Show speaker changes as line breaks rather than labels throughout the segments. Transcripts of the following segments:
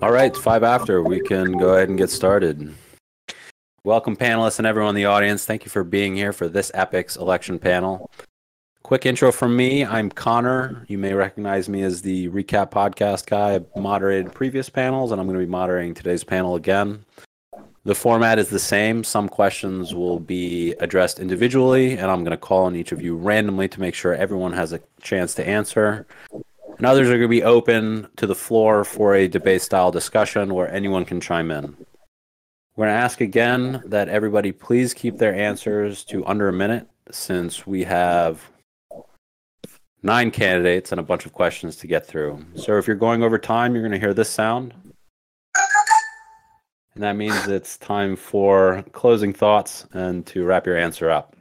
All right, five after. We can go ahead and get started. Welcome, panelists and everyone in the audience. Thank you for being here for this Epic's election panel. Quick intro from me. I'm Connor. You may recognize me as the recap podcast guy. I moderated previous panels, and I'm going to be moderating today's panel again. The format is the same. Some questions will be addressed individually, and I'm going to call on each of you randomly to make sure everyone has a chance to answer. And others are going to be open to the floor for a debate style discussion where anyone can chime in. We're going to ask again that everybody please keep their answers to under a minute since we have nine candidates and a bunch of questions to get through. So if you're going over time, you're going to hear this sound. And that means it's time for closing thoughts and to wrap your answer up.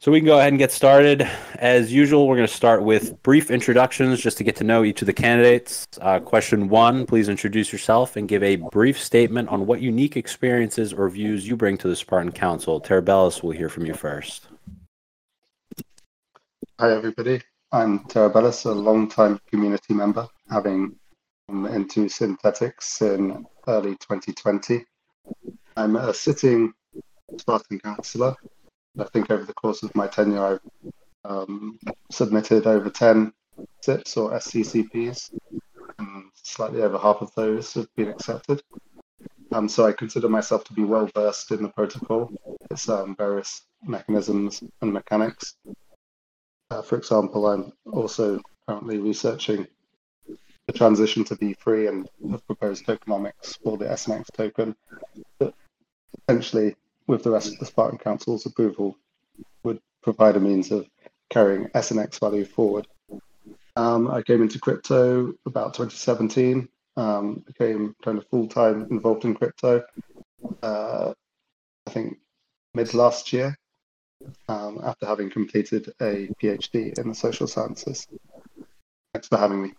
So we can go ahead and get started. As usual, we're going to start with brief introductions just to get to know each of the candidates. Uh, question one please introduce yourself and give a brief statement on what unique experiences or views you bring to the Spartan Council. TerraBellus will hear from you first.
Hi, everybody. I'm TerraBellus, a long-time community member, having come into Synthetix in early 2020. I'm a sitting Spartan councillor I think over the course of my tenure, I've um, submitted over 10 SIPs or SCCPs, and slightly over half of those have been accepted. Um, so I consider myself to be well versed in the protocol, its um, various mechanisms and mechanics. Uh, for example, I'm also currently researching the transition to V3 and have proposed tokenomics for the SNX token that potentially with the rest of the Spartan Council's approval, would provide a means of carrying SNX value forward. Um, I came into crypto about 2017, um, became kind of full time involved in crypto, uh, I think mid last year, um, after having completed a PhD in the social sciences. Thanks for having me.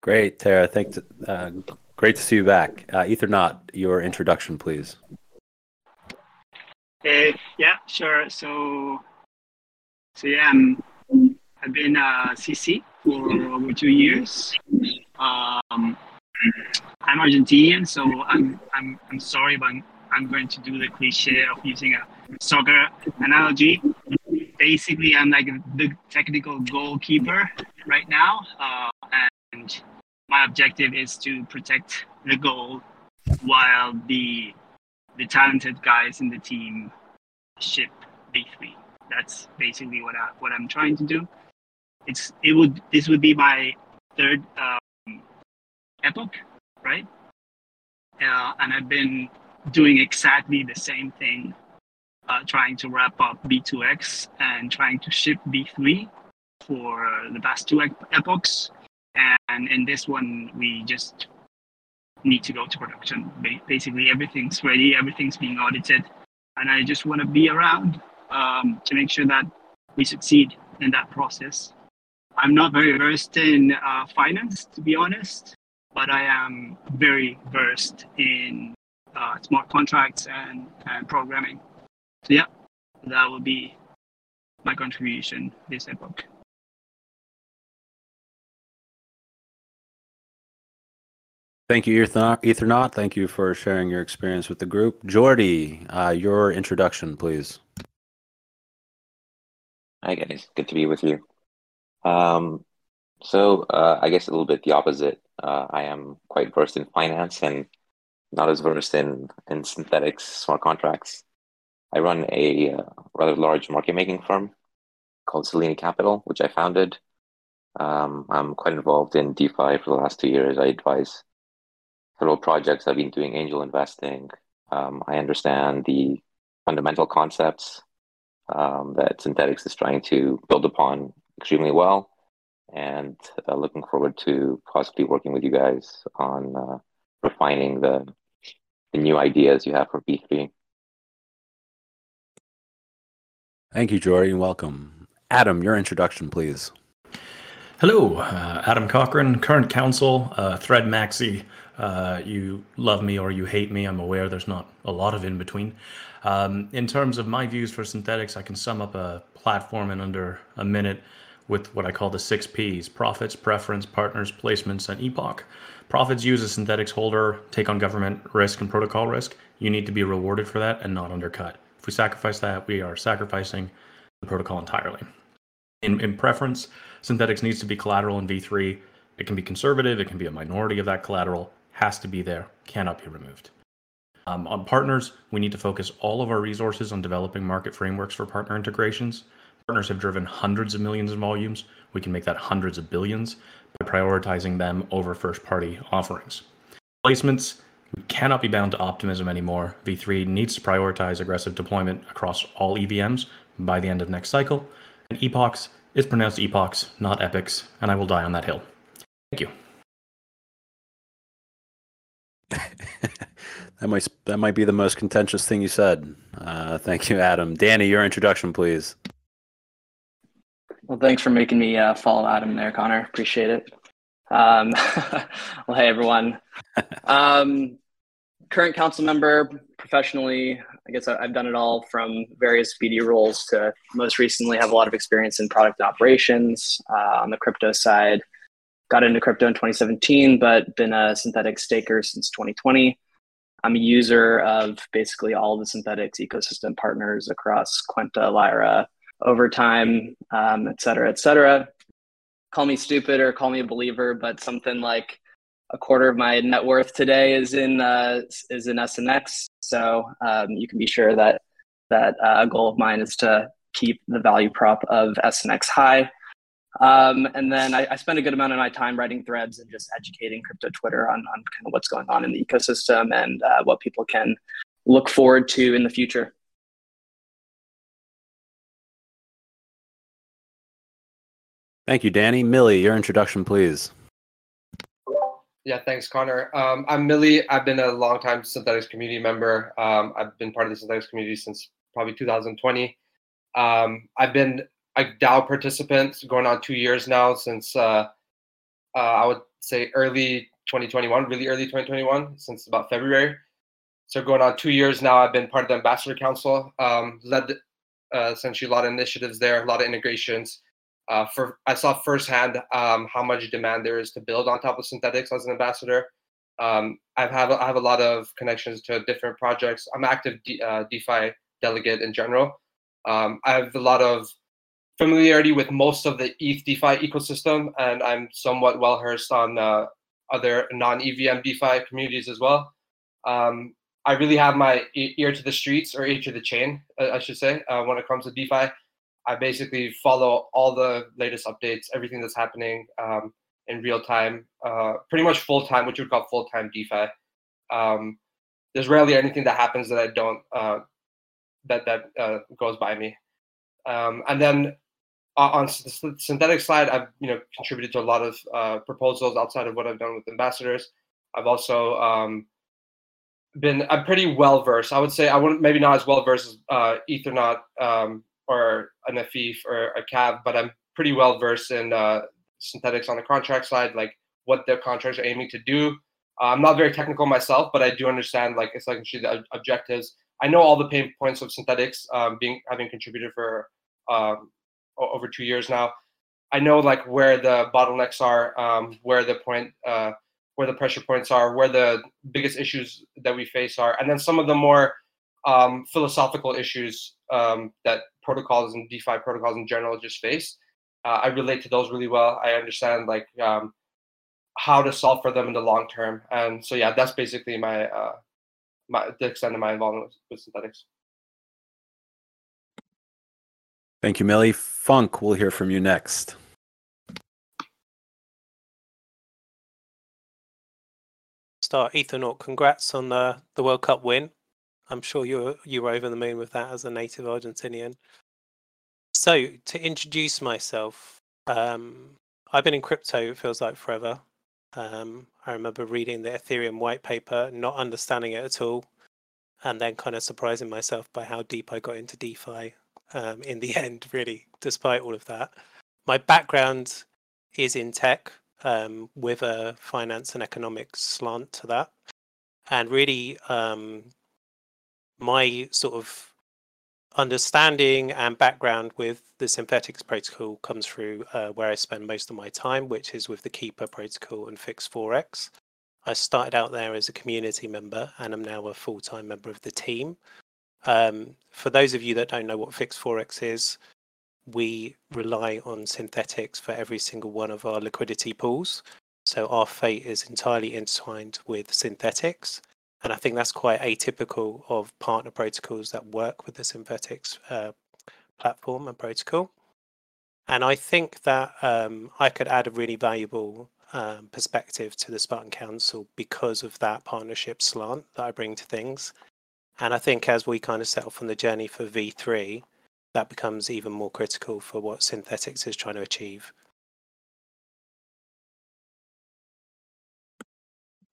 Great, Tara. Thanks. Uh, Great to see you back. Uh, Ethernaut, your introduction, please.
Uh, yeah, sure. So, so yeah, I'm, I've been a CC for over two years. Um, I'm Argentinian, so I'm, I'm, I'm sorry, but I'm, I'm going to do the cliche of using a soccer analogy. Basically, I'm like the technical goalkeeper right now, uh, my objective is to protect the goal while the the talented guys in the team ship V3. That's basically what I what I'm trying to do. It's it would this would be my third um, epoch, right? Uh, and I've been doing exactly the same thing, uh, trying to wrap up V2X and trying to ship B3 for the past two epochs and in this one we just need to go to production. Basically everything's ready everything's being audited. And i just want to be around um, to make sure that we succeed in that process. I'm not very versed in uh, finance to be honest but i am very versed in uh, smart contracts and, and programming. So yeah that will be my contribution this epoch
Thank you, Ethernaut. Thank you for sharing your experience with the group. Jordi, uh, your introduction, please.
Hi, guys. Good to be with you. Um, so, uh, I guess a little bit the opposite. Uh, I am quite versed in finance and not as versed in, in Synthetix, smart contracts. I run a uh, rather large market making firm called Selini Capital, which I founded. Um, I'm quite involved in DeFi for the last two years. I advise several projects. I've been doing angel investing. Um, I understand the fundamental concepts um, that Synthetix is trying to build upon extremely well, and uh, looking forward to possibly working with you guys on uh, refining the the new ideas you have for V3.
Thank you, Jordi, and welcome. Adam, your introduction, please.
Hello, uh, Adam Cochran, current counsel, uh, Thread Maxi. Uh, you love me or you hate me. I'm aware there's not a lot of in between. Um, in terms of my views for Synthetix, I can sum up a platform in under a minute. with what I call the six Ps profits, preference, partners, placements, and epoch. Profits use a Synthetix holder, take on government risk and protocol risk. You need to be rewarded for that and not undercut. If we sacrifice that, we are sacrificing the protocol entirely. In, in preference, Synthetix needs to be collateral in V3. It can be conservative, it can be a minority of that collateral, has to be there, cannot be removed. Um, on partners, we need to focus all of our resources on developing market frameworks for partner integrations. Partners have driven hundreds of millions in volumes. We can make that hundreds of billions by prioritizing them over first party offerings. Placements, we cannot be bound to optimism anymore. V3 needs to prioritize aggressive deployment across all EVMs by the end of next cycle. And epochs, is pronounced epochs, not epics, and I will die on that hill. Thank you.
That might that might be the most contentious thing you said. Uh, thank you, Adam. Danny, your introduction, please.
Well, thanks for making me uh, follow Adam there, Connor. Appreciate it. Um, well, hey everyone. Um, current council member, professionally, I guess I've done it all from various BD roles to most recently have a lot of experience in product operations uh, on the crypto side. Got into crypto in 2017, but been a synthetic staker since 2020. I'm a user of basically all the Synthetix ecosystem partners across Kwenta, Lyra, Overtime, um, et cetera, et cetera. Call me stupid or call me a believer, but something like a quarter of my net worth today is in uh, is in SNX. So um, you can be sure that that uh, a goal of mine is to keep the value prop of SNX high. Um, and then I, I, spend a good amount of my time writing threads and just educating crypto Twitter on, on kind of what's going on in the ecosystem and uh, what people can look forward to in the future.
Thank you, Danny. Millie, your introduction, please.
Yeah, thanks, Connor. Um, I'm Millie. I've been a long-time Synthetix community member. Um, I've been part of the Synthetix community since probably 2020. Um, I've been a DAO participant going on two years now since uh, uh, I would say early 2021, really early 2021, since about February. So going on two years now, I've been part of the Ambassador Council, um, led uh, essentially a lot of initiatives there, a lot of integrations. Uh, for I saw firsthand um, how much demand there is to build on top of Synthetix as an ambassador. Um, I've have I have a lot of connections to different projects. I'm active uh, DeFi delegate in general. Um, I have a lot of familiarity with most of the ETH DeFi ecosystem, and I'm somewhat well versed on uh, other non-EVM DeFi communities as well. Um, I really have my ear to the streets or ear to the chain, I should say, uh, when it comes to DeFi. I basically follow all the latest updates, everything that's happening um, in real time, uh, pretty much full time, which you would call full time DeFi. Um, there's rarely anything that happens that I don't uh, that that uh, goes by me. Um, and then uh, on the synthetic side, I've you know contributed to a lot of uh, proposals outside of what I've done with ambassadors. I've also um, been I'm pretty well versed. I would say I wouldn't maybe not as well versed as uh, Ethernaut um, or an Afif or a Cav, but I'm pretty well versed in uh, Synthetix on the contract side, like what their contracts are aiming to do. Uh, I'm not very technical myself, but I do understand like like the objectives. I know all the pain points of Synthetix, um, being having contributed for um, over two years now. I know like where the bottlenecks are, um, where the point, uh, where the pressure points are, where the biggest issues that we face are, and then some of the more um, philosophical issues um, that protocols and DeFi protocols in general just face. Uh, I relate to those really well. I understand like um, how to solve for them in the long term, and so yeah, that's basically my uh, my the extent of my involvement with, with Synthetix.
Thank you, Millie. Funk, we'll hear from you next.
Start Ethernaut. Congrats on the the World Cup win. I'm sure you you were over the moon with that as a native Argentinian. So to introduce myself, um, I've been in crypto. It feels like forever. Um, I remember reading the Ethereum white paper, not understanding it at all, and then kind of surprising myself by how deep I got into DeFi um, in the end, really, despite all of that. My background is in tech um, with a finance and economics slant to that. And really, um, my sort of understanding and background with the Synthetix protocol comes through uh, where I spend most of my time, which is with the Keeper protocol and Fixed Forex. I started out there as a community member and I'm now a full time member of the team. Um, for those of you that don't know what Fixed Forex is, we rely on Synthetix for every single one of our liquidity pools. So our fate is entirely entwined with Synthetix. And I think that's quite atypical of partner protocols that work with the Synthetix uh, platform and protocol. And I think that um, I could add a really valuable um, perspective to the Spartan Council because of that partnership slant that I bring to things. And I think as we kind of set off on the journey for V3, that becomes even more critical for what Synthetix is trying to achieve.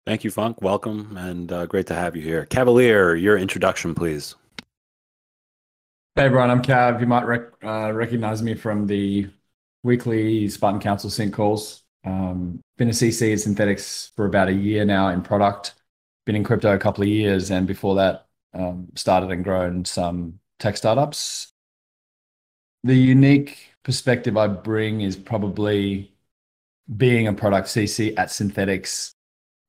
Thank you, Funk. Welcome and uh, great to have you here. Cavalier, your introduction, please.
Hey, everyone. I'm Cav. You might rec- uh, recognize me from the weekly Spartan Council sync calls. Um, been a CC at Synthetix for about a year now in product. Been in crypto a couple of years, and before that, um, started and grown some tech startups. The unique perspective I bring is probably being a product CC at Synthetix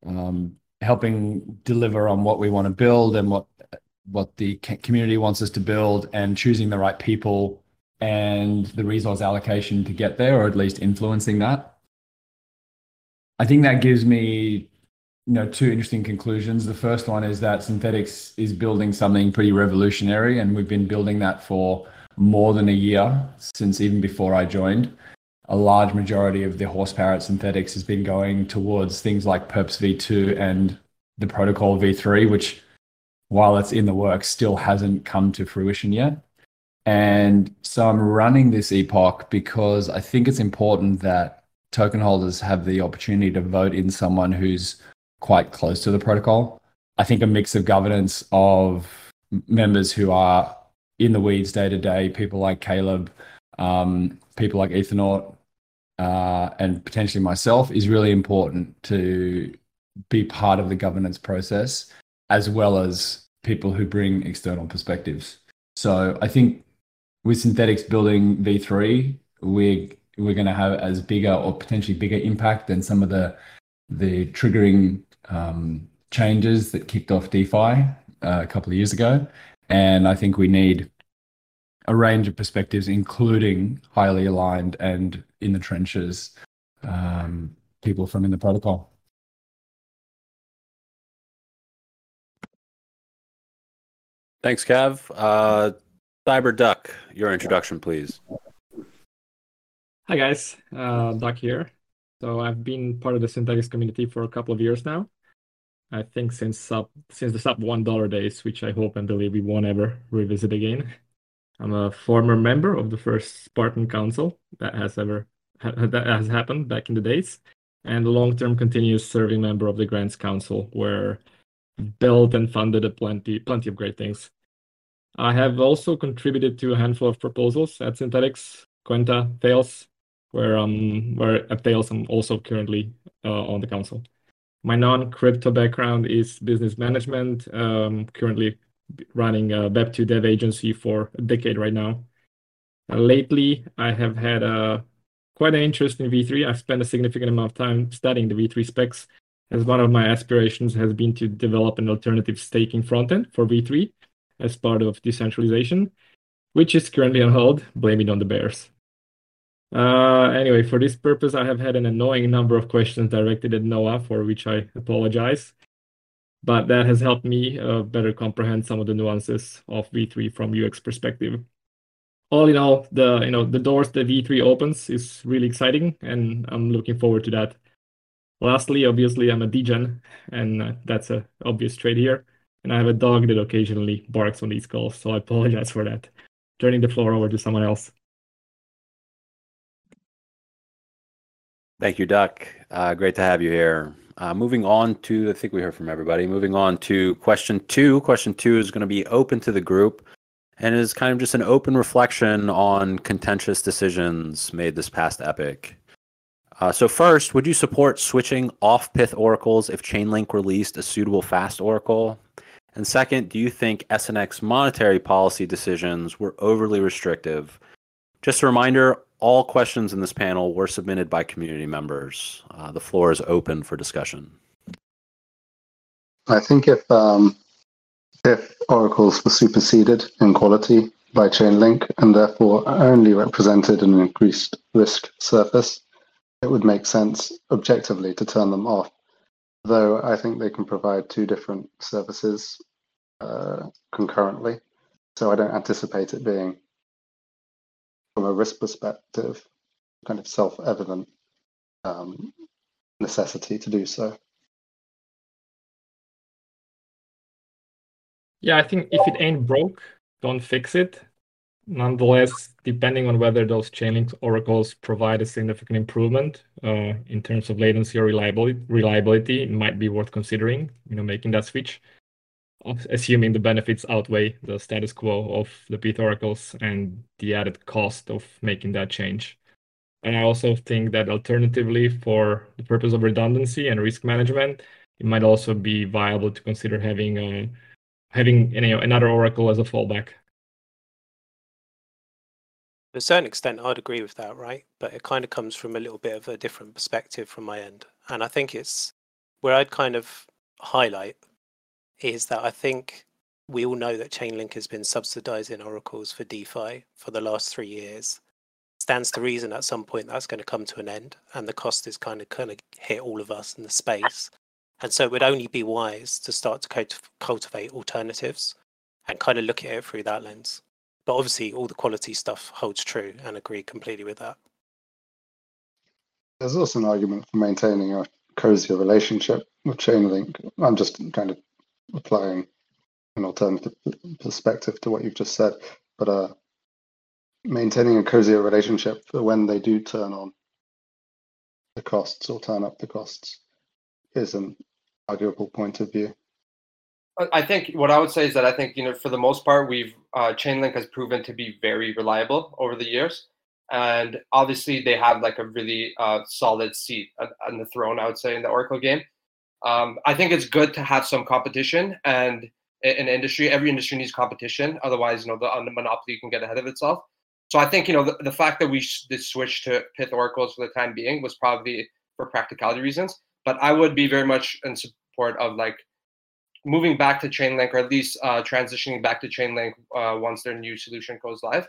um, helping deliver on what we want to build and what what the community wants us to build and choosing the right people and the resource allocation to get there or at least influencing that i think that gives me you know two interesting conclusions. The first one is that Synthetix is building something pretty revolutionary and we've been building that for more than a year since even before i joined. A large majority of the horsepower at Synthetix has been going towards things like perps v2 and the protocol v3 which while it's in the works still hasn't come to fruition yet. And so i'm running this epoch because i think it's important that token holders have the opportunity to vote in someone who's quite close to the protocol i think a mix of governance of members who are in the weeds day to day people like Kaleb um, people like Ethernaut, uh, and potentially myself is really important to be part of the governance process as well as people who bring external perspectives. So I think with Synthetix building V3, we're we're going to have as bigger or potentially bigger impact than some of the the triggering um, changes that kicked off DeFi uh, a couple of years ago. And I think we need a range of perspectives, including highly aligned and in the trenches um, people from in the protocol.
Thanks, Cav. Uh, Cyberduck, your introduction, please.
Hi, guys. Uh, Duck here. So I've been part of the Synthetix community for a couple of years now. I think since sub since the sub one dollar days, which I hope and believe we won't ever revisit again. I'm a former member of the first Spartan Council that has ever that has happened back in the days, and a long-term continuous serving member of the Grants Council, where built and funded a plenty plenty of great things. I have also contributed to a handful of proposals at Synthetix, Kwenta, Thales, where um where at Thales I'm also currently uh, on the council. My non-crypto background is business management. Um, currently running a Web2 dev agency for a decade right now. Uh, lately, I have had a quite an interest in V3. I've spent a significant amount of time studying the V3 specs, as one of my aspirations has been to develop an alternative staking frontend for V3 as part of decentralization, which is currently on hold, blaming on the bears. Uh, anyway, for this purpose, I have had an annoying number of questions directed at Noah, for which I apologize but that has helped me uh, better comprehend some of the nuances of V3 from UX perspective. All in all, the you know the doors that V3 opens is really exciting, and I'm looking forward to that. Lastly, obviously, I'm a degen, and uh, that's a obvious trait here. And I have a dog that occasionally barks on these calls, so I apologize for that. Turning the floor over to someone else.
Thank you, Duck. Uh, great to have you here. Uh, moving on to, I think we heard from everybody. Moving on to question two. Question two is going to be open to the group and is kind of just an open reflection on contentious decisions made this past epoch. Uh, so, first, would you support switching off Pyth oracles if Chainlink released a suitable fast oracle? And second, do you think SNX monetary policy decisions were overly restrictive? Just a reminder all questions in this panel were submitted by community members. Uh, the floor is open for discussion.
I think if um, if oracles were superseded in quality by Chainlink and therefore only represented an increased risk surface, it would make sense objectively to turn them off though I think they can provide two different services uh, concurrently. So I don't anticipate it being, from a risk perspective, kind of self-evident um, necessity to do so.
Yeah, I think if it ain't broke, don't fix it. Nonetheless, depending on whether those Chainlink oracles provide a significant improvement uh, in terms of latency or reliability, reliability, it might be worth considering, you know, making that switch, assuming the benefits outweigh the status quo of the oracles and the added cost of making that change. And I also think that alternatively, for the purpose of redundancy and risk management, it might also be viable to consider having a, having you know, another oracle as a fallback
to a certain extent, I'd agree with that, right? But it kind of comes from a little bit of a different perspective from my end. And I think it's where I'd kind of highlight is that I think we all know that Chainlink has been subsidizing oracles for DeFi for the last three years. Stands to reason at some point that's going to come to an end, and the cost is kind of kind of hit all of us in the space. And so it would only be wise to start to cultivate alternatives and kind of look at it through that lens. But obviously, all the quality stuff holds true and agree completely with that.
There's also an argument for maintaining a cozier relationship with Chainlink. I'm just kind of applying an alternative perspective to what you've just said, but uh, maintaining a cozier relationship when they do turn on the costs or turn up the costs is an arguable point of view.
I think what I would say is that I think you know for the most part we've uh, Chainlink has proven to be very reliable over the years, and obviously they have like a really uh, solid seat on the throne. I would say in the Oracle game. Um, I think it's good to have some competition, and in industry, every industry needs competition. Otherwise, you know, the, the monopoly can get ahead of itself. So I think you know the, the fact that we sh- did switch to Pyth oracles for the time being was probably for practicality reasons. But I would be very much in support of like moving back to Chainlink, or at least uh, transitioning back to Chainlink uh, once their new solution goes live.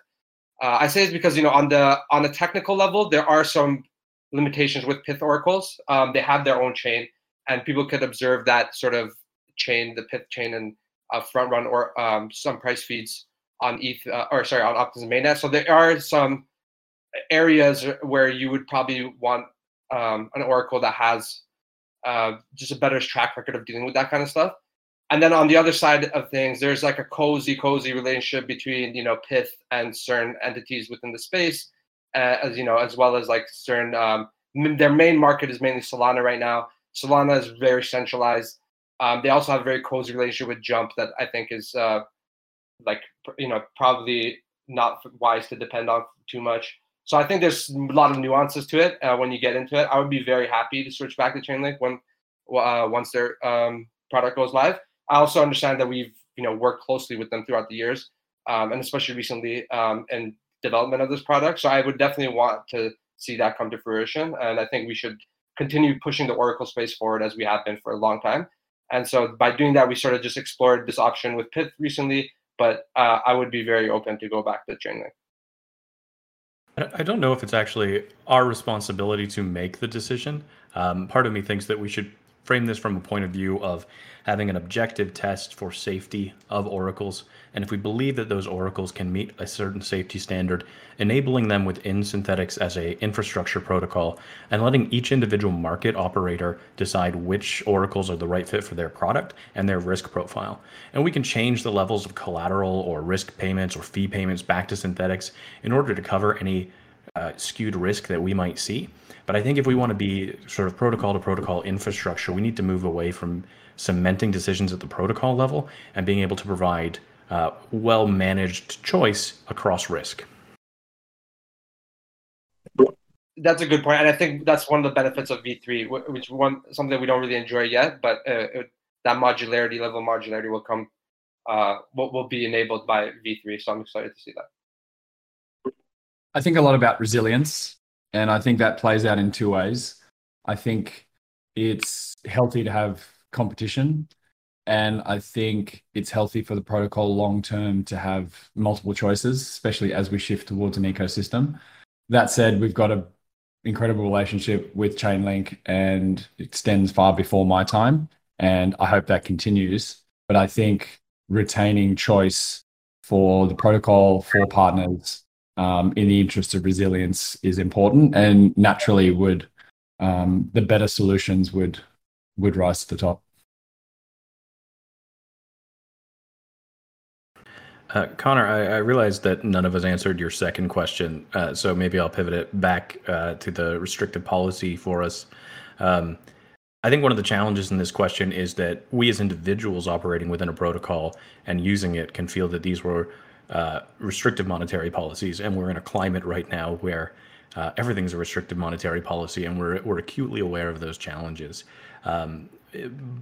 Uh, I say this because you know on the on the technical level there are some limitations with Pyth oracles. Um, they have their own chain, and people could observe that sort of chain, the Pyth chain, and uh, front run or um, some price feeds on ETH uh, or sorry on Optimism mainnet. So there are some areas where you would probably want um, an oracle that has uh, just a better track record of dealing with that kind of stuff and then on the other side of things there's like a cozy cozy relationship between you know Pyth and certain entities within the space uh, as you know as well as like certain um, their main market is mainly solana right now solana is very centralized. Um, they also have a very cozy relationship with jump that i think is uh, like you know probably not wise to depend on too much. So i think there's a lot of nuances to it uh, when you get into it. I would be very happy to switch back to chainlink when uh, once their um, product goes live. I also understand that we've you know worked closely with them throughout the years, um, and especially recently um, in development of this product. So I would definitely want to see that come to fruition, and I think we should continue pushing the Oracle space forward as we have been for a long time. And so by doing that, we sort of just explored this option with Pyth recently, but uh, I would be very open to go back to Chainlink.
I don't know if it's actually our responsibility to make the decision. Um, part of me thinks that we should frame this from a point of view of having an objective test for safety of oracles. And if we believe that those oracles can meet a certain safety standard, enabling them within Synthetix as a infrastructure protocol and letting each individual market operator decide which oracles are the right fit for their product and their risk profile. And we can change the levels of collateral or risk payments or fee payments back to Synthetix in order to cover any uh, skewed risk that we might see. But I think if we want to be sort of protocol to protocol infrastructure, we need to move away from cementing decisions at the protocol level and being able to provide uh, well managed choice across risk.
That's a good point, and I think that's one of the benefits of V3, which one something that we don't really enjoy yet, but uh, it, that modularity level modularity will come uh, will, will be enabled by V3. So I'm excited to see that.
I think a lot about resilience, and I think that plays out in two ways. I think it's healthy to have competition, and I think it's healthy for the protocol long term to have multiple choices, especially as we shift towards an ecosystem. That said, we've got an incredible relationship with Chainlink and extends far before my time. And I hope that continues. But I think retaining choice for the protocol, for partners, um, in the interest of resilience is important and naturally would um, the better solutions would would rise to the top.
Uh, Connor, I, I realized that none of us answered your second question, uh, so maybe I'll pivot it back uh, to the restrictive policy for us. Um, I think one of the challenges in this question is that we as individuals operating within a protocol and using it can feel that these were uh, restrictive monetary policies, and we're in a climate right now where uh, everything's a restrictive monetary policy, and we're we're acutely aware of those challenges. Um,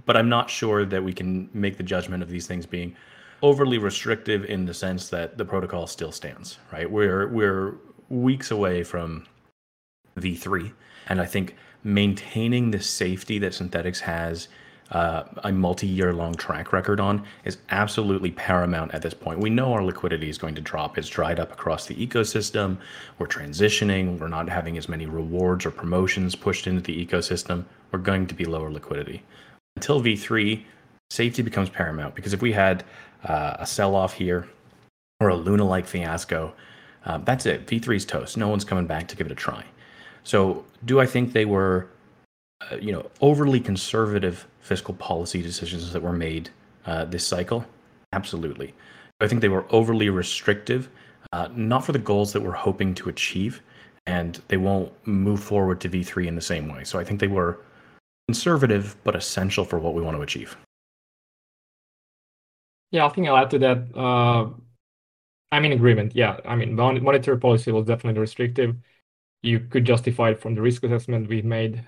but I'm not sure that we can make the judgment of these things being overly restrictive in the sense that the protocol still stands, right? We're we're weeks away from V3, and I think maintaining the safety that Synthetix has uh, a multi-year long track record on is absolutely paramount at this point. We know our liquidity is going to drop. It's dried up across the ecosystem. We're transitioning. We're not having as many rewards or promotions pushed into the ecosystem. We're going to be lower liquidity. Until V3, safety becomes paramount because if we had uh, a sell off here or a Luna like fiasco, uh, that's it. V3's toast. No one's coming back to give it a try. So, do I think they were, uh, you know, overly conservative fiscal policy decisions that were made uh, this cycle? Absolutely. I think they were overly restrictive, uh, not for the goals that we're hoping to achieve, and they won't move forward to V3 in the same way. So, I think they were conservative but essential for what we want to achieve.
Yeah, I think I'll add to that. Uh, I'm in agreement. Yeah, I mean, monetary policy was definitely restrictive. You could justify it from the risk assessment we've made.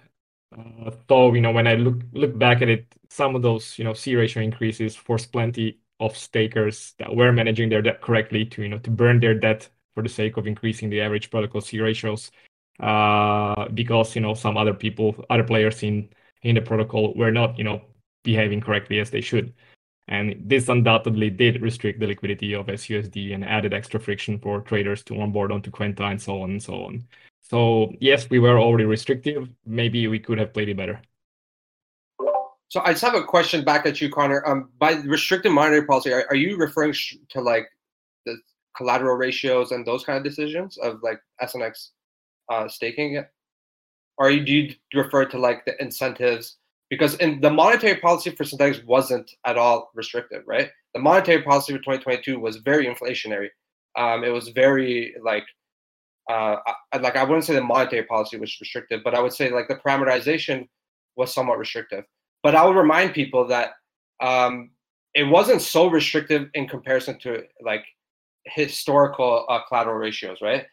Uh, though, you know, when I look look back at it, some of those, you know, C ratio increases forced plenty of stakers that were managing their debt correctly to, you know, to burn their debt for the sake of increasing the average protocol C ratios. Uh, because, you know, some other people, other players in in the protocol were not, you know, behaving correctly as they should. And this undoubtedly did restrict the liquidity of SUSD and added extra friction for traders to onboard onto Kwenta and so on and so on. So yes, we were already restrictive. Maybe we could have played it better.
So I just have a question back at you, Connor. Um, by restrictive monetary policy, are, are you referring to like the collateral ratios and those kind of decisions of like SNX uh, staking or do you refer to like the incentives because in the monetary policy for Synthetix wasn't at all restrictive, right? The monetary policy for 2022 was very inflationary. Um, it was very like, uh, like I wouldn't say the monetary policy was restrictive, but I would say like the parameterization was somewhat restrictive. But I would remind people that um, it wasn't so restrictive in comparison to like historical uh, collateral ratios, right?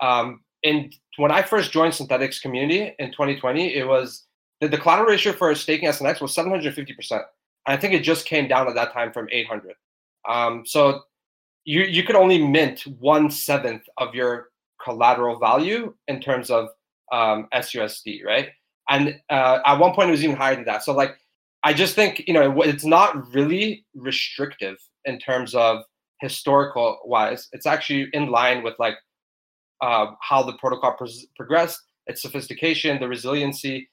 Um, and when I first joined Synthetix community in 2020, it was the, the collateral ratio for staking SNX was 750%. And I think it just came down at that time from 800. Um, so you, you could only mint one seventh of your collateral value in terms of um, SUSD, right? And uh, at one point it was even higher than that. So like, I just think you know it's not really restrictive in terms of historical wise. It's actually in line with like uh, how the protocol pro- progressed, its sophistication, the resiliency,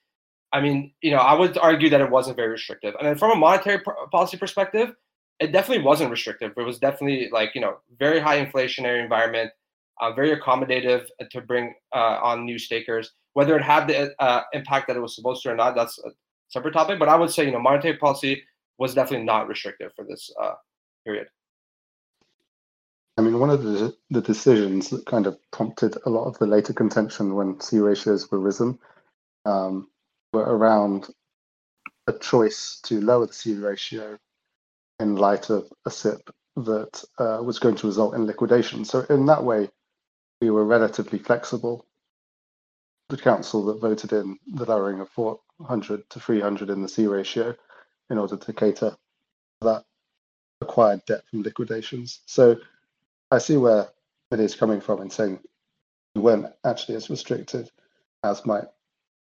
I mean, you know, I would argue that it wasn't very restrictive. And then from a monetary policy perspective, it definitely wasn't restrictive. It was definitely like, you know, very high inflationary environment, uh, very accommodative to bring uh, on new stakers. Whether it had the uh, impact that it was supposed to or not, that's a separate topic. But I would say, you know, monetary policy was definitely not restrictive for this uh, period.
I mean, one of the, the decisions that kind of prompted a lot of the later contention when C ratios were risen um, were around a choice to lower the C ratio in light of a SIP that uh, was going to result in liquidation. So in that way, we were relatively flexible. The council that voted in the lowering of 400 to 300 in the C ratio in order to cater to that acquired debt from liquidations. So I see where it is coming from in saying we weren't actually as restrictive as might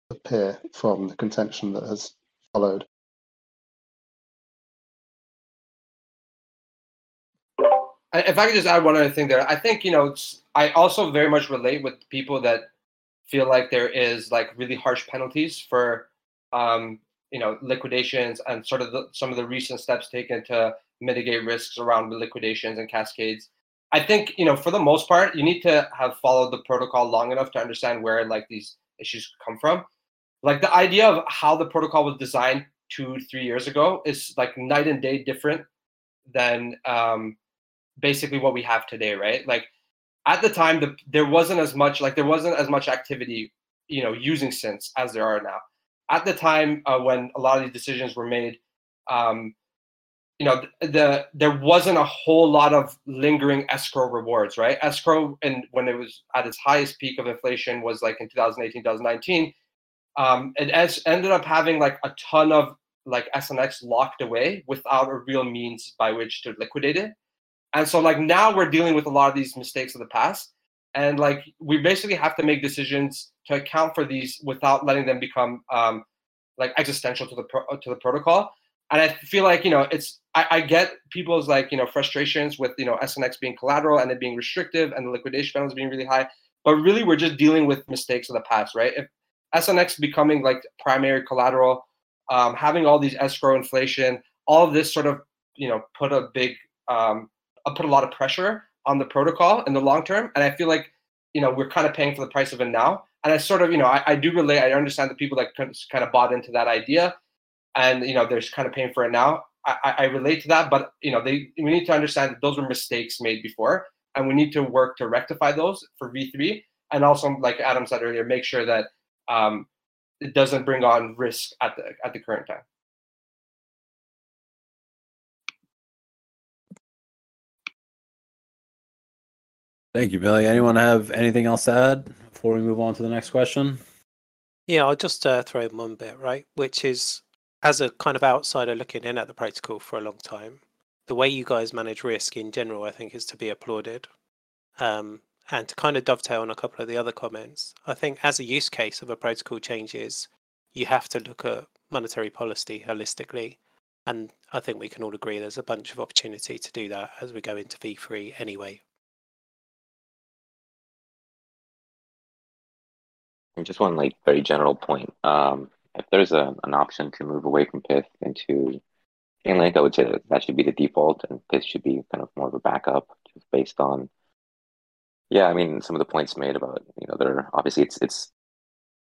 appear from the contention that has followed.
if I could just add one other thing there, I think you know I also very much relate with people that feel like there is like really harsh penalties for um, you know liquidations and sort of the, some of the recent steps taken to mitigate risks around liquidations and cascades. I think you know for the most part you need to have followed the protocol long enough to understand where like these issues come from. Like the idea of how the protocol was designed two three years ago is like night and day different than um, basically what we have today, right? Like at the time, the, there wasn't as much like there wasn't as much activity, you know, using synths as there are now. At the time uh, when a lot of these decisions were made, um, you know, the, the there wasn't a whole lot of lingering escrow rewards, right? Escrow, and when it was at its highest peak of inflation was like in 2018, 2019. Um, it as, ended up having like a ton of like SNX locked away without a real means by which to liquidate it. And so like now we're dealing with a lot of these mistakes of the past. And like we basically have to make decisions to account for these without letting them become um, like existential to the pro- to the protocol. And I feel like you know it's I, I, get people's like you know frustrations with you know SNX being collateral and it being restrictive and the liquidation penalties being really high. But really, we're just dealing with mistakes of the past, right? If SNX becoming like primary collateral, um, having all these escrow inflation, all of this sort of you know put a big um, uh, put a lot of pressure on the protocol in the long term. And I feel like, you know, we're kind of paying for the price of it now. And I sort of, you know, I, I do relate. I understand the people that kind of bought into that idea, and you know, they're kind of paying for it now. I, I relate to that, but you know, they we need to understand that those were mistakes made before, and we need to work to rectify those for V3. And also, like Adam said earlier, make sure that um, it doesn't bring on risk at the at the current time.
Thank you, Billy. Anyone have anything else to add before we move on to the next question?
Yeah, I'll just uh, throw in one bit, right? Which is, as a kind of outsider looking in at the protocol for a long time, the way you guys manage risk in general, I think, is to be applauded. Um, and to kind of dovetail on a couple of the other comments, I think as a use case of a protocol changes, you have to look at monetary policy holistically. And I think we can all agree there's a bunch of opportunity to do that as we go into V3 anyway.
And just one like very general point. Um, if there's a, an option to move away from Pyth into Chainlink, I would say that that should be the default, and Pyth should be kind of more of a backup, just based on. Yeah, I mean, some of the points made about you know, they're obviously it's it's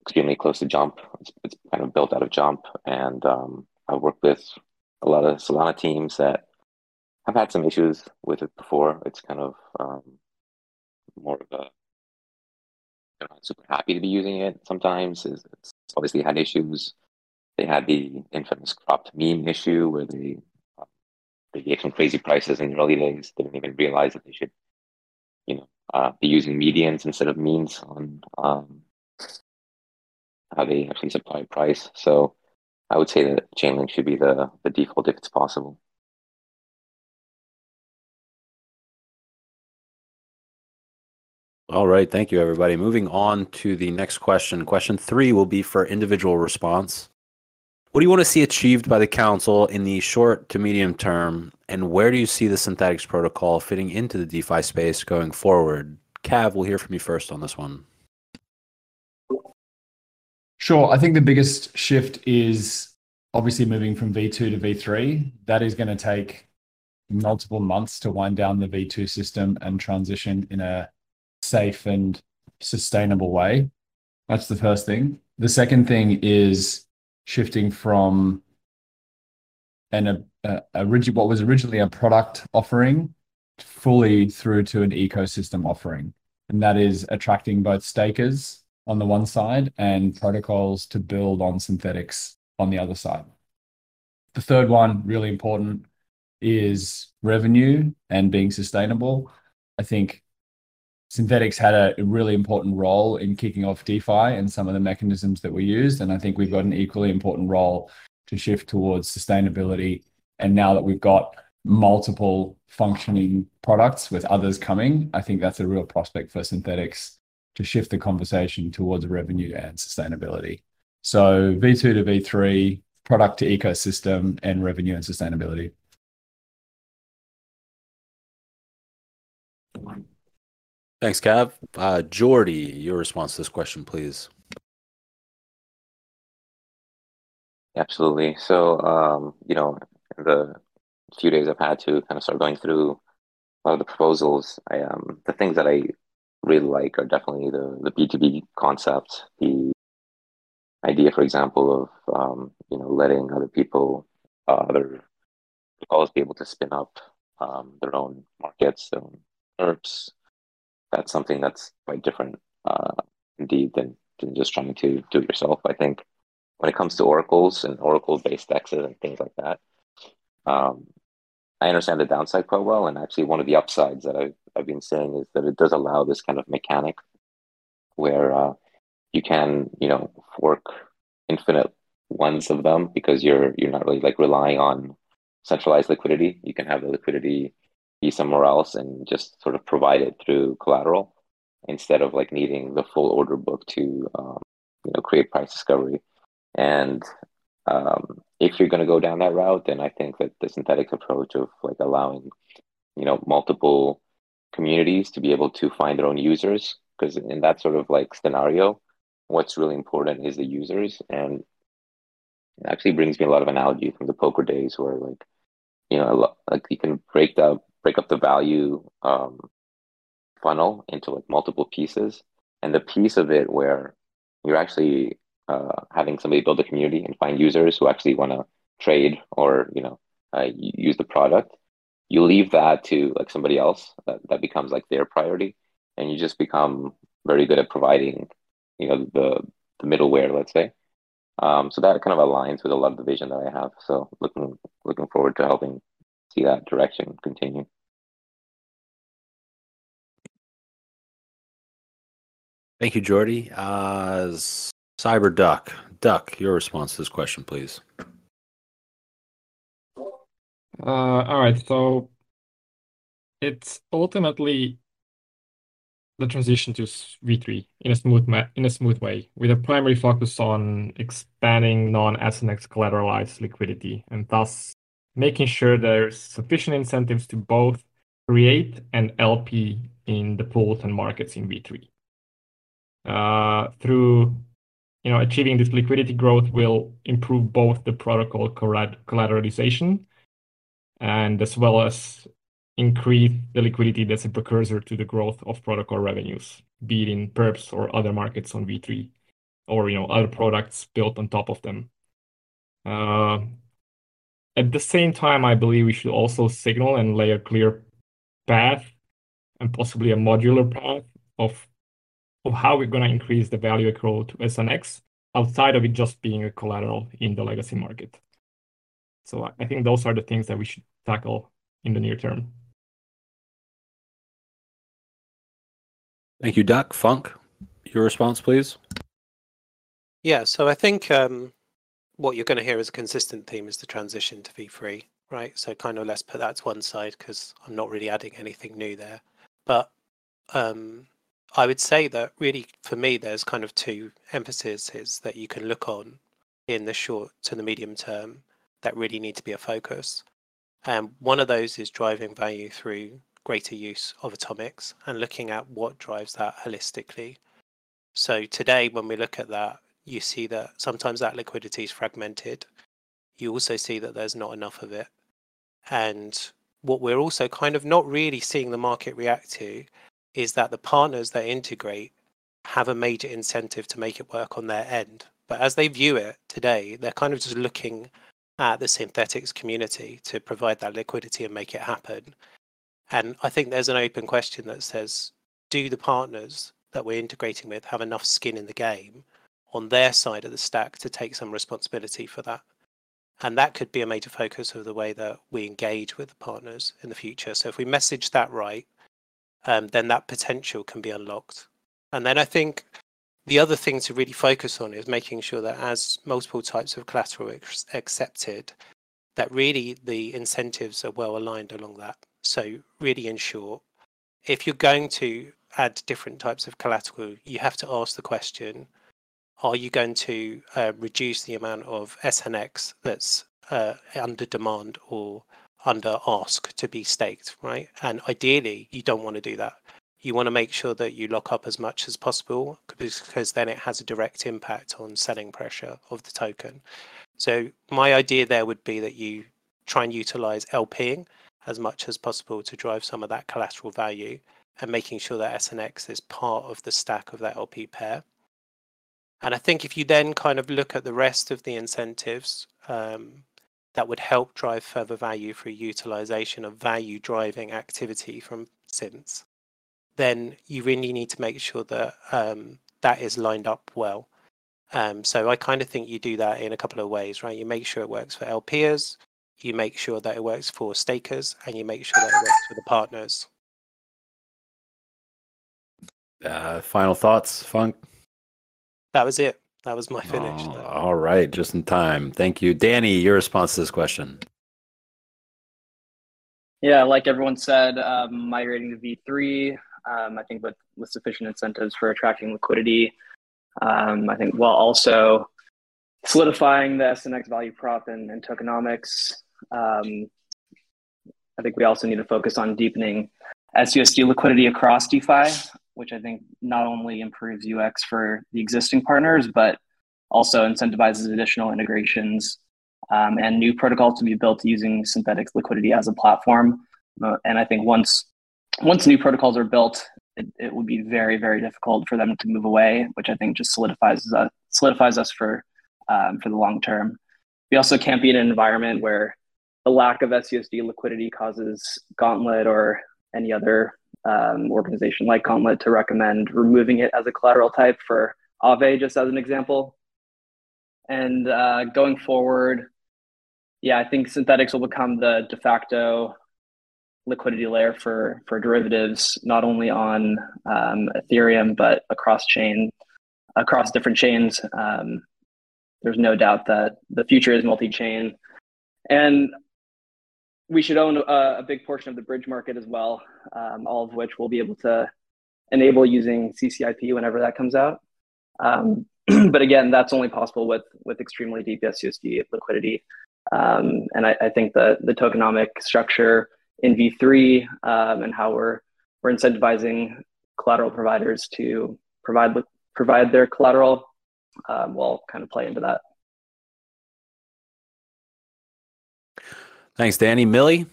extremely close to Jump. It's, it's kind of built out of Jump, and um, I've worked with a lot of Solana teams that have had some issues with it before. It's kind of um, more of a they're not super happy to be using it sometimes. It's obviously had issues. They had the infamous cropped meme issue where they um, they gave some crazy prices in the early days. Didn't even realize that they should, you know, uh, be using medians instead of means on um, how they actually supply price. So I would say that Chainlink should be the the default if it's possible.
All right. Thank you, everybody. Moving on to the next question. Question three will be for individual response. What do you want to see achieved by the council in the short to medium term? And where do you see the Synthetix protocol fitting into the DeFi space going forward? Cav, we'll hear from you first on this one.
Sure. I think the biggest shift is obviously moving from V2 to V3. That is going to take multiple months to wind down the V2 system and transition in a safe and sustainable way. That's the first thing. The second thing is shifting from an a, a, rigid, what was originally a product offering fully through to an ecosystem offering. And that is attracting both stakers on the one side and protocols to build on Synthetix on the other side. The third one, really important, is revenue and being sustainable. I think Synthetix had a, really important role in kicking off DeFi and some of the mechanisms that we used. And I think we've got an equally important role to shift towards sustainability. And now that we've got multiple functioning products with others coming, I think that's a real prospect for Synthetix to shift the conversation towards revenue and sustainability. So V2 to V3, product to ecosystem, and revenue and sustainability.
Thanks, Cav. Uh, Jordi, your response to this question, please.
Absolutely. So, um, you know, the few days I've had to kind of start going through a lot of the proposals. I, um, the things that I really like are definitely the the B two B concept, the idea, for example, of um, you know letting other people, uh, other protocols be able to spin up um, their own markets, their own ERPs. That's something that's quite different, uh, indeed, than, than just trying to do it yourself. I think when it comes to oracles and oracle-based dexes and things like that, um, I understand the downside quite well. And actually, one of the upsides that I've, I've been saying is that it does allow this kind of mechanic where uh, you can, you know, fork infinite ones of them because you're you're not really like relying on centralized liquidity. You can have the liquidity be somewhere else and just sort of provide it through collateral instead of like needing the full order book to um, you know create price discovery. And um, if you're going to go down that route, then I think that the synthetic approach of like allowing, you know, multiple communities to be able to find their own users, because in that sort of like scenario, what's really important is the users, and it actually brings me a lot of analogy from the poker days where like, you know, like you can break the break up the value um, funnel into like multiple pieces, and the piece of it where you're actually uh, having somebody build a community and find users who actually want to trade or you know uh, use the product you leave that to like somebody else that, that becomes like their priority. And you just become very good at providing you know the the middleware let's say. Um, so that kind of aligns with a lot of the vision that i have. So looking looking forward to helping see that direction continue
Thank you, Jordi. Uh, Cyberduck. Duck, your response to this question, please.
Uh, all right. So it's ultimately the transition to V3 in a smooth in a smooth way, with a primary focus on expanding non-SNX collateralized liquidity, and thus making sure there's sufficient incentives to both create and LP in the pools and markets in V3. Uh, through you know, achieving this liquidity growth will improve both the protocol collateralization and as well as increase the liquidity that's a precursor to the growth of protocol revenues, be it in perps or other markets on V3 or, you know, other products built on top of them. Uh, at the same time, I believe we should also signal and lay a clear path and possibly a modular path of of how we're going to increase the value accrual to SNX outside of it just being a collateral in the legacy market. So I think those are the things that we should tackle in the near term.
Thank you, Duck. Funk, your response, please.
Yeah, so I think um, what you're going to hear as a consistent theme is the transition to V3, right? So kind of let's put that to one side because I'm not really adding anything new there. But um, I would say that really for me, there's kind of two emphases that you can look on in the short to the medium term that really need to be a focus. And one of those is driving value through greater use of atomics and looking at what drives that holistically. So today, when we look at that, you see that sometimes that liquidity is fragmented. You also see that there's not enough of it. And what we're also kind of not really seeing the market react to is that the partners that integrate have a major incentive to make it work on their end. But as they view it today, they're kind of just looking at the Synthetix community to provide that liquidity and make it happen. And I think there's an open question that says, do the partners that we're integrating with have enough skin in the game on their side of the stack to take some responsibility for that? And that could be a major focus of the way that we engage with the partners in the future. So if we message that right, um, then that potential can be unlocked. And then I think the other thing to really focus on is making sure that as multiple types of collateral is accepted, that really the incentives are well aligned along that. So really short, if you're going to add different types of collateral, you have to ask the question, are you going to uh, reduce the amount of SNX that's uh, under demand or under ask to be staked, right? And ideally, you don't want to do that. You want to make sure that you lock up as much as possible because then it has a direct impact on selling pressure of the token. So my idea there would be that you try and utilize LPing as much as possible to drive some of that collateral value and making sure that SNX is part of the stack of that LP pair. And I think if you then kind of look at the rest of the incentives, um, that would help drive further value through utilization of value driving activity from synths, then you really need to make sure that um, that is lined up well. Um, so I kind of think you do that in a couple of ways, right? You make sure it works for LPers, you make sure that it works for stakers, and you make sure that it works for the partners.
Uh, final thoughts, Funk?
That was it. That was my finish.
Oh, all right, just in time. Thank you, Danny. Your response to this question?
Yeah, like everyone said, um, migrating to V3. Um, I think with with sufficient incentives for attracting liquidity. Um, I think while also solidifying the SNX value prop and, and tokenomics. Um, I think we also need to focus on deepening SUSD liquidity across DeFi which I think not only improves UX for the existing partners, but also incentivizes additional integrations um, and new protocols to be built using synthetic liquidity as a platform. Uh, and I think once once new protocols are built, it, it would be very very difficult for them to move away, which I think just solidifies us solidifies us for um, for the long term. We also can't be in an environment where the lack of SUSD liquidity causes Gauntlet or any other um, organization like Gauntlet to recommend removing it as a collateral type for Aave, just as an example. And uh, going forward, yeah, I think Synthetix will become the de facto liquidity layer for for derivatives, not only on um, Ethereum but across chain, across different chains. Um, there's no doubt that the future is multi-chain, and we should own a, a, big portion of the bridge market as well, um, all of which we'll be able to enable using CCIP whenever that comes out. Um, but again, that's only possible with with extremely deep SUSD liquidity. Um, and I, I, think the the tokenomic structure in V3 um, and how we're we're incentivizing collateral providers to provide provide their collateral um, will kind of play into that.
Thanks, Danny. Millie?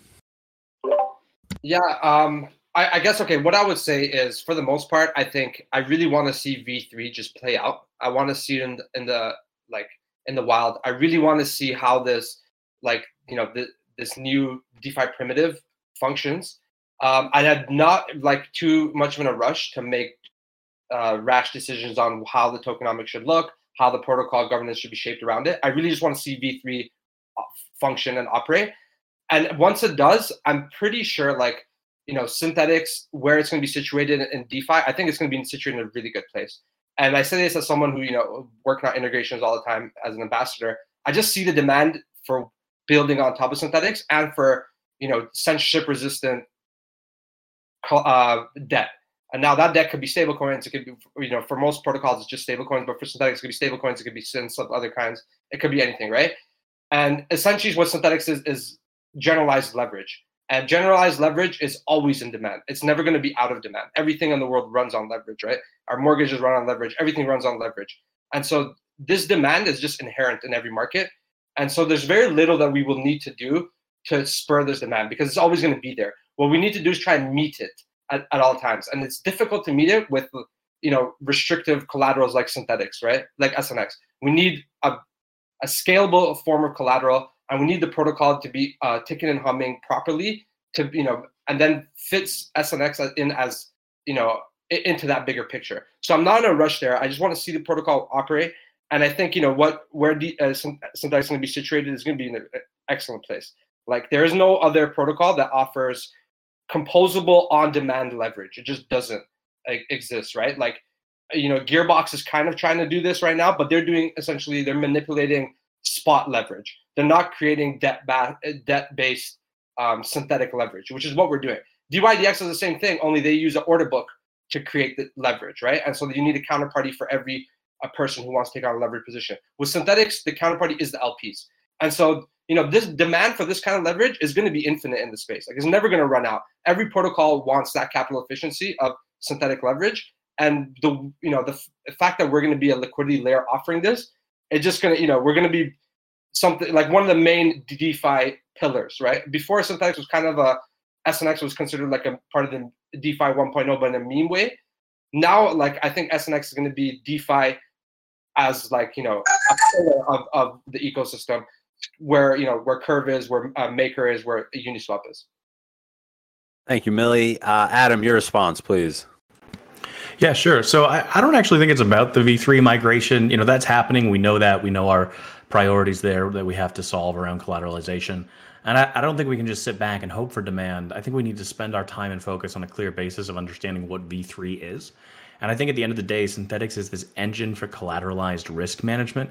Yeah, um, I, I, guess okay. What I would say is, for the most part, I think I really want to see V three just play out. I want to see it in the, in the like in the wild. I really want to see how this like you know the, this new DeFi primitive functions. Um, I had not like too much of a rush to make uh, rash decisions on how the tokenomics should look, how the protocol governance should be shaped around it. I really just want to see V3 uh, function and operate and once it does, I'm pretty sure like you know Synthetix where it's going to be situated in DeFi. I think it's going to be situated in a really good place. And I say this as someone who you know working on integrations all the time as an ambassador. I just see the demand for building on top of Synthetix and for you know censorship resistant uh, debt. And now that debt could be stablecoins. It could be, you know, for most protocols, it's just stablecoins, but for Synthetix, it could be stablecoins. It could be synths of other kinds. It could be anything, right? And essentially, what Synthetix is is generalized leverage. And generalized leverage is always in demand. It's never going to be out of demand. Everything in the world runs on leverage, right? Our mortgages run on leverage. Everything runs on leverage. And so this demand is just inherent in every market. And so there's very little that we will need to do to spur this demand because it's always going to be there. What we need to do is try and meet it at, at all times. And it's difficult to meet it with you know restrictive collaterals like Synthetix, right? Like SNX. We need a, a scalable form of collateral and we need the protocol to be uh, ticking and humming properly to you know and then fits snx in as you know into that bigger picture. So i'm not in a rush there. I just want to see the protocol operate. And i think you know what where the uh, Synthetix is going to be situated is going to be in an excellent place. Like there is no other protocol that offers composable on demand leverage. It just doesn't exist right? Like you know, Gearbox is kind of trying to do this right now, but they're doing essentially they're manipulating spot leverage. They're not creating debt ba- debt based um, synthetic leverage, which is what we're doing. DYDX is the same thing, only they use an order book to create the leverage, right? And so you need a counterparty for every a person who wants to take on a leverage position. With Synthetix, the counterparty is the LPs. And so, you know, this demand for this kind of leverage is going to be infinite in the space. Like it's never going to run out. Every protocol wants that capital efficiency of synthetic leverage. And the you know the, f- the fact that we're going to be a liquidity layer offering this, it's just to you know we're to be something like one of the main DeFi pillars, right? Before Synthetix was kind of a SNX was considered like a part of the DeFi 1.0, but in a meme way. Now, like I think SNX is to be DeFi as like you know a pillar of, of the ecosystem, where you know where Curve is, where uh, Maker is, where Uniswap is.
Thank you, Millie. Uh, Adam, your response, please.
Yeah, sure. So I, I don't actually think it's about the V3 migration. You know, that's happening. We know that. We know our priorities there that we have to solve around collateralization. And I, I don't think we can just sit back and hope for demand. I think we need to spend our time and focus on a clear basis of understanding what V3 is. And I think at the end of the day, Synthetix is this engine for collateralized risk management.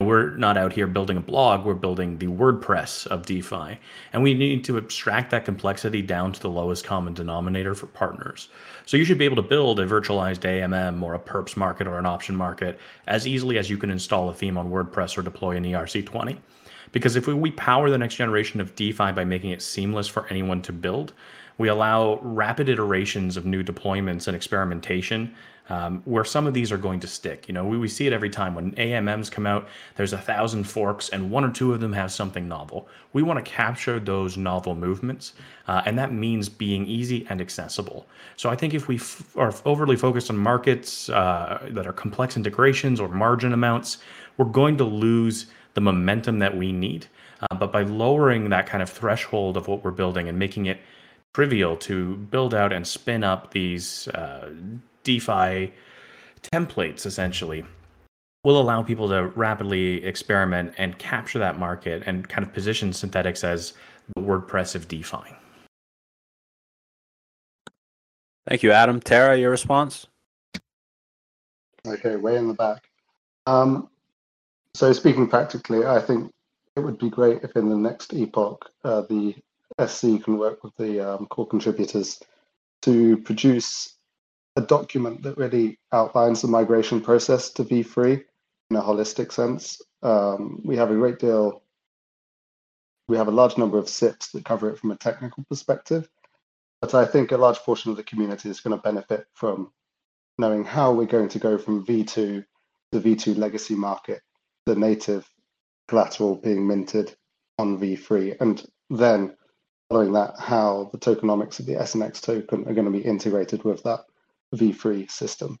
We're not out here building a blog, we're building the WordPress of DeFi. And we need to abstract that complexity down to the lowest common denominator for partners. So you should be able to build a virtualized AMM or a perps market or an option market as easily as you can install a theme on WordPress or deploy an ERC20. Because if we, we power the next generation of DeFi by making it seamless for anyone to build, we allow rapid iterations of new deployments and experimentation um, where some of these are going to stick. You know, we, we see it every time when AMMs come out, there's a thousand forks and one or two of them have something novel. We want to capture those novel movements, uh, and that means being easy and accessible. So I think if we f- are overly focused on markets uh, that are complex integrations or margin amounts, we're going to lose the momentum that we need. Uh, but by lowering that kind of threshold of what we're building and making it trivial to build out and spin up these uh, DeFi templates, essentially, will allow people to rapidly experiment and capture that market and kind of position Synthetix as the WordPress of DeFi.
Thank you, Adam. Tara, your response?
Okay, way in the back. Um, so speaking practically, I think it would be great if in the next epoch, uh, the SC can work with the um, core contributors to produce a document that really outlines the migration process to V3 in a holistic sense. Um, we have a great deal, we have a large number of SIPs that cover it from a technical perspective, but I think a large portion of the community is going to benefit from knowing how we're going to go from V2 to V2 legacy market, the native collateral being minted on V3, and then following that, how the tokenomics of the SNX token are going to be integrated with that V3 system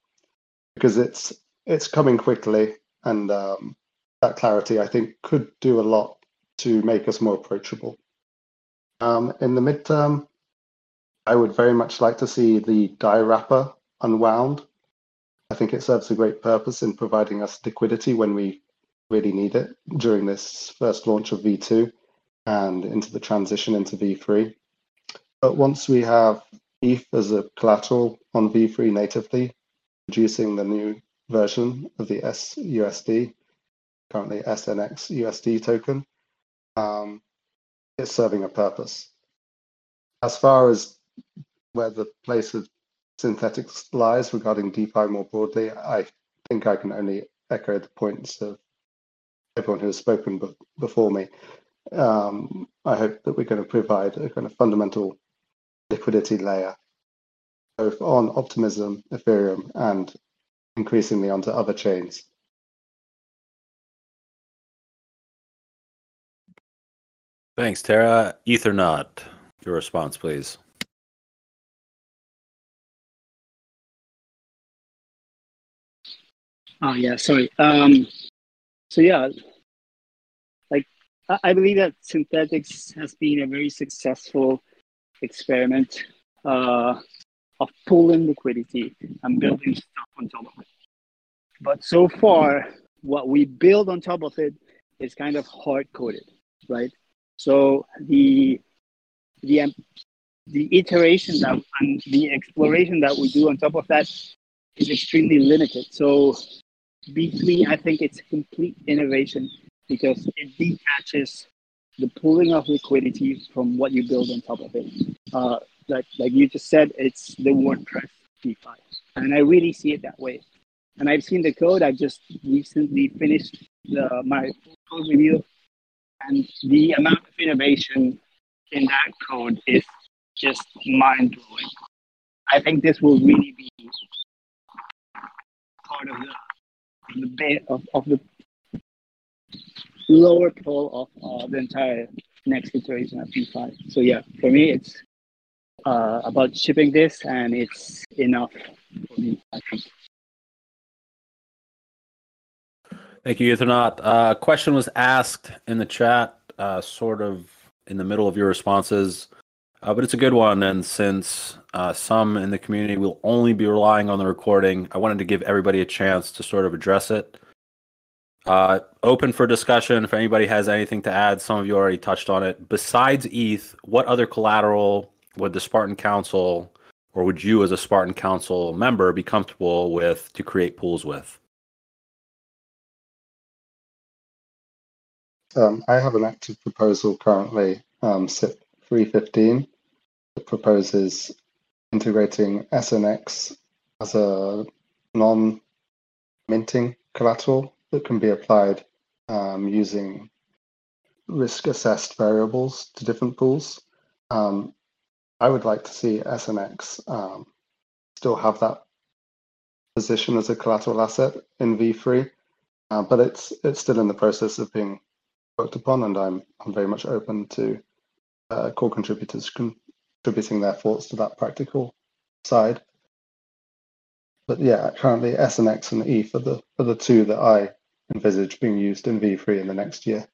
because it's it's coming quickly and um, that clarity I think could do a lot to make us more approachable. Um, in the midterm, I would very much like to see the DAI wrapper unwound. I think it serves a great purpose in providing us liquidity when we really need it during this first launch of V2 and into the transition into V3. But once we have ETH as a collateral on V3 natively, producing the new version of the SUSD, currently SNX USD token. Um, it's serving a purpose. As far as where the place of Synthetix lies regarding DeFi more broadly, I think I can only echo the points of everyone who has spoken be- before me. Um, I hope that we're going to provide a kind of fundamental liquidity layer, both on Optimism, Ethereum, and increasingly onto other chains.
Thanks, Tara. Ethernaut, your response, please.
Oh yeah, sorry. Um, so yeah, like I, I believe that Synthetix has been a very successful experiment uh, of pulling liquidity and building stuff on top of it. But so far, what we build on top of it is kind of hard coded, right? So the the um, the iteration that and the exploration that we do on top of that is extremely limited. So V3, I think it's complete innovation because it detaches the pooling of liquidity from what you build on top of it. Uh, like like you just said, it's the WordPress DeFi, and I really see it that way. And I've seen the code. I just recently finished the, my code review, and the amount of innovation in that code is just mind blowing. I think this will really be part of the the bit of, of the lower pole of uh, the entire next iteration of DeFi. So yeah, for me, it's uh, about shipping this, and it's enough for me. I think.
Thank you, Ethernaut. Uh, a question was asked in the chat, uh, sort of in the middle of your responses, uh, but it's a good one. And since uh, some in the community will only be relying on the recording, I wanted to give everybody a chance to sort of address it. Uh, open for discussion. If anybody has anything to add, some of you already touched on it. Besides ETH, what other collateral would the Spartan Council, or would you as a Spartan Council member, be comfortable with to create pools with?
Um, I have an active proposal currently, um, SIP 315, that proposes integrating SNX as a non minting collateral that can be applied um, using risk assessed variables to different pools. Um, I would like to see SNX um, still have that position as a collateral asset in V3, uh, but it's it's still in the process of being worked upon, and I'm I'm very much open to uh, core contributors contributing their thoughts to that practical side. But yeah, currently SNX and ETH are the are the two that I envisage being used in V3 in the next year.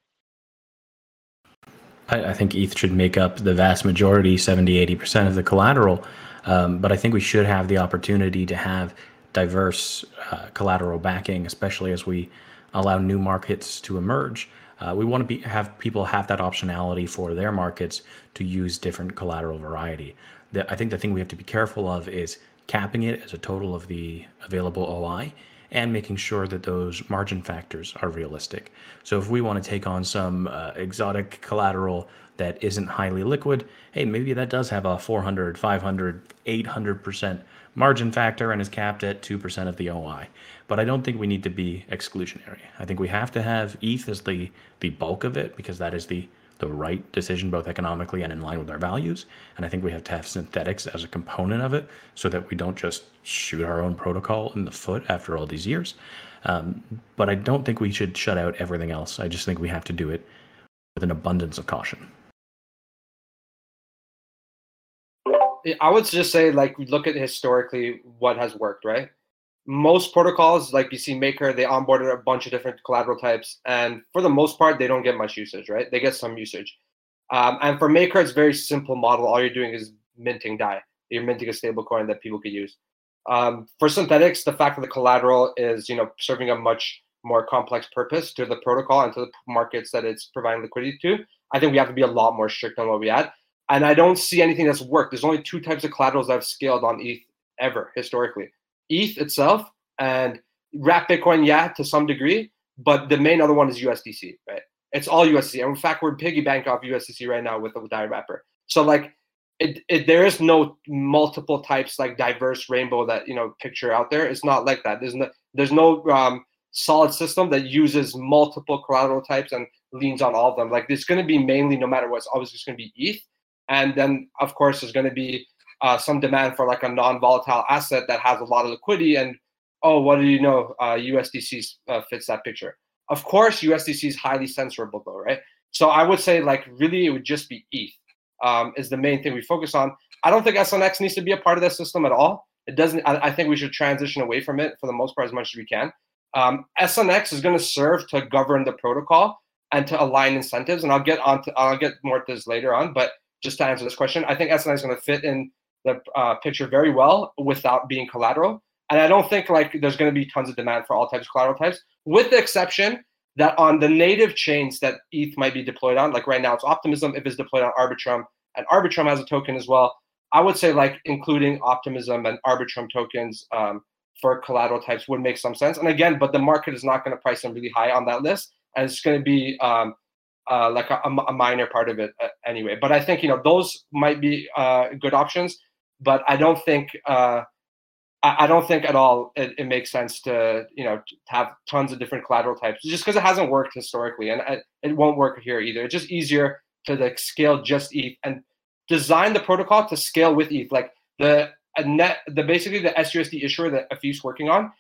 I, I think ETH should make up the vast majority, 70, 80% of the collateral. Um, but I think we should have the opportunity to have diverse uh, collateral backing, especially as we allow new markets to emerge. Uh, we want to be have people have that optionality for their markets to use different collateral variety. The, I think the thing we have to be careful of is capping it as a total of the available OI and making sure that those margin factors are realistic. So if we want to take on some uh, exotic collateral that isn't highly liquid, hey, maybe that does have a 400, 500, 800% margin factor and is capped at 2% of the OI. But I don't think we need to be exclusionary. I think we have to have ETH as the, the bulk of it because that is the the right decision, both economically and in line with our values. And I think we have to have Synthetix as a component of it so that we don't just shoot our own protocol in the foot after all these years. Um, but I don't think we should shut out everything else. I just think we have to do it with an abundance of caution.
I would just say, like, look at historically what has worked, right? Most protocols like you see Maker, they onboarded a bunch of different collateral types, and for the most part, they don't get much usage, right? They get some usage. Um, and for Maker, it's very simple model. All you're doing is minting DAI. You're minting a stable coin that people could use. Um, for Synthetix, the fact that the collateral is, you know, serving a much more complex purpose to the protocol and to the markets that it's providing liquidity to, I think we have to be a lot more strict on what we add. And I don't see anything that's worked. There's only two types of collaterals that have scaled on ETH ever historically. ETH itself and wrap Bitcoin, yeah, to some degree, but the main other one is USDC, right? It's all USDC. And in fact, we're piggy bank off USDC right now with the DAI wrapper. So like, it, it there is no multiple types like diverse rainbow that you know picture out there. It's not like that. There's no there's no um, solid system that uses multiple collateral types and leans on all of them. Like there's going to be mainly no matter what, it's always just going to be ETH, and then of course there's going to be uh, some demand for like a non-volatile asset that has a lot of liquidity and oh what do you know uh, usdc uh, fits that picture. Of course usdc is highly censorable though right? So i would say like really it would just be eth um, is the main thing we focus on. I don't think snx needs to be a part of that system at all. It doesn't i, I think we should transition away from it for the most part as much as we can. Um, snx is going to serve to govern the protocol and to align incentives and i'll get on to i'll get more to this later on but just to answer this question i think snx is going to fit in the uh, picture very well without being collateral. And I don't think like there's going to be tons of demand for all types of collateral types, with the exception that on the native chains that ETH might be deployed on, like right now it's Optimism, if it's deployed on Arbitrum, and Arbitrum has a token as well. I would say like including Optimism and Arbitrum tokens um, for collateral types would make some sense. And again, but the market is not going to price them really high on that list, and it's going to be um, uh, like a, a, minor part of it uh, anyway. But I think you know those might be uh, good options, but I don't think uh, I, I, don't think at all it, it, makes sense to you know to have tons of different collateral types just because it hasn't worked historically, and I, it won't work here either. It's just easier to like scale just ETH and design the protocol to scale with ETH. Like the net, the basically the SUSD issuer that Afif's working on,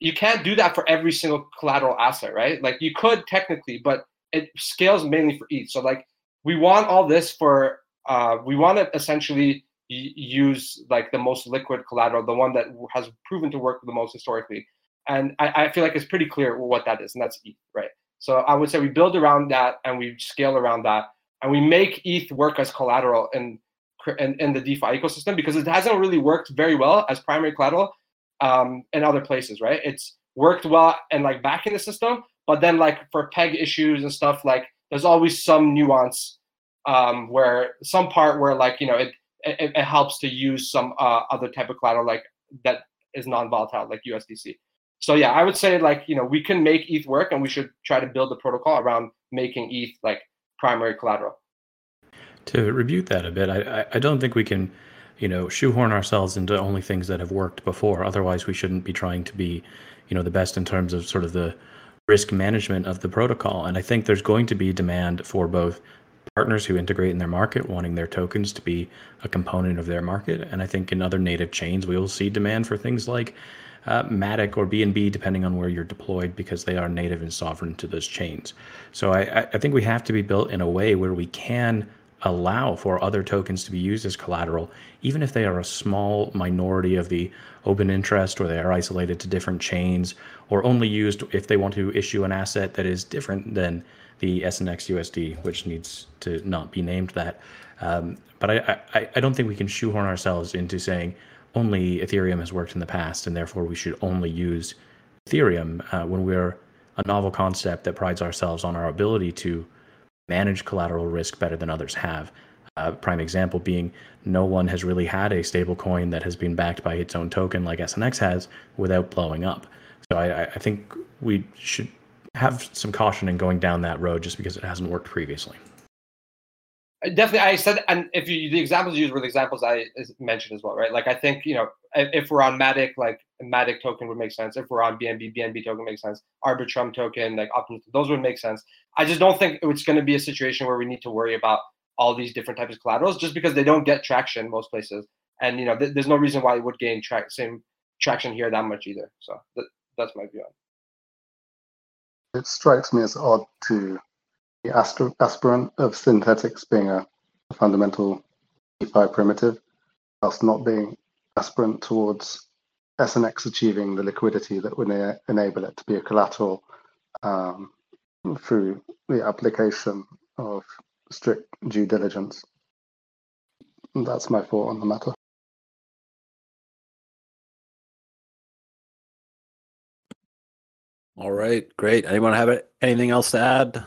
you can't do that for every single collateral asset, right? Like you could technically, but it scales mainly for ETH. So like we want all this for uh, we want to essentially use like the most liquid collateral, the one that has proven to work the most historically. And I, I feel like it's pretty clear what that is, and that's ETH, right? So I would say we build around that and we scale around that, and we make ETH work as collateral in in, in the DeFi ecosystem because it hasn't really worked very well as primary collateral um, in other places, right? It's worked well and like back in the system, but then like for peg issues and stuff, like there's always some nuance um, where some part where like you know it it, it helps to use some uh, other type of collateral like that is non-volatile like USDC. So yeah, I would say like you know we can make ETH work, and we should try to build the protocol around making ETH like primary collateral.
To rebuke that a bit, I I don't think we can, you know, shoehorn ourselves into only things that have worked before. Otherwise, we shouldn't be trying to be, you know, the best in terms of sort of the risk management of the protocol. And I think there's going to be demand for both partners who integrate in their market, wanting their tokens to be a component of their market. And I think in other native chains, we will see demand for things like uh, Matic or BNB, depending on where you're deployed, because they are native and sovereign to those chains. So I, I think we have to be built in a way where we can allow for other tokens to be used as collateral, even if they are a small minority of the open interest or they are isolated to different chains or only used if they want to issue an asset that is different than the SNX USD, which needs to not be named that. Um, but I, I, I don't think we can shoehorn ourselves into saying only Ethereum has worked in the past and therefore we should only use Ethereum uh, when we're a novel concept that prides ourselves on our ability to manage collateral risk better than others have. Uh, prime example being no one has really had a stable coin that has been backed by its own token like SNX has without blowing up. So I, I think we should have some caution in going down that road just because it hasn't worked previously.
Definitely, I said, and if you the examples used were the examples I mentioned as well, right? Like I think you know if we're on Matic, like Matic token would make sense. If we're on BNB, BNB token makes sense. Arbitrum token, like Optimus, those would make sense. I just don't think it's going to be a situation where we need to worry about all these different types of collaterals just because they don't get traction most places. And you know, th- there's no reason why it would gain tra- same traction here that much either. So th- that's my view.
It strikes me as odd to the aspirant of Synthetix being a, a fundamental DeFi primitive, whilst not being aspirant towards SNX achieving the liquidity that would enable it to be a collateral um, through the application of strict due diligence. That's my thought on the matter.
All right, great. Anyone have anything else to add?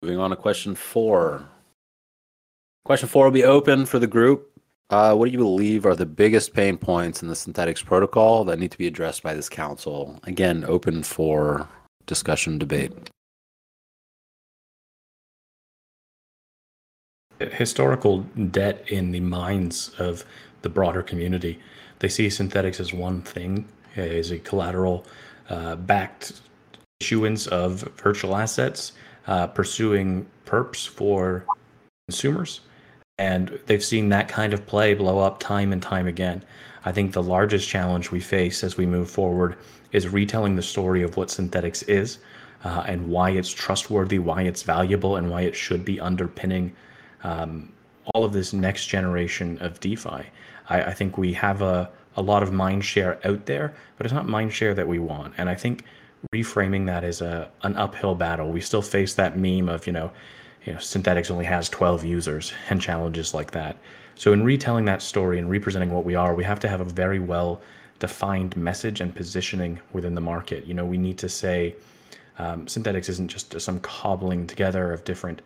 Moving on to question four. Question four will be open for the group. Uh, what do you believe are the biggest pain points in the Synthetix protocol that need to be addressed by this council? Again, open for discussion, debate.
Historical debt in the minds of the broader community. They see Synthetix as one thing, as a collateral uh, backed issuance of virtual assets, uh, pursuing perps for consumers and they've seen that kind of play blow up time and time again. I think the largest challenge we face as we move forward is retelling the story of what Synthetix is uh, and why it's trustworthy, why it's valuable, and why it should be underpinning um, all of this next generation of DeFi. I, I think we have a, a lot of mind share out there, but it's not mind share that we want. And I think reframing that as a an uphill battle. We still face that meme of, you know, you know, Synthetix only has 12 users and challenges like that. So in retelling that story and representing what we are, we have to have a very well defined message and positioning within the market. You know, we need to say um, Synthetix isn't just some cobbling together of different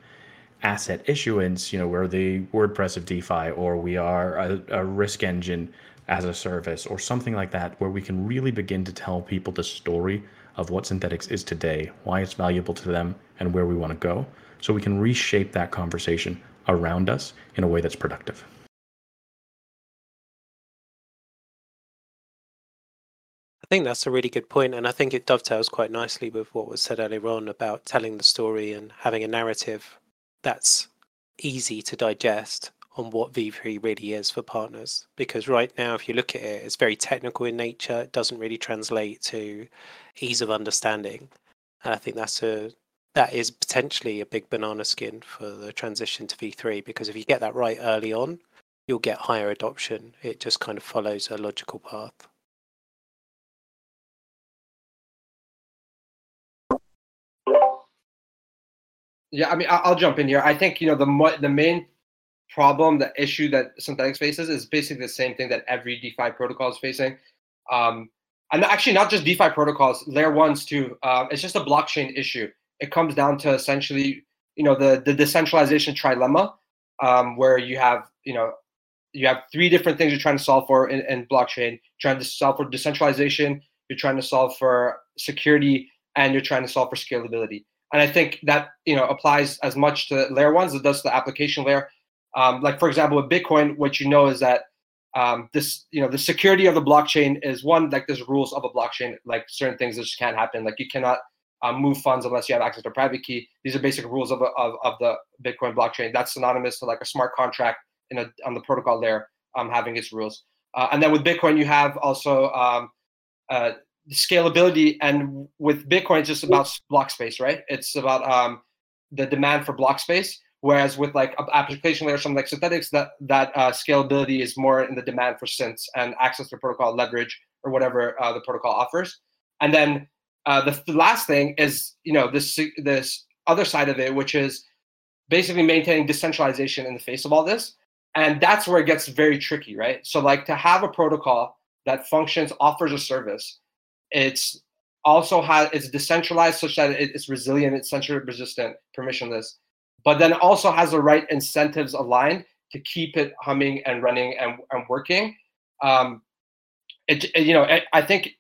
asset issuance. You know, we're the WordPress of DeFi, or we are a, a risk engine as a service or something like that, where we can really begin to tell people the story of what Synthetix is today, why it's valuable to them, and where we want to go. So we can reshape that conversation around us in a way that's productive.
I think that's a really good point, and I think it dovetails quite nicely with what was said earlier on about telling the story and having a narrative that's easy to digest on what V3 really is for partners. Because right now, if you look at it, it's very technical in nature. It doesn't really translate to ease of understanding. And I think that's a that is potentially a big banana skin for the transition to V3 because if you get that right early on, you'll get higher adoption. It just kind of follows a logical path.
Yeah, I mean, I'll jump in here. I think you know the the main problem, the issue that Synthetix faces is basically the same thing that every DeFi protocol is facing. Um, and actually, not just DeFi protocols, layer ones too. Uh, it's just a blockchain issue. It comes down to essentially, you know, the the decentralization trilemma, um, where you have, you know, you have three different things you're trying to solve for in, in blockchain. You're trying to solve for decentralization, you're trying to solve for security, and you're trying to solve for scalability. And I think that you know applies as much to layer ones as it does to the application layer. Um, like for example, with Bitcoin, what you know is that um, this, you know, the security of the blockchain is one like there's rules of a blockchain, like certain things that just can't happen. Like you cannot um, move funds unless you have access to a private key. These are basic rules of, of, of the Bitcoin blockchain. That's synonymous to like a smart contract in a on the protocol layer um, having its rules. Uh, and then with Bitcoin, you have also um, uh, scalability. And with Bitcoin, it's just about block space, right? It's about um, the demand for block space. Whereas with like application layer, something like Synthetix, that that uh, scalability is more in the demand for synths and access to protocol leverage or whatever uh, the protocol offers. And then uh, the, the last thing is you know this this other side of it, which is basically maintaining decentralization in the face of all this. And that's where it gets very tricky, right? So like to have a protocol that functions, offers a service, it's also has it's decentralized such that it's resilient, it's censorship resistant, permissionless but then also has the right incentives aligned to keep it humming and running and, and working. Um, it, you know, it, I think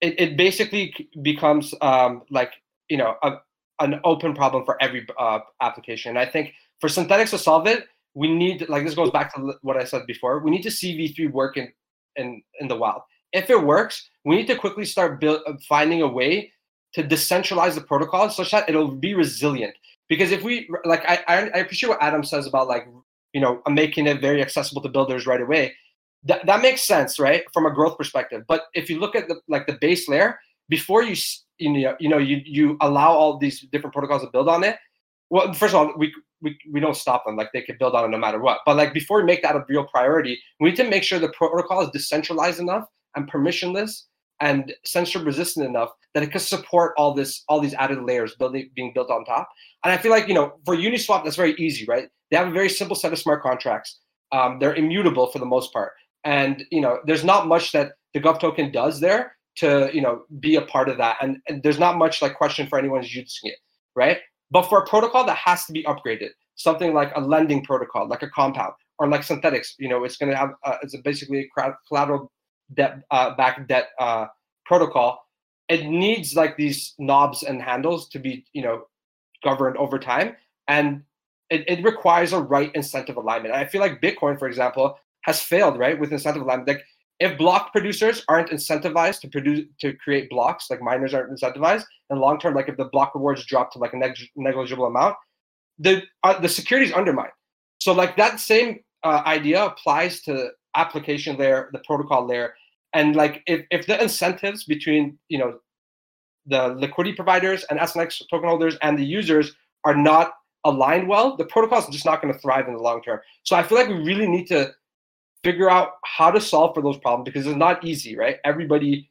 it, it basically becomes um, like, you know, a, an open problem for every uh, application. And I think for Synthetix to solve it, we need, like this goes back to what I said before, we need to see V3 work in, in, in the wild. If it works, we need to quickly start build, finding a way to decentralize the protocol such that it'll be resilient because if we like I, I appreciate what adam says about like you know making it very accessible to builders right away. That, that makes sense right from a growth perspective. But if you look at the like the base layer before you you know you know you you allow all these different protocols to build on it well first of all we we, we don't stop them. Like they can build on it no matter what. But like before we make that a real priority we need to make sure the protocol is decentralized enough and permissionless and censorship resistant enough that it could support all this all these added layers building being built on top and I feel like, you know, for Uniswap, that's very easy, right? They have a very simple set of smart contracts. Um, they're immutable for the most part. And, you know, there's not much that the Gov token does there to, you know, be a part of that. And, and there's not much like question for anyone who's using it, right? But for a protocol that has to be upgraded, something like a lending protocol, like a compound, or like Synthetix, you know, it's going to have, uh, it's basically a collateral debt, uh, back debt uh, protocol. It needs like these knobs and handles to be, you know, governed over time. And it, it requires a right incentive alignment. And I feel like Bitcoin, for example, has failed, right, with incentive alignment. Like if block producers aren't incentivized to produce to create blocks, like miners aren't incentivized, and long term, like if the block rewards drop to like a neg- negligible amount, the uh, the security is undermined. So like that same uh, idea applies to application layer, the protocol layer, and like if, if the incentives between you know the liquidity providers and SNX token holders and the users are not aligned well, the protocol is just not going to thrive in the long term. So I feel like we really need to figure out how to solve for those problems because it's not easy, right? Everybody,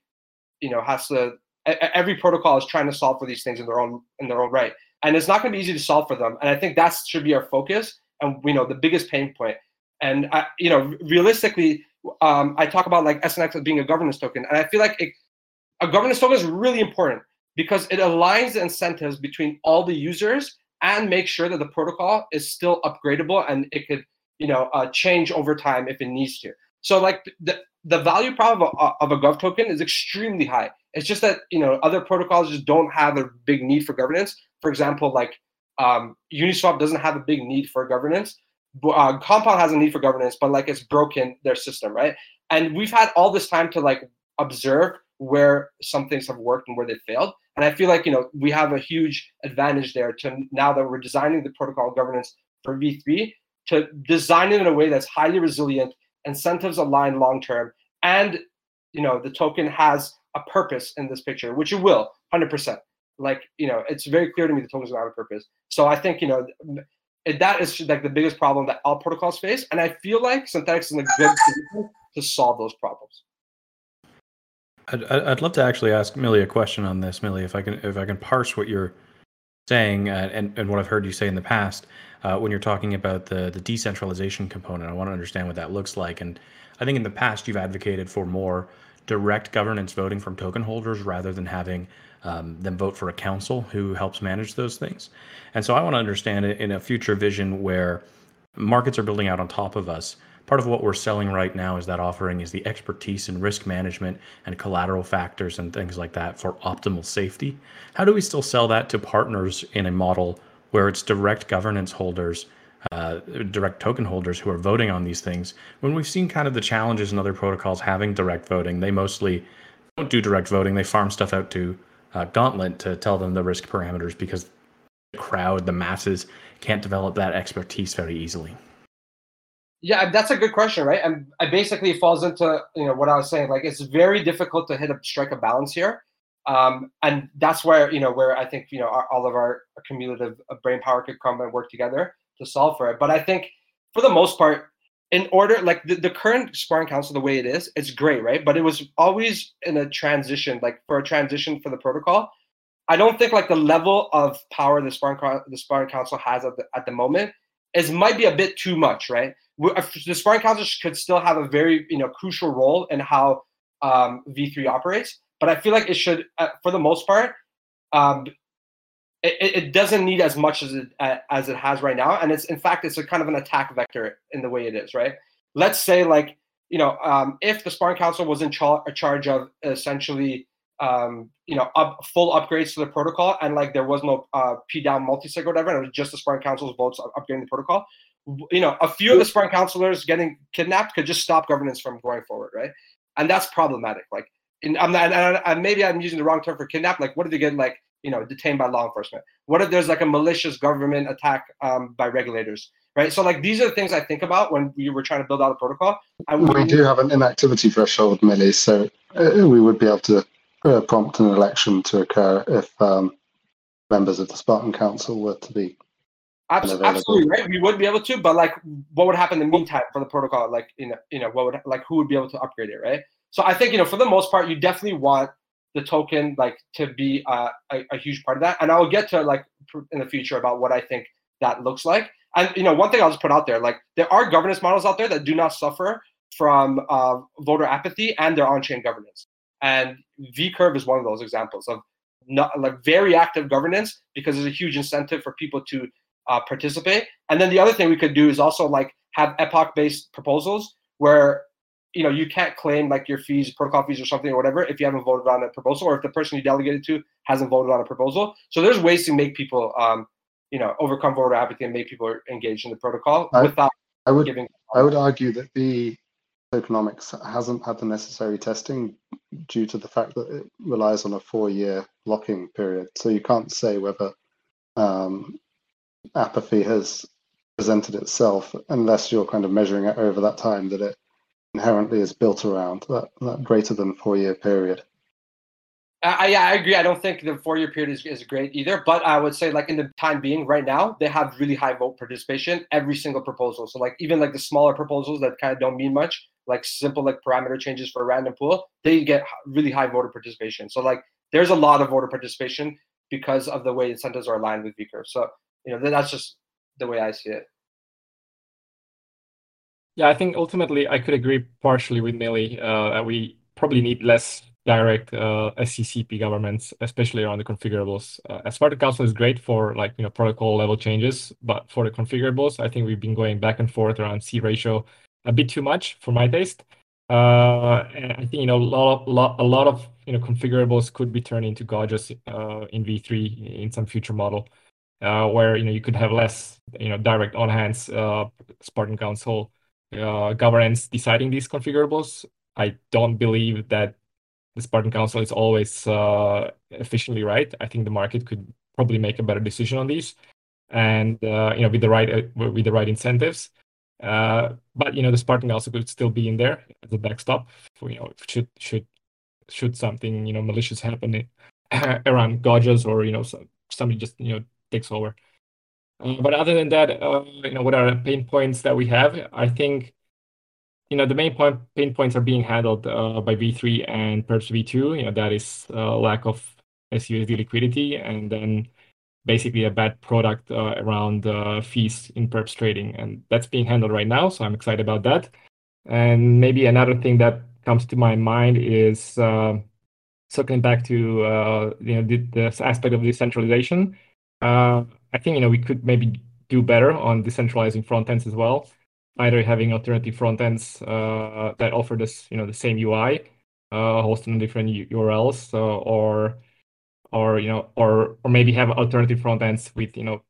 you know, has to. Every protocol is trying to solve for these things in their own in their own right, and it's not going to be easy to solve for them. And I think that should be our focus, and you know, the biggest pain point. And I, you know, realistically, um, I talk about like SNX as being a governance token, and I feel like it, a governance token is really important because it aligns the incentives between all the users and makes sure that the protocol is still upgradable and it could you know uh, change over time if it needs to So like the the value prop of a, of a gov token is extremely high. It's just that you know other protocols just don't have a big need for governance. For example, like um, Uniswap doesn't have a big need for governance. Uh, Compound has a need for governance, but like it's broken their system, right? And we've had all this time to like observe where some things have worked and where they failed. And I feel like you know we have a huge advantage there to now that we're designing the protocol governance for V3 to design it in a way that's highly resilient, incentives aligned long term, and you know the token has a purpose in this picture, which it will, hundred percent. Like you know, it's very clear to me the token's have a purpose. So I think you know that is like the biggest problem that all protocols face, and I feel like Synthetix is a good to solve those problems.
I'd, I'd love to actually ask Millie a question on this, Millie, if I can if I can parse what you're saying uh, and, and what I've heard you say in the past uh, when you're talking about the the decentralization component. I want to understand what that looks like, and I think in the past you've advocated for more direct governance voting from token holders rather than having um, them vote for a council who helps manage those things. And so I want to understand it in a future vision where markets are building out on top of us part of what we're selling right now is that offering is the expertise in risk management and collateral factors and things like that for optimal safety. How do we still sell that to partners in a model where it's direct governance holders, uh, direct token holders who are voting on these things? When we've seen kind of the challenges in other protocols having direct voting, they mostly don't do direct voting. They farm stuff out to uh, Gauntlet to tell them the risk parameters because the crowd, the masses, can't develop that expertise very easily.
Yeah, that's a good question, right? And it basically falls into you know what I was saying. Like it's very difficult to hit a strike a balance here, um, and that's where you know where I think you know our, all of our cumulative uh, brain power could come and work together to solve for it. But I think for the most part, in order like the, the current Spartan council the way it is, it's great, right? But it was always in a transition, like for a transition for the protocol. I don't think like the level of power the Spartan the Spartan council has at the, at the moment is might be a bit too much, right? the Spartan council could still have a very you know crucial role in how um, V3 operates, but I feel like it should, uh, for the most part, um, it, it doesn't need as much as it as it has right now, and it's in fact it's a kind of an attack vector in the way it is, right? Let's say like you know um, if the Spartan council was in char- charge of essentially um, you know up, full upgrades to the protocol, and like there was no uh, pDAO multisig or whatever, and it was just the Spartan council's votes upgrading the protocol you know, a few of the Spartan counselors getting kidnapped could just stop governance from going forward, right? And that's problematic. Like, in, I'm not, and maybe I'm using the wrong term for kidnap. Like, what if they get like, you know, detained by law enforcement? What if there's like a malicious government attack um, by regulators, right? So, like, these are the things I think about when we were trying to build out a protocol.
And we, we do have an inactivity threshold, Millie, so uh, we would be able to uh, prompt an election to occur if um, members of the Spartan Council were to be
Absolutely, right. We would be able to, but like, what would happen in the meantime for the protocol? Like, you know, you know, what would like who would be able to upgrade it, right? So I think you know, for the most part, you definitely want the token like to be uh, a, a huge part of that. And I will get to like in the future about what I think that looks like. And you know, one thing I'll just put out there, like there are governance models out there that do not suffer from uh, voter apathy and their on-chain governance. And VCurve is one of those examples of not like very active governance because there's a huge incentive for people to uh, participate. And then the other thing we could do is also like have epoch based proposals where you know you can't claim like your fees, protocol fees or something or whatever if you haven't voted on a proposal or if the person you delegated to hasn't voted on a proposal. So there's ways to make people um, you know overcome voter apathy and make people engage in the protocol I, without
I would
giving.
I would argue that the tokenomics hasn't had the necessary testing due to the fact that it relies on a four-year locking period. So you can't say whether um, apathy has presented itself unless you're kind of measuring it over that time that it inherently is built around that, that greater than four year period.
I, yeah, I agree. I don't think the four year period is, is great either. But I would say, like, in the time being right now, they have really high vote participation every single proposal. So, like, even like the smaller proposals that kind of don't mean much, like simple like parameter changes for a random pool, they get really high voter participation. So, like, there's a lot of voter participation because of the way incentives are aligned with V curve. So, you know that's just the way I see it.
Yeah, I think ultimately I could agree partially with Millie. Uh, we probably need less direct uh, SCCP governments, especially around the configurables. Uh, as council is great for like you know protocol level changes, but for the configurables, I think we've been going back and forth around C ratio a bit too much for my taste. Uh, and I think you know a lot of lot, a lot of you know configurables could be turned into gauges uh, in V3 in some future model, uh, where you know you could have less you know direct on hands uh, Spartan Council uh, governance deciding these configurables. I don't believe that the Spartan Council is always uh, efficiently right. I think the market could probably make a better decision on these, and uh, you know with the right uh, with the right incentives. Uh, but you know the Spartan also could still be in there as a backstop. For, you know should should should something you know malicious happen around gauges or you know somebody just you know takes over. Uh, but other than that, uh, you know what are the pain points that we have? I think you know the main point pain points are being handled uh, by V3 and Perps V2. You know that is uh, lack of SUSD liquidity and then basically a bad product uh, around uh, fees in perps trading, and that's being handled right now. So I'm excited about that. And maybe another thing that comes to my mind is uh, circling back to you know the, the, aspect of decentralization. Uh, I think you know we could maybe do better on decentralizing front ends as well. Either having alternative front ends uh, that offer this you know the same UI, hosted on different URLs, or or you know or or maybe have alternative front ends with you know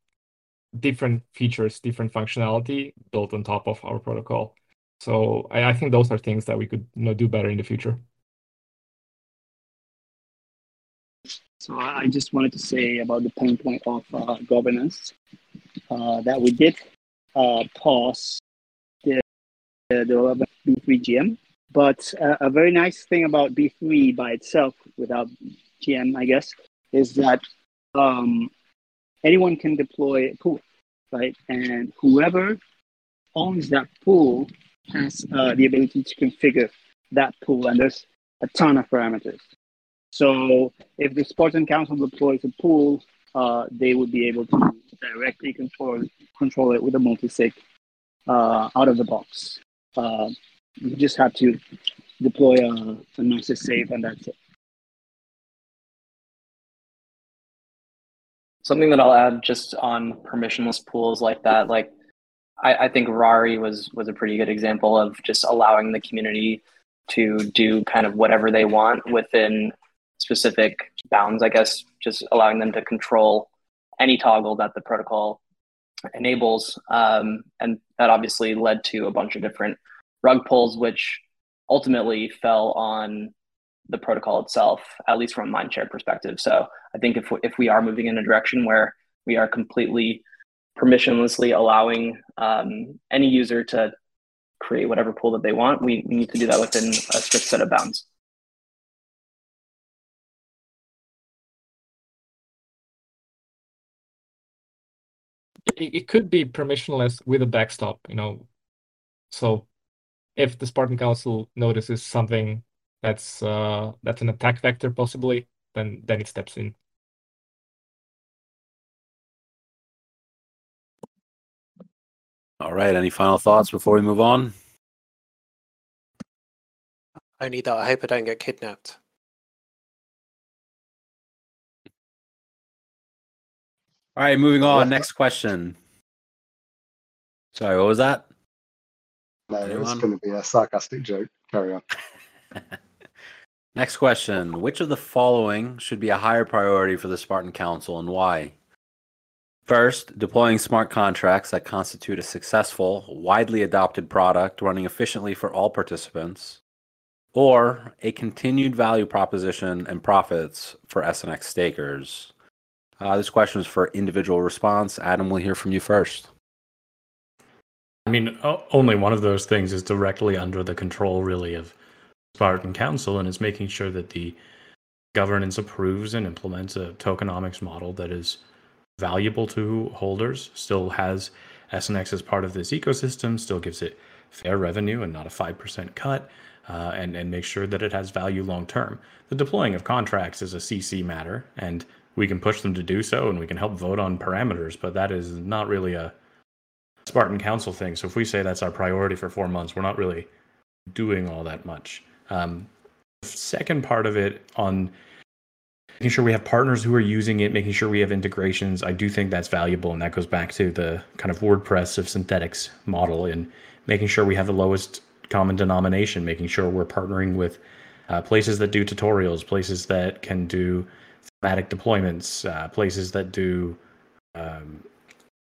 different features different functionality built on top of our protocol so i, I think those are things that we could you know do better in the future
so i just wanted to say about the pain point of uh, governance uh, that we did uh, pause the, the development of V3 gm but uh, a very nice thing about V3 by itself without gm i guess is that um, anyone can deploy a pool, right? And whoever owns that pool has uh, the ability to configure that pool, and there's a ton of parameters. So if the Spartan Council deploys a pool, uh, they would be able to directly control control it with a multisig uh, out of the box. Uh, you just have to deploy a, a master safe, and that's it.
Something that I'll add just on permissionless pools like that, like I, I think Rari was was a pretty good example of just allowing the community to do kind of whatever they want within specific bounds, I guess, just allowing them to control any toggle that the protocol enables. Um, and that obviously led to a bunch of different rug pulls, which ultimately fell on the protocol itself, at least from a mindshare perspective. So I think if we, if we are moving in a direction where we are completely permissionlessly allowing um, any user to create whatever pool that they want, we, we need to do that within a strict set of bounds.
It, it could be permissionless with a backstop, you know. So if the Spartan Council notices something that's uh, that's an attack vector possibly, then then it steps in.
All right. Any final thoughts before we move on?
Only that I hope I don't get kidnapped.
All right, moving on. Next question. Sorry, what was that?
No, it's going to be a sarcastic joke. Carry on.
Next question. Which of the following should be a higher priority for the Spartan Council and why? First, deploying smart contracts that constitute a successful, widely adopted product running efficiently for all participants, or a continued value proposition and profits for SNX stakers. Uh, this question is for individual response. Adam, we'll hear from you first.
I mean, only one of those things is directly under the control, really, of Spartan Council and is making sure that the governance approves and implements a tokenomics model that is valuable to holders, still has SNX as part of this ecosystem, still gives it fair revenue and not a 5% cut, uh, and, and make sure that it has value long term. The deploying of contracts is a CC matter, and we can push them to do so and we can help vote on parameters, but that is not really a Spartan Council thing. So if we say that's our priority for four months, we're not really doing all that much. Um, second part of it on making sure we have partners who are using it, making sure we have integrations. I do think that's valuable, and that goes back to the kind of WordPress of Synthetix model in making sure we have the lowest common denomination, making sure we're partnering with uh, places that do tutorials, places that can do thematic deployments, uh, places that do um,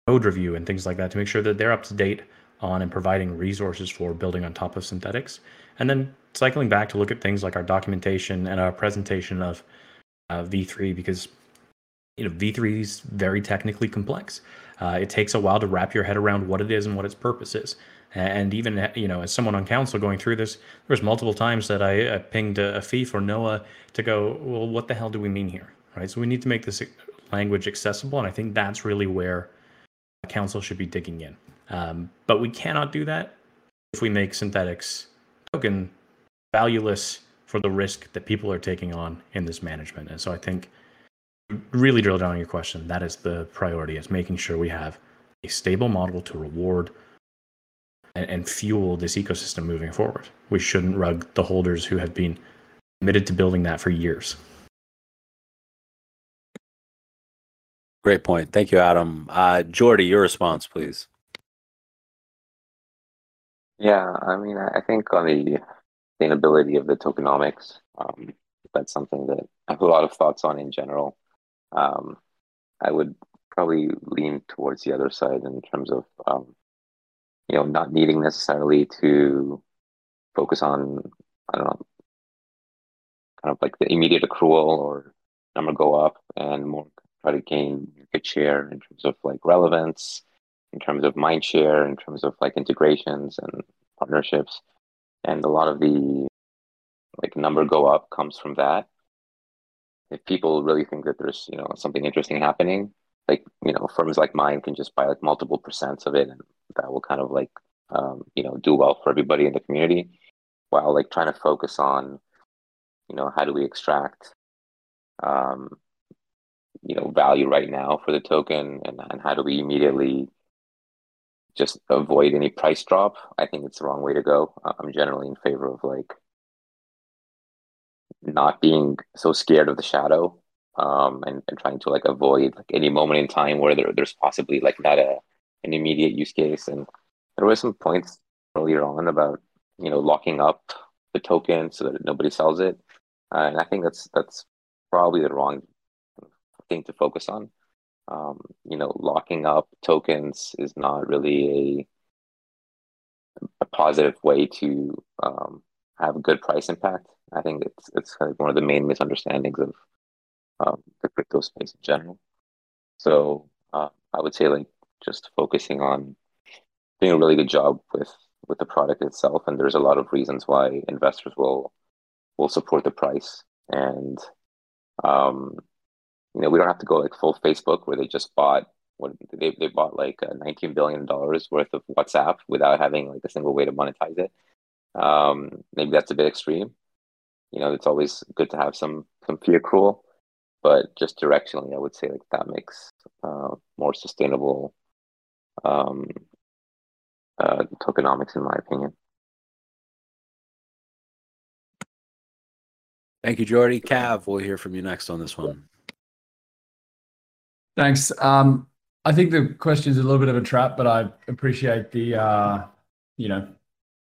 code review and things like that to make sure that they're up to date on and providing resources for building on top of Synthetix. And then cycling back to look at things like our documentation and our presentation of uh, V3 because you know V3 is very technically complex. Uh, it takes a while to wrap your head around what it is and what its purpose is. And even you know, as someone on council going through this, there was multiple times that I, I pinged a, Afif for Noah to go, well, what the hell do we mean here, right? So we need to make this language accessible, and I think that's really where council should be digging in. Um, but we cannot do that if we make Synthetix token valueless for the risk that people are taking on in this management. And so I think really drill down on your question. That is the priority is making sure we have a stable model to reward and, and fuel this ecosystem moving forward. We shouldn't rug the holders who have been committed to building that for years.
Great point. Thank you, Adam. Uh, Jordi, your response, please.
Yeah, I mean, I think on the sustainability of the tokenomics, um, that's something that I have a lot of thoughts on in general. Um, I would probably lean towards the other side in terms of, um, you know, not needing necessarily to focus on, I don't know, kind of like the immediate accrual or number go up and more try to gain market share in terms of like relevance, in terms of mind share, in terms of like integrations and partnerships. And a lot of the like number go up comes from that. If people really think that there's, you know, something interesting happening, like, you know, firms like mine can just buy like multiple percents of it and that will kind of like um, you know, do well for everybody in the community while like trying to focus on, you know, how do we extract um, you know value right now for the token and, and how do we immediately just avoid any price drop? I think it's the wrong way to go. I'm generally in favor of like not being so scared of the shadow um, and, and trying to like avoid like any moment in time where there, there's possibly like not a an immediate use case. And there were some points earlier on about you know locking up the token so that nobody sells it. Uh, and i think that's that's probably the wrong thing to focus on. Um, you know, locking up tokens is not really a a positive way to um, have a good price impact. I think it's it's kind of one of the main misunderstandings of um, the crypto space in general. So uh, I would say like just focusing on doing a really good job with with the product itself, and there's a lot of reasons why investors will will support the price and um, you know, we don't have to go like full Facebook where they just bought what they they bought like uh, 19 billion dollars worth of WhatsApp without having like a single way to monetize it. Um, maybe that's a bit extreme. You know, it's always good to have some some fee accrual, but just directionally, I would say like that makes uh, more sustainable um, uh, tokenomics, in my opinion.
Thank you, Jordi. Cav, we'll hear from you next on this one.
Thanks. Um, I think the question is a little bit of a trap, but I appreciate the, uh, you know,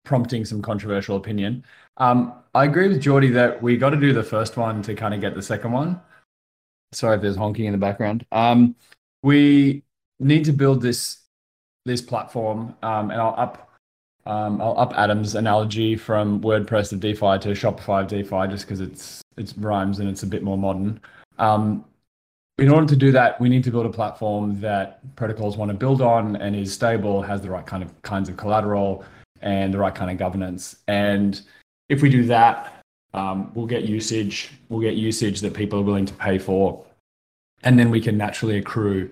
prompting some controversial opinion. Um, I agree with Jordi that we got to do the first one to kind of get the second one. Sorry if there's honking in the background. Um, we need to build this this platform, and I'll up I'll up Adam's analogy from WordPress of DeFi to Shopify of DeFi just because it's it's rhymes and it's a bit more modern. In order to do that, we need to build a platform that protocols want to build on and is stable, has the right kind of kinds of collateral and the right kind of governance. And if we do that, um, we'll get usage. We'll get usage that people are willing to pay for, and then we can naturally accrue,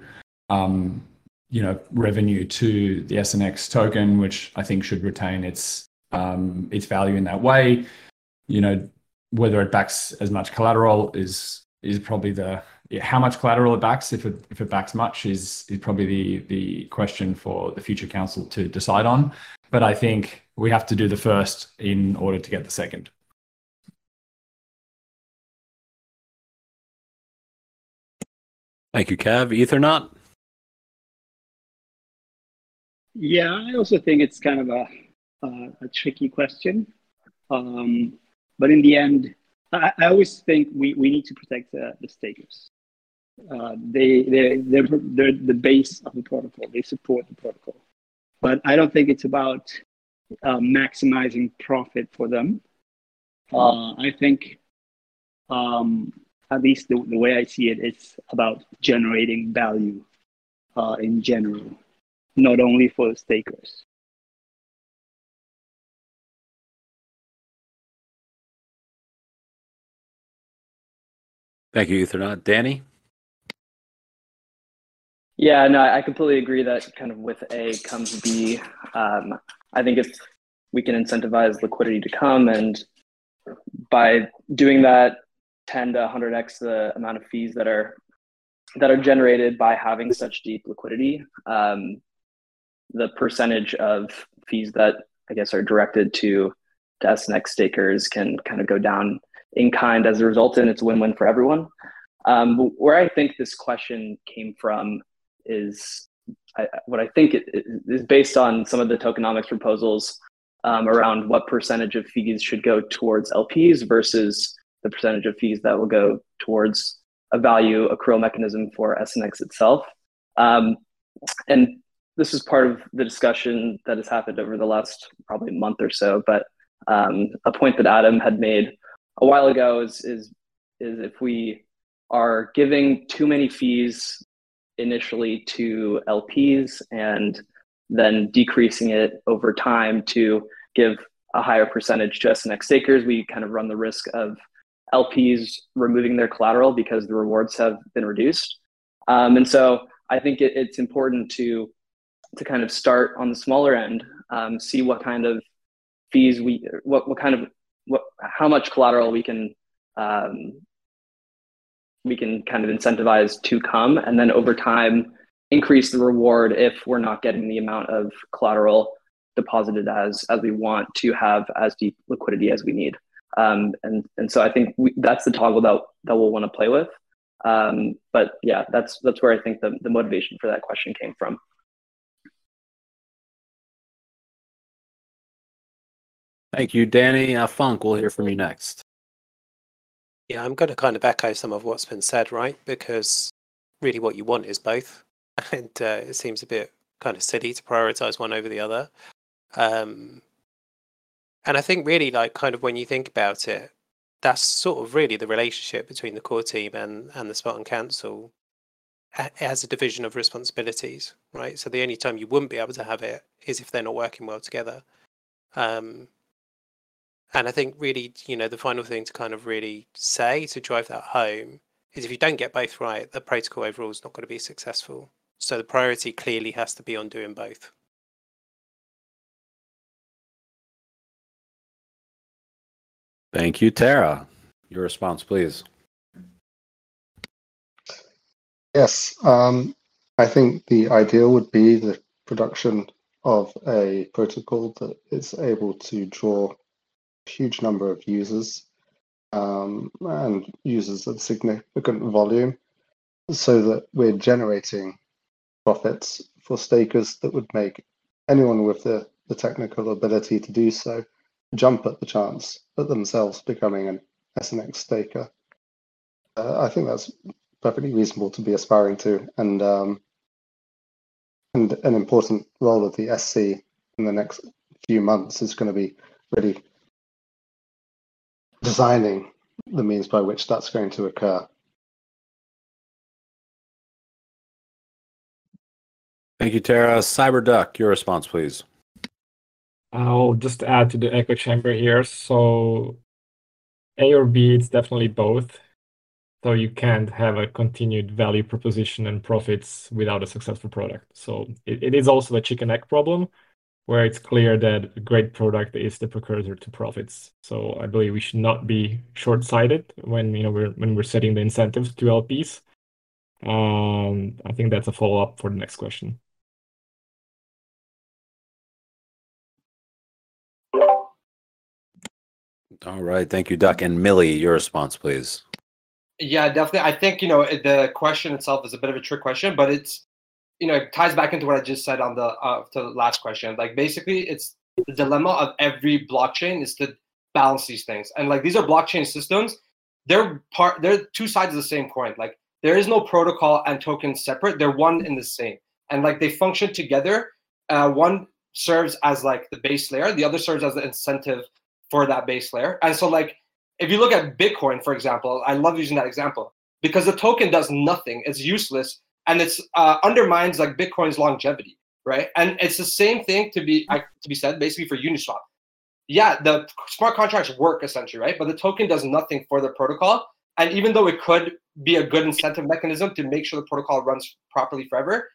um, you know, revenue to the SNX token, which I think should retain its um, its value in that way. You know, whether it backs as much collateral is is probably the how much collateral it backs, if it if it backs much, is is probably the the question for the future council to decide on. But I think we have to do the first in order to get the second.
Thank you, Cav. Ethernaut.
Yeah, I also think it's kind of a uh, a tricky question. Um, but in the end, I, I, always think we, we need to protect the, the stakers. Uh, they, they, they're, they're the base of the protocol. They support the protocol. But I don't think it's about uh, maximizing profit for them. Uh, I think, um, at least the, the way I see it, it's about generating value uh, in general, not only for the stakers.
Thank you, Ethernaut. Danny?
Yeah, no, I completely agree that kind of with A comes B. Um, I think if we can incentivize liquidity to come and by doing that 10 to 100x the amount of fees that are that are generated by having such deep liquidity um, the percentage of fees that i guess are directed to to snx stakers can kind of go down in kind as a result and it's a win-win for everyone um, where i think this question came from is I, what i think it is based on some of the tokenomics proposals um, around what percentage of fees should go towards LPs versus the percentage of fees that will go towards a value accrual mechanism for SNX itself. Um, and this is part of the discussion that has happened over the last probably month or so. But um, a point that Adam had made a while ago is, is, is if we are giving too many fees initially to LPs and then decreasing it over time to give a higher percentage to SNX stakers, we kind of run the risk of LPs removing their collateral because the rewards have been reduced. Um, and so I think it, it's important to to kind of start on the smaller end, um, see what kind of fees we, what what kind of what how much collateral we can um, we can kind of incentivize to come, and then over time increase the reward if we're not getting the amount of collateral deposited as as we want to have as deep liquidity as we need. Um, and and so I think we, that's the toggle that that we'll want to play with. Um, but yeah, that's that's where I think the, the motivation for that question came from.
Thank you, Danny. Uh, Funk, we'll hear from you next.
Yeah, I'm going to kind of echo some of what's been said, right? Because really what you want is both. And uh, it seems a bit kind of silly to prioritize one over the other. Um, and I think really, like, kind of when you think about it, that's sort of really the relationship between the core team and and the Spartan Council as a division of responsibilities, right? So the only time you wouldn't be able to have it is if they're not working well together. Um, and I think really, you know, the final thing to kind of really say to drive that home is if you don't get both right, the protocol overall is not going to be successful. So the priority clearly has to be on doing both.
Thank you, Tara. Your response, please.
Yes, um, I think the ideal would be the production of a protocol that is able to draw a huge number of users um, and users of significant volume so that we're generating profits for stakers that would make anyone with the, the technical ability to do so jump at the chance at themselves becoming an SNX staker. Uh, I think that's perfectly reasonable to be aspiring to, and um, and an important role of the SC in the next few months is going to be really designing the means by which that's going to occur.
Thank you, Tara. Cyberduck, your response, please.
I'll just add to the echo chamber here. So A or B, it's definitely both. So you can't have a continued value proposition and profits without a successful product. So it, it is also a chicken egg problem where it's clear that a great product is the precursor to profits. So I believe we should not be short-sighted when you know we're when we're setting the incentives to LPs. Um, I think that's a follow-up for the next question.
All right. Thank you, Duck. And Millie, your response, please.
Yeah, definitely. I think, you know, the question itself is a bit of a trick question, but it's, you know, it ties back into what I just said on the, uh, to the last question. Like basically it's the dilemma of every blockchain is to balance these things. And like these are blockchain systems, they're part they're two sides of the same coin. Like there is no protocol and token separate. They're one in the same. And like they function together. Uh, one serves as like the base layer, the other serves as the incentive for that base layer. And so like if you look at Bitcoin, for example, I love using that example because the token does nothing. It's useless and it's uh, undermines like Bitcoin's longevity, right? And it's the same thing to be to be said basically for Uniswap. Yeah, the smart contracts work essentially, right? But the token does nothing for the protocol. And even though it could be a good incentive mechanism to make sure the protocol runs properly forever,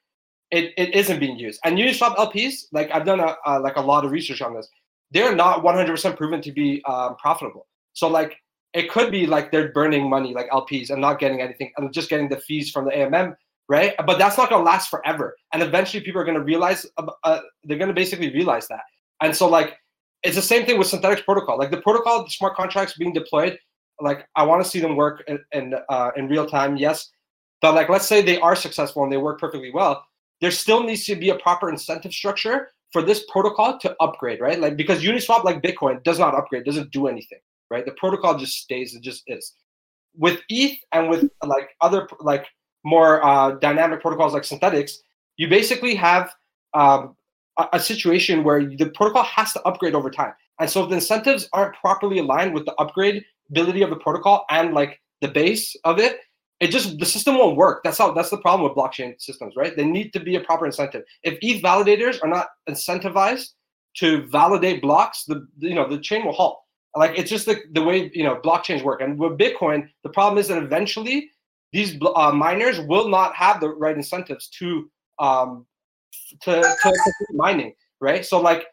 it, it isn't being used. And Uniswap LPs, like I've done a, like a lot of research on this, they're not 100% proven to be um, profitable. So like it could be like they're burning money like LPs and not getting anything and just getting the fees from the AMM, right? But that's not going to last forever. And eventually people are going to realize uh, they're going to basically realize that. And so like it's the same thing with Synthetix protocol. Like the protocol, the smart contracts being deployed, like I want to see them work in in, uh, in real time, yes. But like let's say they are successful and they work perfectly well, there still needs to be a proper incentive structure for this protocol to upgrade, right? Like because Uniswap, like Bitcoin, does not upgrade, doesn't do anything right? The protocol just stays, it just is. With ETH and with like other like more uh, dynamic protocols like Synthetix, you basically have um, a, a situation where the protocol has to upgrade over time. And so if the incentives aren't properly aligned with the upgrade ability of the protocol and like the base of it, it just the system won't work. That's how that's the problem with blockchain systems, right? They need to be a proper incentive. If ETH validators are not incentivized to validate blocks, the you know the chain will halt. Like it's just the, the way you know blockchains work. And with Bitcoin, the problem is that eventually these uh, miners will not have the right incentives to um to, to, mining, right? So like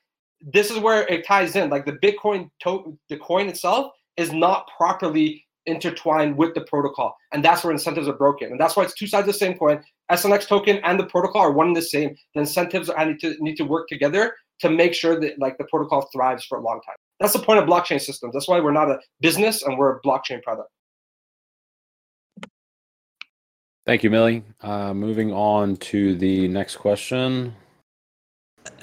this is where it ties in. Like the Bitcoin to- the coin itself is not properly intertwined with the protocol, and that's where incentives are broken. And that's why it's two sides of the same coin. SNX token and the protocol are one and the same. The incentives are, need to need to work together to make sure that like the protocol thrives for a long time. That's the point of blockchain systems. That's why we're not a business and we're a blockchain product.
Thank you, Millie. Uh, moving on to the next question.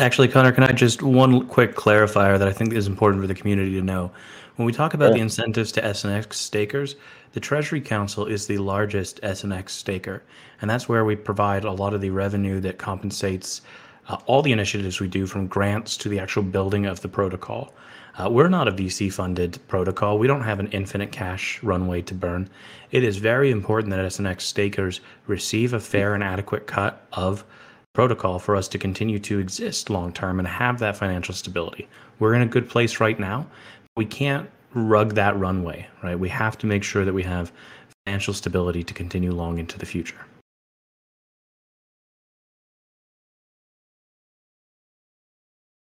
Actually, Connor, can I just one quick clarifier that I think is important for the community to know? When we talk about the incentives to SNX stakers, the Treasury Council is the largest SNX staker, and that's where we provide a lot of the revenue that compensates uh, all the initiatives we do from grants to the actual building of the protocol. Uh, we're not a VC funded protocol. We don't have an infinite cash runway to burn. It is very important that SNX stakers receive a fair and adequate cut of protocol for us to continue to exist long term and have that financial stability. We're in a good place right now. We can't rug that runway, right? We have to make sure that we have financial stability to continue long into the future.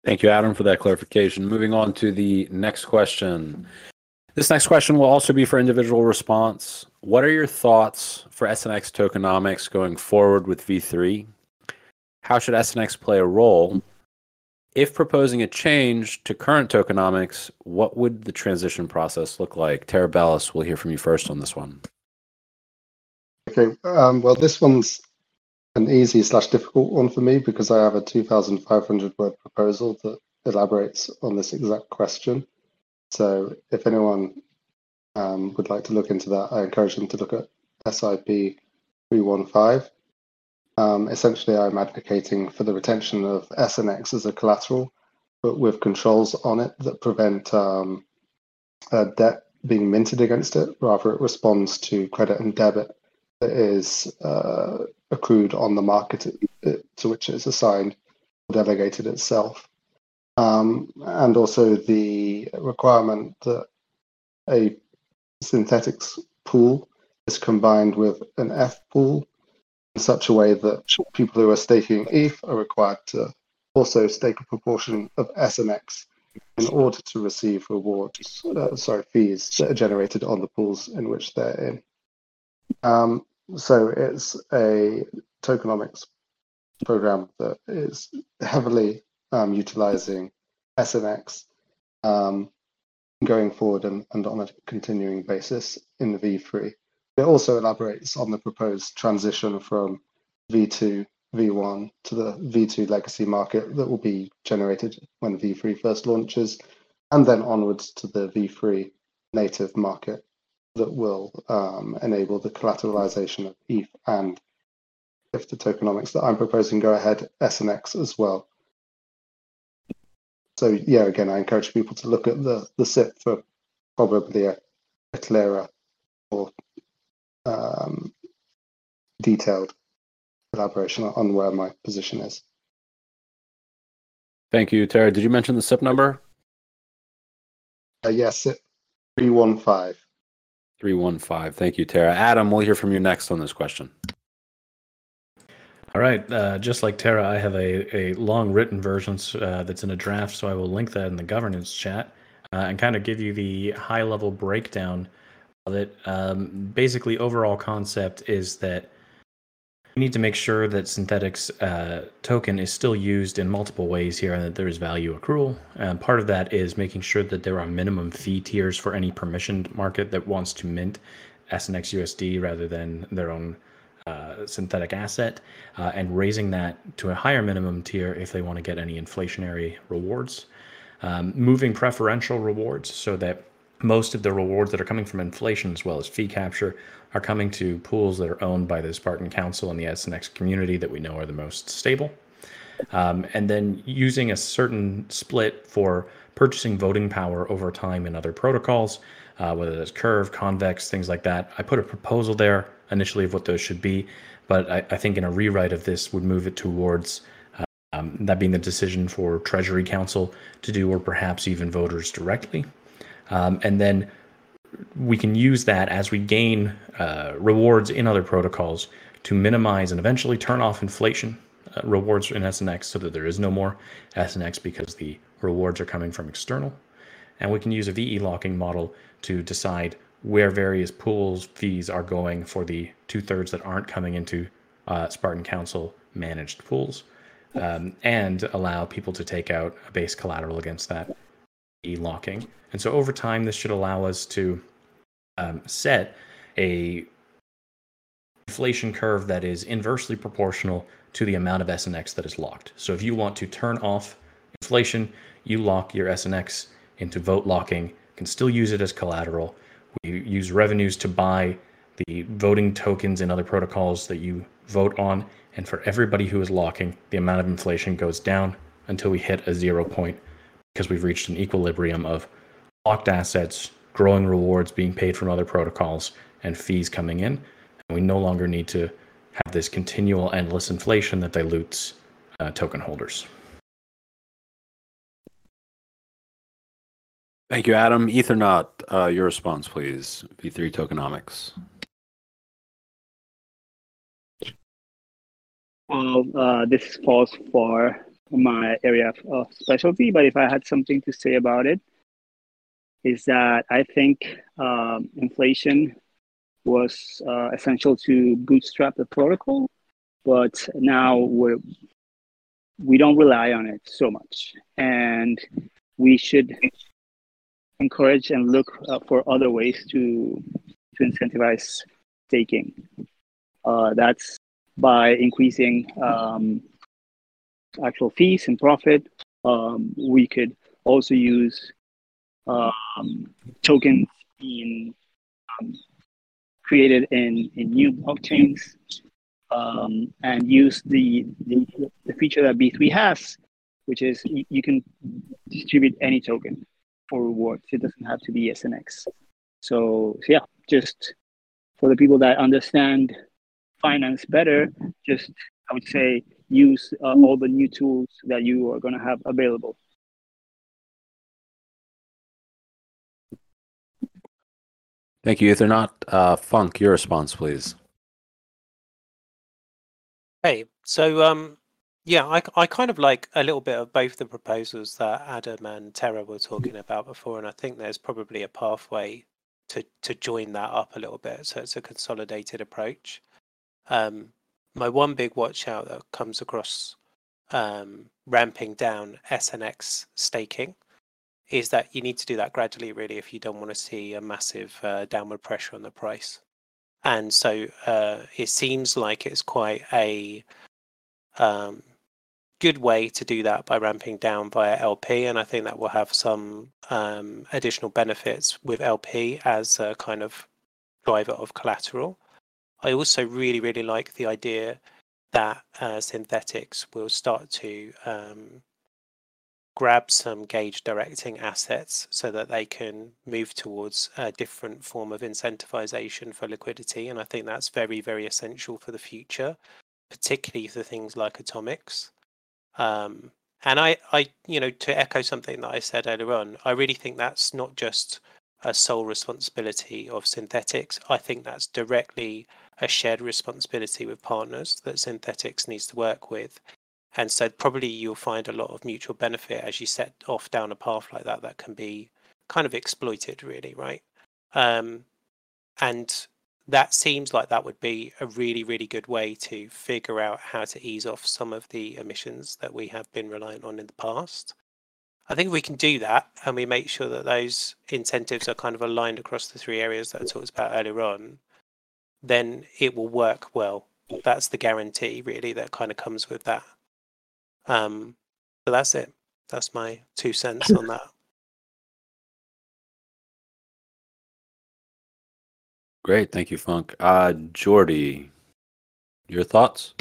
Thank you, Adam, for that clarification. Moving on to the next question. This next question will also be for individual response. What are your thoughts for SNX tokenomics going forward with V3? How should SNX play a role? If proposing a change to current tokenomics, what would the transition process look like? Tara TerraBellus, we'll hear from you first on this one.
Okay, um, well, this one's an easy slash difficult one for me because I have a 2,500 word proposal that elaborates on this exact question. So if anyone um, would like to look into that, I encourage them to look at SIP 315. Um, essentially, I'm advocating for the retention of SNX as a collateral, but with controls on it that prevent um, debt being minted against it. Rather, it responds to credit and debit that is uh, accrued on the market to which it's assigned or delegated itself. Um, and also the requirement that a Synthetix pool is combined with an ETH pool in such a way that people who are staking ETH are required to also stake a proportion of SNX in order to receive rewards, uh, sorry, fees that are generated on the pools in which they're in. Um, so it's a tokenomics program that is heavily um, utilizing SNX um, going forward and, and on a continuing basis in the V3. It also elaborates on the proposed transition from V2 V1 to the V2 legacy market that will be generated when V3 first launches, and then onwards to the V3 native market that will um, enable the collateralization of ETH and if the tokenomics that I'm proposing go ahead, SNX as well. So yeah, again, I encourage people to look at the, the SIP for probably a, a clearer or um, detailed elaboration on where my position is.
Thank you, Terry. Did you mention the SIP number?
Uh, yes, SIP 315.
315. Thank you, Tara. Adam, we'll hear from you next on this question.
All right. Uh, just like Tara, I have a, a long written version uh, that's in a draft, so I will link that in the governance chat uh, and kind of give you the high level breakdown of it. Um, basically, overall concept is that we need to make sure that Synthetix uh, token is still used in multiple ways here and that there is value accrual. And part of that is making sure that there are minimum fee tiers for any permissioned market that wants to mint SNX USD rather than their own uh, synthetic asset uh, and raising that to a higher minimum tier if they want to get any inflationary rewards. Um, moving preferential rewards so that most of the rewards that are coming from inflation as well as fee capture are coming to pools that are owned by the Spartan Council and the SNX community that we know are the most stable. Um, and then using a certain split for purchasing voting power over time in other protocols, uh, whether that's Curve, Convex, things like that. I put a proposal there initially of what those should be, but I, I think in a rewrite of this would move it towards um, that being the decision for Treasury Council to do, or perhaps even voters directly. Um, and then we can use that as we gain uh, rewards in other protocols to minimize and eventually turn off inflation uh, rewards in SNX so that there is no more SNX because the rewards are coming from external. And we can use a VE locking model to decide where various pools fees are going for the two thirds that aren't coming into uh, Spartan Council managed pools um, and allow people to take out a base collateral against that VE locking. And so over time, this should allow us to um, set a inflation curve that is inversely proportional to the amount of SNX that is locked. So if you want to turn off inflation, you lock your SNX into vote locking, can still use it as collateral. We use revenues to buy the voting tokens and other protocols that you vote on. And for everybody who is locking, the amount of inflation goes down until we hit a zero point because we've reached an equilibrium of locked assets, growing rewards being paid from other protocols, and fees coming in. And we no longer need to have this continual endless inflation that dilutes uh, token holders.
Thank you, Adam. Ethernaut, uh, your response, please. V3 tokenomics.
Well, uh, this falls for my area of specialty, but if I had something to say about it, is that I think um, inflation was uh, essential to bootstrap the protocol, but now we're we don't rely on it so much, and we should encourage and look uh, for other ways to to incentivize staking. Uh, that's by increasing um, actual fees and profit. Um, we could also use um, tokens being um, created in, in new blockchains um, and use the, the, the feature that V3 has, which is you, you can distribute any token for rewards. It doesn't have to be SNX. So, so yeah, just for the people that understand finance better, just I would say use uh, all the new tools that you are going to have available.
Thank you, Ethernaut. Uh, Funk, your response, please.
Hey, so um, yeah, I, I kind of like a little bit of both the proposals that Adam and Tara were talking about before, and I think there's probably a pathway to to join that up a little bit, so it's a consolidated approach. Um, my one big watch out that comes across um, ramping down SNX staking is that you need to do that gradually, really, if you don't want to see a massive uh, downward pressure on the price. And so uh, it seems like it's quite a um, good way to do that by ramping down via LP, and I think that will have some um, additional benefits with LP as a kind of driver of collateral. I also really, really like the idea that uh, Synthetix will start to um, grab some gauge directing assets so that they can move towards a different form of incentivization for liquidity. And I think that's very, very essential for the future, particularly for things like atomics. Um, and I, I, you know, to echo something that I said earlier on, I really think that's not just a sole responsibility of Synthetix. I think that's directly a shared responsibility with partners that Synthetix needs to work with. And so probably you'll find a lot of mutual benefit as you set off down a path like that that can be kind of exploited really, right? Um, and that seems like that would be a really, really good way to figure out how to ease off some of the emissions that we have been reliant on in the past. I think we can do that and we make sure that those incentives are kind of aligned across the three areas that I talked about earlier on, then it will work well. That's the guarantee, really, that kind of comes with that. Um, so that's it. That's my two cents on that.
Great, thank you, Funk. Uh, Jordi, your thoughts?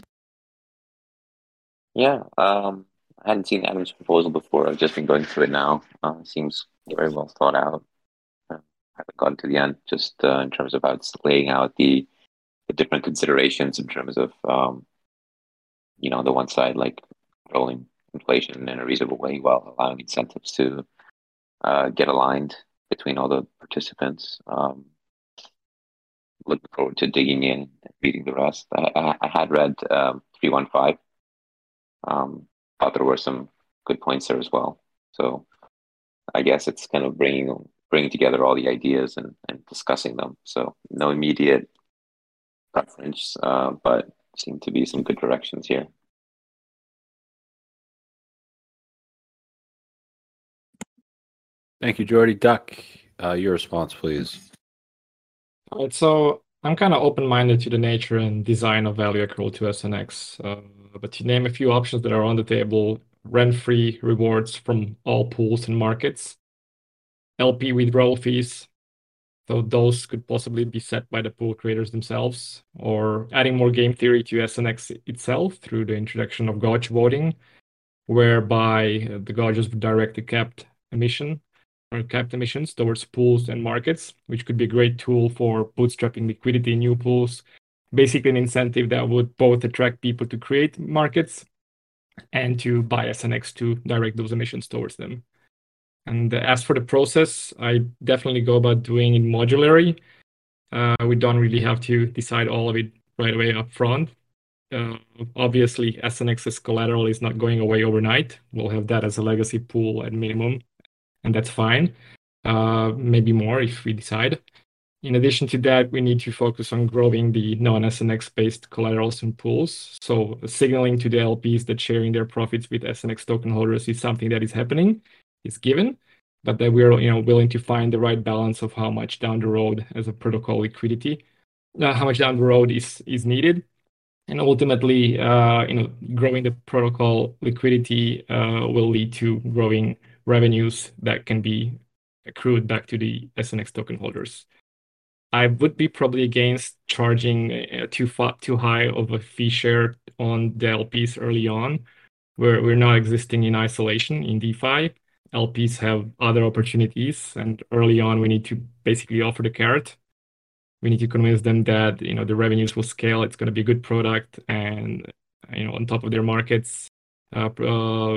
Yeah, um, I hadn't seen Adam's proposal before. I've just been going through it now. Uh, seems very well thought out. Haven't gotten to the end, just uh, in terms of how it's laying out the, the different considerations in terms of, um, you know, the one side like controlling inflation in a reasonable way while allowing incentives to uh, get aligned between all the participants. Um, looking forward to digging in and reading the rest. I, I, I had read um, 315. Um, thought there were some good points there as well. So I guess it's kind of bringing bringing together all the ideas and, and discussing them. So no immediate preference, uh, but seem to be some good directions here.
Thank you, Jordi. Duck, uh, your response, please.
All right, so I'm kind of open-minded to the nature and design of value accrual to SNX. Uh, but to name a few options that are on the table, rent-free rewards from all pools and markets, LP withdrawal fees, so those could possibly be set by the pool creators themselves, or adding more game theory to SNX itself through the introduction of gauge voting, whereby the gauges would direct the capped emission or capped emissions towards pools and markets, which could be a great tool for bootstrapping liquidity in new pools. Basically, an incentive that would both attract people to create markets and to buy SNX to direct those emissions towards them. And as for the process, I definitely go about doing it modularly. Uh, we don't really have to decide all of it right away up front. Uh, obviously, SNX's collateral is not going away overnight. We'll have that as a legacy pool at minimum and that's fine. Uh, maybe more if we decide. In addition to that, we need to focus on growing the non-SNX based collaterals and pools. So signaling to the LPs that sharing their profits with SNX token holders is something that is happening, is given, but that we're you know willing to find the right balance of how much down the road as a protocol liquidity, uh, how much down the road is is needed, and ultimately, uh, you know, growing the protocol liquidity uh, will lead to growing revenues that can be accrued back to the SNX token holders. I would be probably against charging uh, too far, too high of a fee share on the LPs early on, where we're not existing in isolation in DeFi. LPs have other opportunities, and early on we need to basically offer the carrot. We need to convince them that you know the revenues will scale. It's going to be a good product, and you know on top of their markets, uh, uh,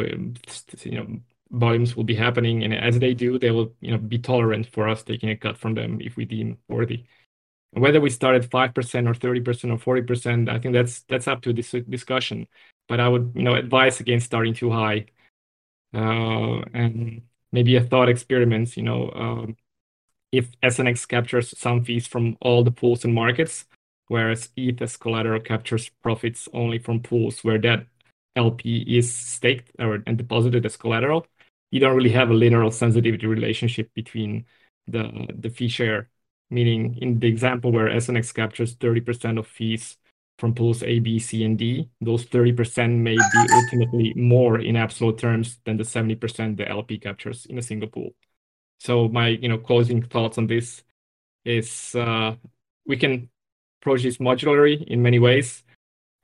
you know volumes will be happening, and as they do, they will you know be tolerant for us taking a cut from them if we deem worthy. Whether we start at five percent or thirty percent or forty percent, I think that's that's up to this discussion. But I would you know advise against starting too high, and maybe a thought experiment. You know, um, if SNX captures some fees from all the pools and markets, whereas ETH as collateral captures profits only from pools where that LP is staked or and deposited as collateral, you don't really have a linear sensitivity relationship between the the fee share. Meaning, in the example where SNX captures 30% of fees from pools A, B, C, and D, those 30% may be ultimately more in absolute terms than the 70% the LP captures in a single pool. So my you know closing thoughts on this is uh, we can approach this modularly in many ways,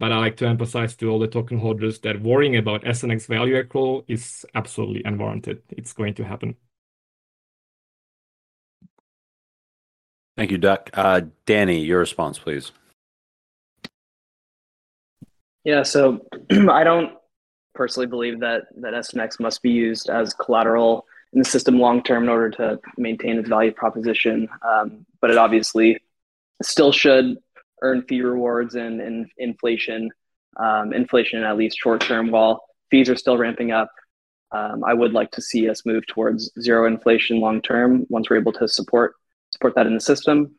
but I like to emphasize to all the token holders that worrying about SNX value accrual is absolutely unwarranted. It's going to happen.
Thank you, Duck. Uh, Danny, your response, please.
Yeah, so I don't personally believe that that SNX must be used as collateral in the system long term in order to maintain its value proposition. Um, but it obviously still should earn fee rewards and, and inflation, um, inflation at least short term, while fees are still ramping up. Um, I would like to see us move towards zero inflation long term once we're able to support support that in the system.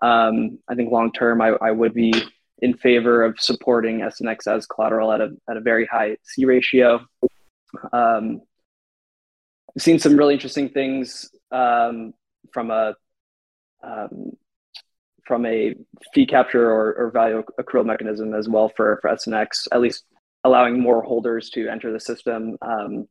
Um, I think long term, I, I would be in favor of supporting SNX as collateral at a at a very high C ratio. Um, I've seen some really interesting things um, from a um, from a fee capture or, or value accrual mechanism as well for for SNX, at least allowing more holders to enter the system. Um,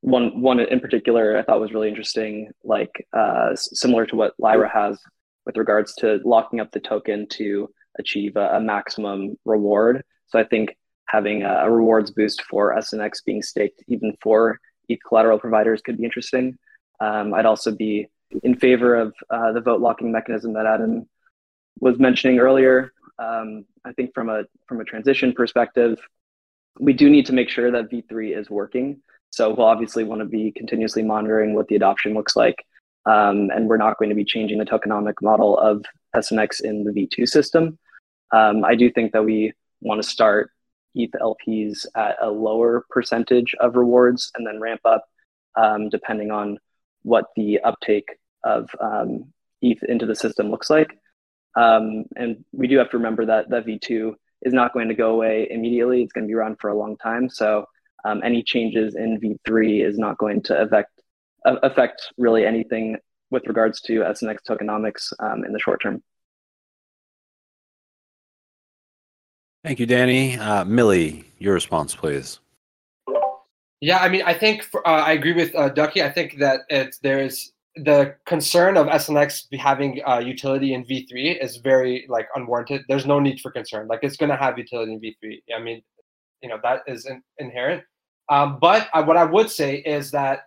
one one in particular I thought was really interesting, like uh, similar to what Lyra has with regards to locking up the token to achieve a, a maximum reward. So I think having a, a rewards boost for SNX being staked even for ETH collateral providers could be interesting. Um, I'd also be in favor of uh, the vote locking mechanism that Adam was mentioning earlier. Um, I think from a from a transition perspective, we do need to make sure that V3 is working. So we'll obviously want to be continuously monitoring what the adoption looks like. Um, and we're not going to be changing the tokenomic model of SNX in the V2 system. Um, I do think that we want to start ETH LPs at a lower percentage of rewards and then ramp up um, depending on what the uptake of um, ETH into the system looks like. Um, and we do have to remember that that V2 is not going to go away immediately. It's going to be around for a long time. So um, any changes in V3 is not going to affect affect really anything with regards to SNX tokenomics um, in the short term.
Thank you, Danny. Uh, Millie, your response, please.
Yeah, I mean, I think for, uh, I agree with uh, Ducky. I think that it's there's the concern of SNX having uh, utility in V3 is very like unwarranted. There's no need for concern. Like it's going to have utility in V3. I mean, you know that is in, inherent. Um, but I, what I would say is that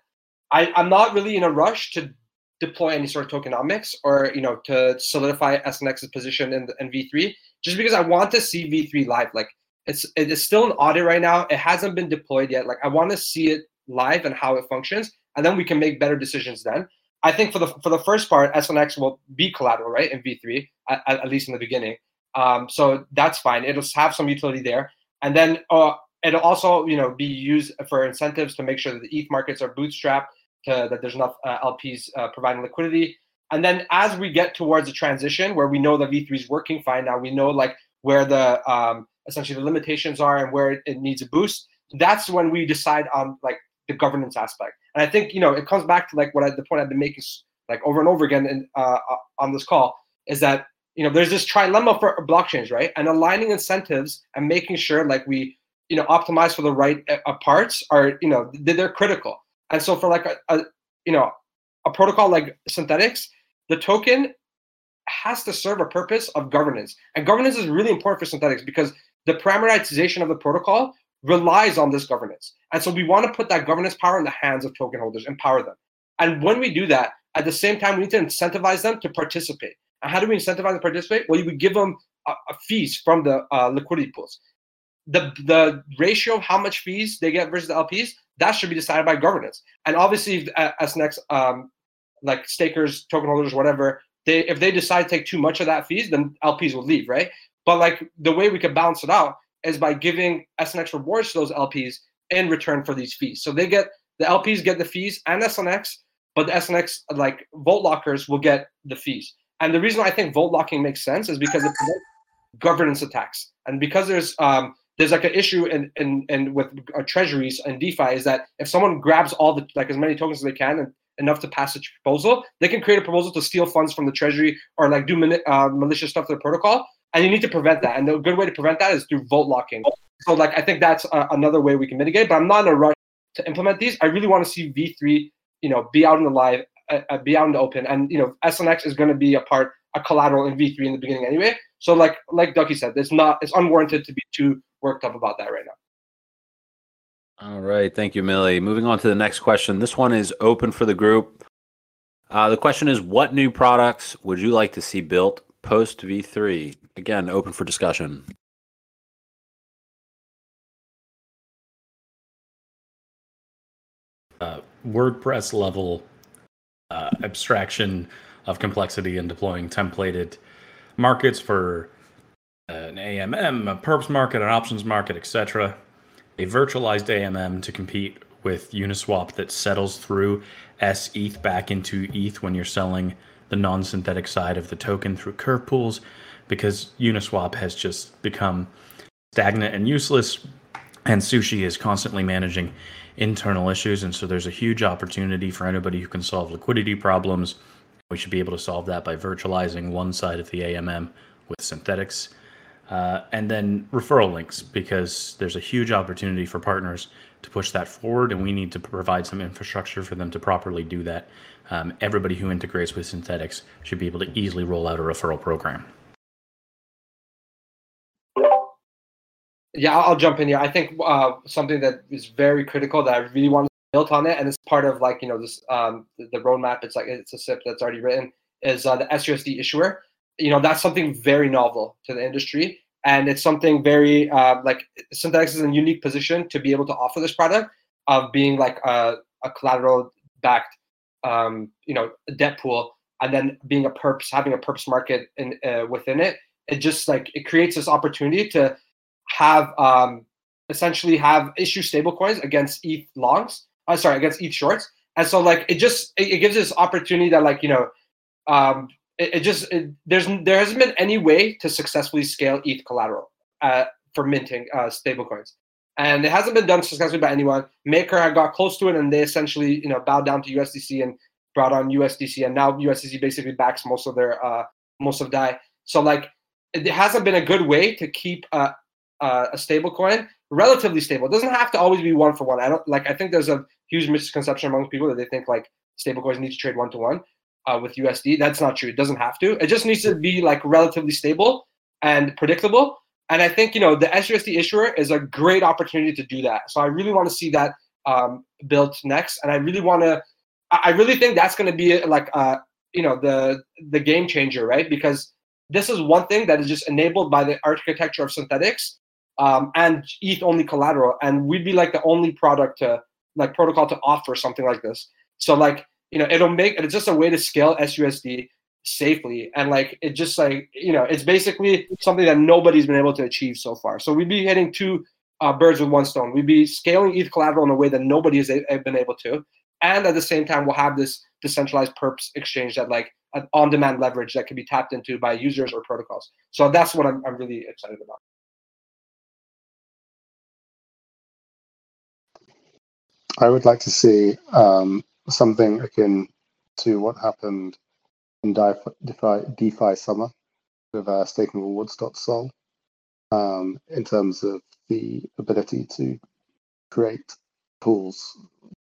I, I'm not really in a rush to deploy any sort of tokenomics or you know to solidify SNX's position in, in V3 just because I want to see V3 live. Like it's it is still an audit right now. It hasn't been deployed yet. Like I want to see it live and how it functions, and then we can make better decisions then. I think for the for the first part, SNX will be collateral, right, in V3 at, at least in the beginning. Um, so that's fine. It'll have some utility there, and then uh, it'll also you know be used for incentives to make sure that the ETH markets are bootstrapped, to, that there's enough uh, LPs uh, providing liquidity. And then as we get towards the transition where we know that V3 is working fine now, we know like where the um, essentially the limitations are and where it, it needs a boost. That's when we decide on like the governance aspect. And I think you know it comes back to like what I, the point I've been making like over and over again in, uh, uh, on this call is that you know there's this trilemma for blockchains, right? And aligning incentives and making sure like we you know optimize for the right uh, parts are you know they're critical. And so for like a, a you know a protocol like Synthetix, the token has to serve a purpose of governance. And governance is really important for Synthetix because the parameterization of the protocol relies on this governance. And so we want to put that governance power in the hands of token holders, empower them. And when we do that, at the same time, we need to incentivize them to participate. And how do we incentivize them to participate? Well, we give them a, a fees from the uh, liquidity pools. The, the ratio of how much fees they get versus the LPs, that should be decided by governance. And obviously, SNX, um, like stakers, token holders, whatever, they if they decide to take too much of that fees, then LPs will leave, right? But like the way we could balance it out is by giving SNX rewards to those LPs in return for these fees. So they get the LPs get the fees and SNX, but the SNX like vote lockers will get the fees. And the reason I think vote locking makes sense is because it prevents governance attacks, and because there's um, there's like an issue in in, in with uh, treasuries and DeFi is that if someone grabs all the like as many tokens as they can and enough to pass a proposal, they can create a proposal to steal funds from the treasury or like do uh, malicious stuff to the protocol. and you need to prevent that. And the good way to prevent that is through vote locking. So like I think that's uh, another way we can mitigate. But I'm not in a rush to implement these. I really want to see V3, you know, be out in the live, uh, uh, be out in the open, and you know, SNX is going to be a part, a collateral in V3 in the beginning anyway. So like like Ducky said, it's not it's unwarranted to be too worked up about that right now.
All right, thank you, Millie. Moving on to the next question. This one is open for the group. Uh, the question is, what new products would you like to see built post V3? Again, open for discussion.
Uh, WordPress level uh, abstraction of complexity and deploying templated markets for an AMM, a perps market, an options market, etc. A virtualized AMM to compete with Uniswap that settles through S ETH back into ETH when you're selling the non-synthetic side of the token through curve pools, because Uniswap has just become stagnant and useless, and Sushi is constantly managing internal issues, and so there's a huge opportunity for anybody who can solve liquidity problems. We should be able to solve that by virtualizing one side of the AMM with synthetics. Uh, and then referral links, because there's a huge opportunity for partners to push that forward, and we need to provide some infrastructure for them to properly do that. Um, everybody who integrates with Synthetix should be able to easily roll out a referral program.
Yeah, I'll jump in here. I think uh, something that is very critical that I really want to build on it, and it's part of like you know this um, the roadmap. It's like it's a SIP that's already written. Is uh, the SUSD issuer? You know that's something very novel to the industry, and it's something very uh, like Synthetix is in a unique position to be able to offer this product of being like a, a collateral backed, um, you know, debt pool, and then being a perps, having a perps market in uh, within it. It just like it creates this opportunity to have um, essentially have issue stablecoins against ETH longs. Uh, sorry, against ETH shorts. And so like it just it, it gives this opportunity that like you know um, it, it just it, there's there hasn't been any way to successfully scale ETH collateral uh, for minting uh, stablecoins, and it hasn't been done successfully by anyone. Maker had got close to it, and they essentially you know bowed down to USDC and brought on USDC, and now USDC basically backs most of their uh, most of DAI. So like it hasn't been a good way to keep uh, uh, a stable coin relatively stable. It doesn't have to always be one for one. I don't like. I think there's a huge misconception among people that they think like stable coins need to trade one to one with USD. That's not true. It doesn't have to. It just needs to be like relatively stable and predictable. And I think you know the SUSD issuer is a great opportunity to do that. So I really want to see that um, built next, and I really want to. I really think that's going to be like uh, you know the the game changer, right? Because this is one thing that is just enabled by the architecture of Synthetix um, and ETH only collateral, and we'd be like the only product to like protocol to offer something like this. So like you know it'll make it's just a way to scale SUSD safely and like it just like you know it's basically something that nobody's been able to achieve so far. So we'd be hitting two uh, birds with one stone. We'd be scaling ETH collateral in a way that nobody has a- been able to, and at the same time we'll have this decentralized perps exchange that like an on-demand leverage that can be tapped into by users or protocols. So that's what I'm, I'm really excited about.
I would like to see um, something akin to what happened in DeFi, DeFi summer with uh, staking rewards.sol um, in terms of the ability to create pools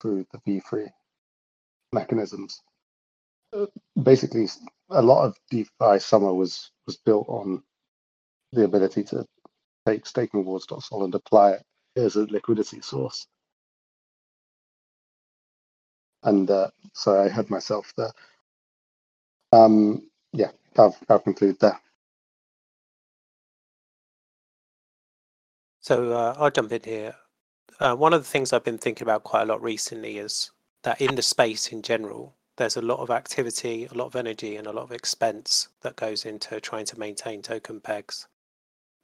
through the V3 mechanisms. Uh, basically, a lot of DeFi summer was was built on the ability to take staking rewards.sol and apply it as a liquidity source and uh, so I had myself there. Um, yeah, I'll, I'll conclude there.
So uh, I'll jump in here. Uh, one of the things I've been thinking about quite a lot recently is that in the space in general, there's a lot of activity, a lot of energy, and a lot of expense that goes into trying to maintain token pegs.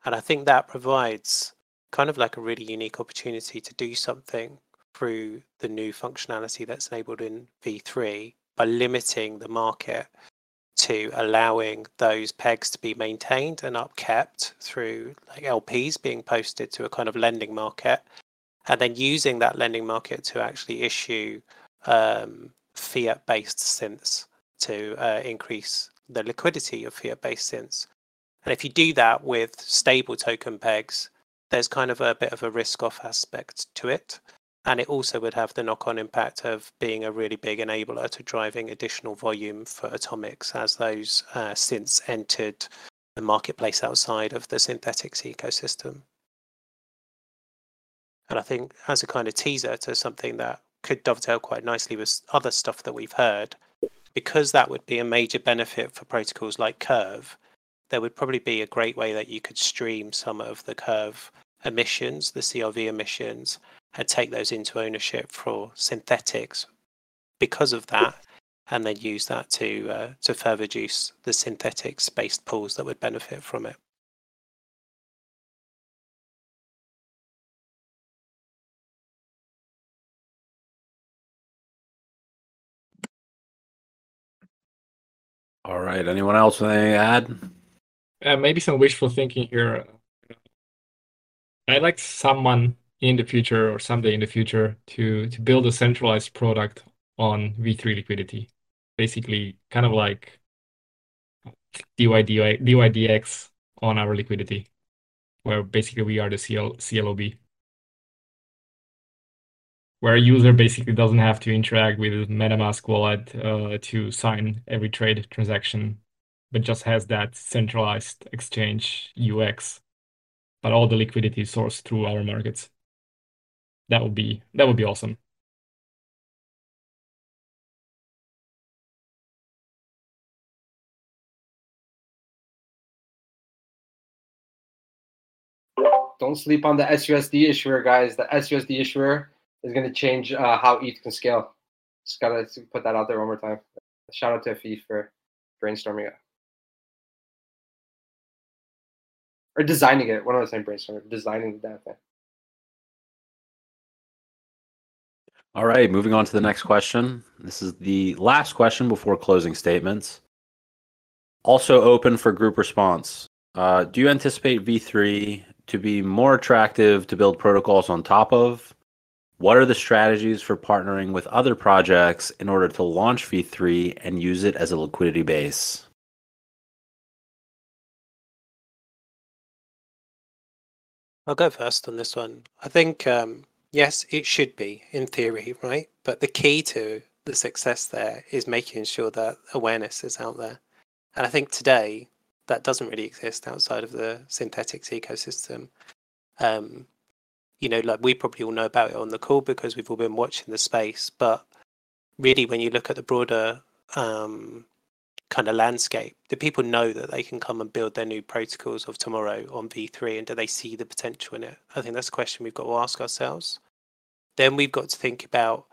And I think that provides kind of like a really unique opportunity to do something through the new functionality that's enabled in V3 by limiting the market to allowing those pegs to be maintained and upkept through like LPs being posted to a kind of lending market, and then using that lending market to actually issue um, fiat-based synths to uh, increase the liquidity of fiat-based synths. And if you do that with stable token pegs, there's kind of a bit of a risk off aspect to it. And it also would have the knock on impact of being a really big enabler to driving additional volume for atomics as those uh, synths entered the marketplace outside of the Synthetix ecosystem. And I think as a kind of teaser to something that could dovetail quite nicely with other stuff that we've heard, because that would be a major benefit for protocols like Curve, there would probably be a great way that you could stream some of the Curve emissions, the CRV emissions, and take those into ownership for Synthetix because of that, and then use that to uh, to further reduce the Synthetix based pools that would benefit from it.
All right. Anyone else with anything to add?
Uh, maybe some wishful thinking here. I'd like someone in the future or someday in the future to to build a centralized product on V3 liquidity. Basically, kind of like DY, DY, DYDX on our liquidity, where basically we are the CL, CLOB. Where a user basically doesn't have to interact with MetaMask wallet uh, to sign every trade transaction, but just has that centralized exchange UX, but all the liquidity sourced through our markets. That would be that would be awesome.
Don't sleep on the SUSD issuer, guys. The SUSD issuer is going to change uh, how ETH can scale. Just gotta put that out there one more time. Shout out to Afif for brainstorming it. Or designing it. One of the same brainstorming? Designing the damn thing.
All right, moving on to the next question. This is the last question before closing statements. Also open for group response. Uh, do you anticipate V3 to be more attractive to build protocols on top of? What are the strategies for partnering with other projects in order to launch V3 and use it as a liquidity base?
I'll go first on this one. I think um, yes, it should be in theory, right? But the key to the success there is making sure that awareness is out there. And I think today that doesn't really exist outside of the Synthetix ecosystem. Um, you know, like we probably all know about it on the call because we've all been watching the space. But really, when you look at the broader um, kind of landscape, do people know that they can come and build their new protocols of tomorrow on V3 and do they see the potential in it? I think that's a question we've got to ask ourselves. Then we've got to think about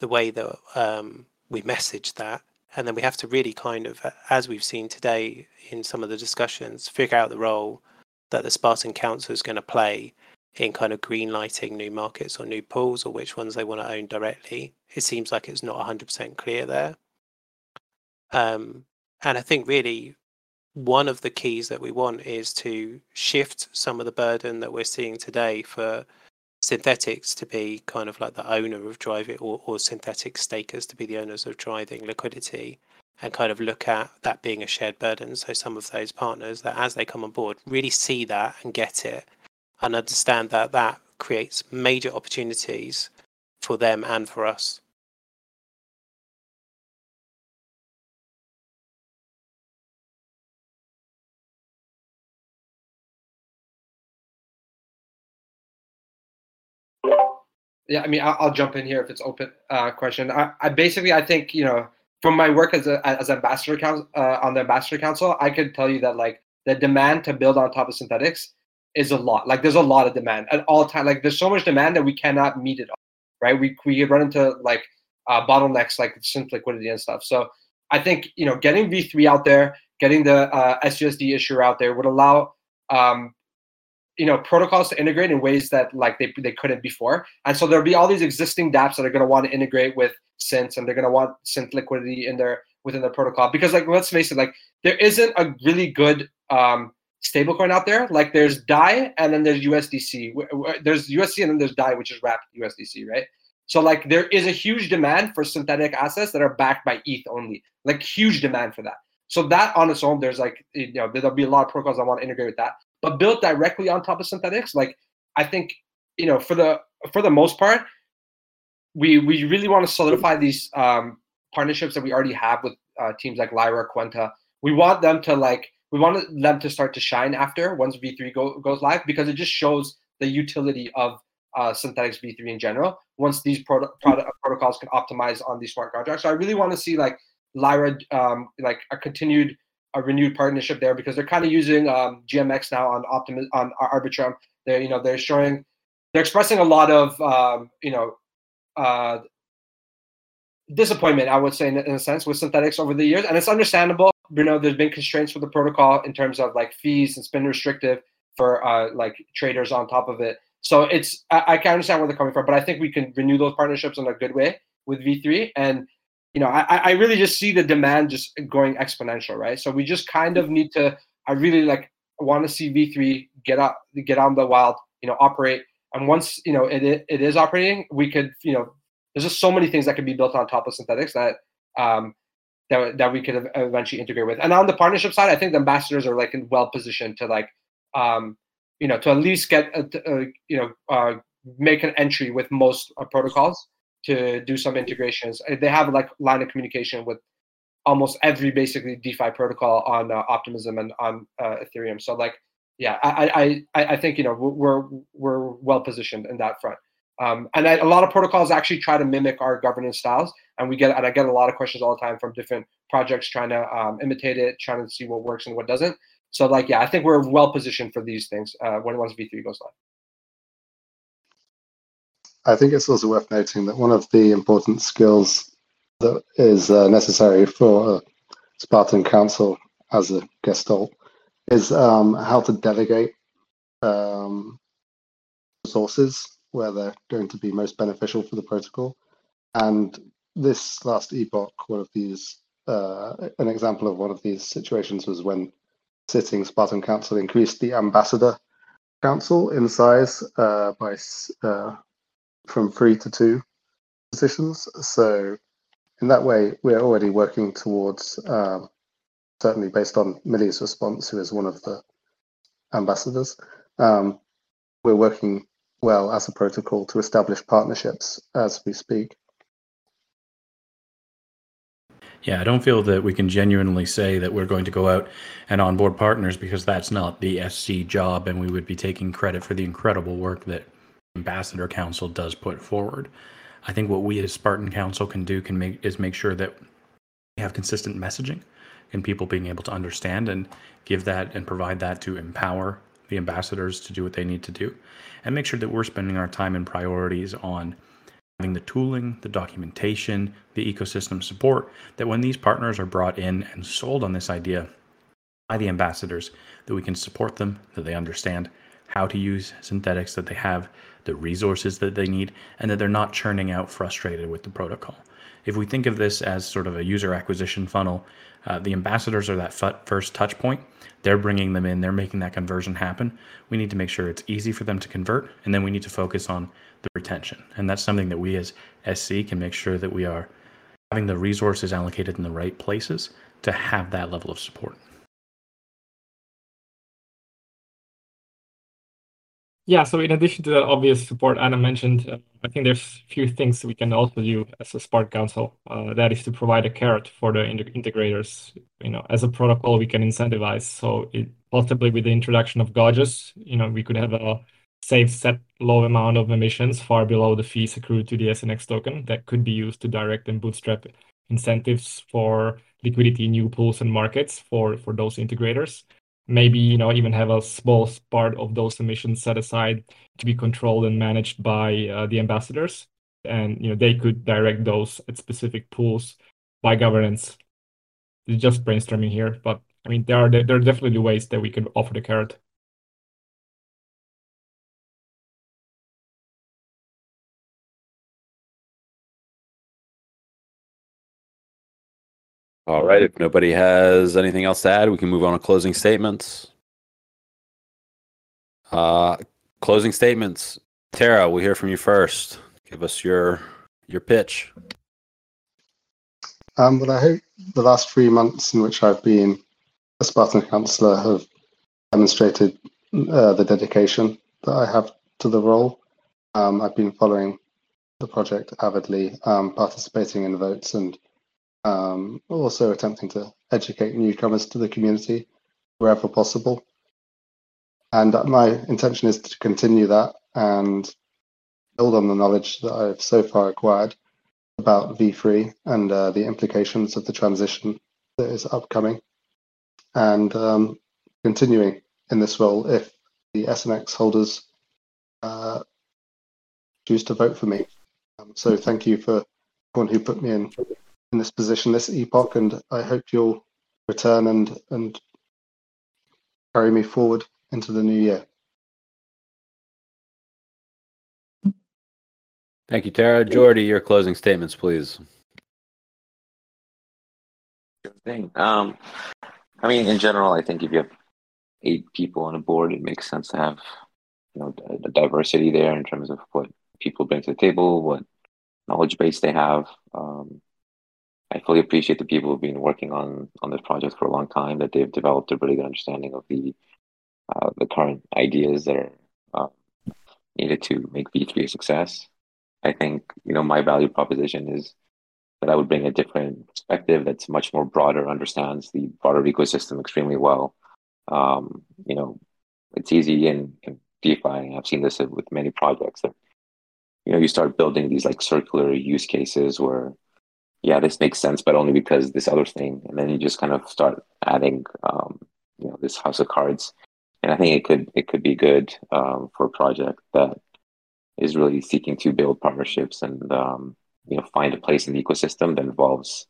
the way that um, we message that. And then we have to really kind of, as we've seen today in some of the discussions, figure out the role that the Spartan Council is going to play in kind of green lighting new markets or new pools or which ones they want to own directly. It seems like it's not 100% clear there. Um, and I think really one of the keys that we want is to shift some of the burden that we're seeing today for Synthetix to be kind of like the owner of driving or, or synthetic stakers to be the owners of driving liquidity and kind of look at that being a shared burden. So some of those partners that as they come on board really see that and get it and understand that that creates major opportunities for them and for us.
Yeah, I mean, I'll, I'll jump in here if it's open uh, question. I, I basically, I think you know, from my work as a as ambassador council uh, on the ambassador council, I could tell you that like the demand to build on top of Synthetix is a lot. Like, there's a lot of demand at all time. Like, there's so much demand that we cannot meet it all, right? We we run into like uh, bottlenecks like synth liquidity and stuff. So I think you know, getting V3 out there, getting the uh, SUSD issuer out there would allow um, you know protocols to integrate in ways that like they, they couldn't before. And so there'll be all these existing dapps that are going to want to integrate with synth and they're going to want synth liquidity in their within their protocol. Because like let's face it like there isn't a really good um stablecoin out there. Like there's dai and then there's usdc there's usc and then there's dai which is wrapped usdc right? So like there is a huge demand for synthetic assets that are backed by eth only. Like huge demand for that. So that on its own, there's like you know there'll be a lot of protocols I want to integrate with that. But built directly on top of Synthetix, like I think you know for the for the most part, we we really want to solidify these um, partnerships that we already have with uh, teams like Lyra, Kwenta. We want them to like we want them to start to shine after once V3 go, goes live because it just shows the utility of uh, Synthetix V3 in general. Once these proto- product, protocols can optimize on these smart contracts, so I really want to see like Lyra um, like a continued a renewed partnership there because they're kind of using um, GMX now on Optimus on Arbitrum. They're you know they're showing they're expressing a lot of um, you know uh, disappointment, I would say, in, in, a sense, with Synthetix over the years, and it's understandable. You know, there's been constraints for the protocol in terms of like fees. It's been restrictive for uh, like traders on top of it. So it's I, I can understand where they're coming from, but I think we can renew those partnerships in a good way with V3. And you know, I, I really just see the demand just going exponential, right? So we just kind of need to. I really like want to see V3 get out, get on the wild, you know, operate. And once you know it it is operating, we could you know there's just so many things that can be built on top of Synthetix that um, that that we could eventually integrate with. And on the partnership side, I think the ambassadors are like in well positioned to like um, you know to at least get a, a, you know uh, make an entry with most uh, protocols to do some integrations. Uh, they have like line of communication with almost every basically DeFi protocol on uh, Optimism and on uh, Ethereum. So like yeah, I I I think you know we're we're well positioned in that front. Um, and I, a lot of protocols actually try to mimic our governance styles, and we get and I get a lot of questions all the time from different projects trying to um, imitate it, trying to see what works and what doesn't. So like yeah, I think we're well positioned for these things uh, when once V3 goes live.
I think it's also worth noting that one of the important skills that is uh, necessary for a Spartan Council as a gestalt is um, how to delegate um, resources where they're going to be most beneficial for the protocol. And this last epoch, one of these, uh, an example of one of these situations was when sitting Spartan Council increased the ambassador council in size uh, by uh, from three to two positions. So in that way, we're already working towards, um, certainly based on Millie's response, who is one of the ambassadors, um, we're working well as a protocol to establish partnerships as we speak.
Yeah, I don't feel that we can genuinely say that we're going to go out and onboard partners because that's not the SC job, and we would be taking credit for the incredible work that Ambassador Council does put forward. I think what we as Spartan Council can do can make is make sure that we have consistent messaging and people being able to understand and give that and provide that to empower the ambassadors to do what they need to do and make sure that we're spending our time and priorities on having the tooling, the documentation, the ecosystem support that when these partners are brought in and sold on this idea by the ambassadors, that we can support them, that they understand how to use Synthetix that they have the resources that they need, and that they're not churning out frustrated with the protocol. If we think of this as sort of a user acquisition funnel, uh, the ambassadors are that first touch point. They're bringing them in, they're making that conversion happen. We need to make sure it's easy for them to convert, and then we need to focus on the retention. And that's something that we as SC can make sure that we are having the resources allocated in the right places to have that level of support.
Yeah, so in addition to that obvious support Anna mentioned, uh, I think there's a few things we can also do as a Spark Council. Uh, that is to provide a carrot for the integrators. You know, as a protocol, we can incentivize. So it, possibly with the introduction of gauges, you know, we could have a safe set low amount of emissions far below the fees accrued to the SNX token that could be used to direct and bootstrap incentives for liquidity in new pools and markets for, for those integrators maybe you know even have a small part of those emissions set aside to be controlled and managed by uh, the ambassadors. And you know they could direct those at specific pools by governance. It's just brainstorming here but i mean there are there are definitely ways that we could offer the carrot
All right. If nobody has anything else to add, we can move on to closing statements. Uh, closing statements. Tara, we'll hear from you first. Give us your your pitch.
Um, well, I hope the last three months in which I've been a Spartan councillor have demonstrated uh, the dedication that I have to the role. Um, I've been following the project avidly, um, participating in votes, and um, also attempting to educate newcomers to the community wherever possible. And my intention is to continue that and build on the knowledge that I've so far acquired about V3 and uh, the implications of the transition that is upcoming, and um, continuing in this role if the SNX holders uh, choose to vote for me. Um, so thank you for everyone who put me in in this position, this epoch, and I hope you'll return and and carry me forward into the new year.
Thank you, Tara. Jordi, your closing statements, please.
thing. Um, I mean, in general, I think if you have eight people on a board, it makes sense to have you know a diversity there in terms of what people bring to the table, what knowledge base they have. Um, I fully appreciate the people who've been working on on this project for a long time. That they've developed a really good understanding of the uh, the current ideas that are uh, needed to make V three a success. I think you know my value proposition is that I would bring a different perspective that's much more broader, understands the broader ecosystem extremely well. Um, you know, it's easy in, in DeFi. I've seen this with many projects that you know you start building these like circular use cases where yeah this makes sense but only because this other thing and then you just kind of start adding um, you know this house of cards and i think it could it could be good um, for a project that is really seeking to build partnerships and um, you know find a place in the ecosystem that involves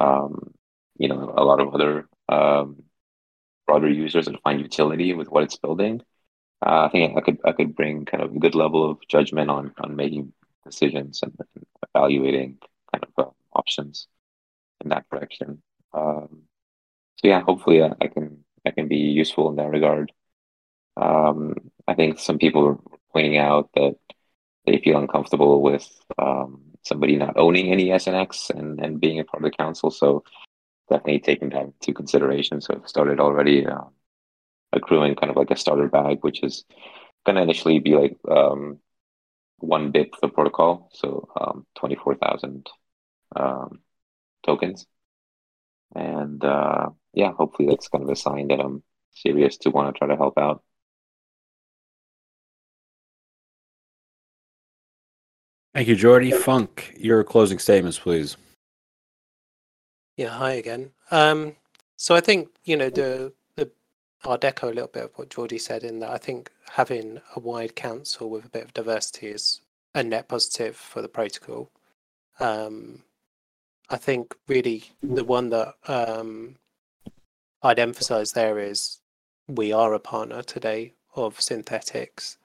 um, you know a lot of other um, broader users and find utility with what it's building. Uh, I think I could I could bring kind of a good level of judgment on on making decisions and, and evaluating kind of uh, options in that direction. Um, so yeah, hopefully I, I, can I can be useful in that regard. Um, I think some people are pointing out that they feel uncomfortable with um, somebody not owning any SNX and, and being a part of the council. So definitely taking that into consideration. So I've started already uh, accruing kind of like a starter bag, which is going to initially be like um, one bit for protocol. So um, 24,000 um, tokens. And uh, yeah, hopefully that's kind of a sign that I'm serious to want to try to help out.
Thank you, Jordi. Funk, your closing statements, please.
Yeah, hi again. Um, so I think you know the the Art Deco a little bit of what Jordi said in that I think having a wide council with a bit of diversity is a net positive for the protocol. Um, I think really the one that um, I'd emphasize there is we are a partner today of Synthetix.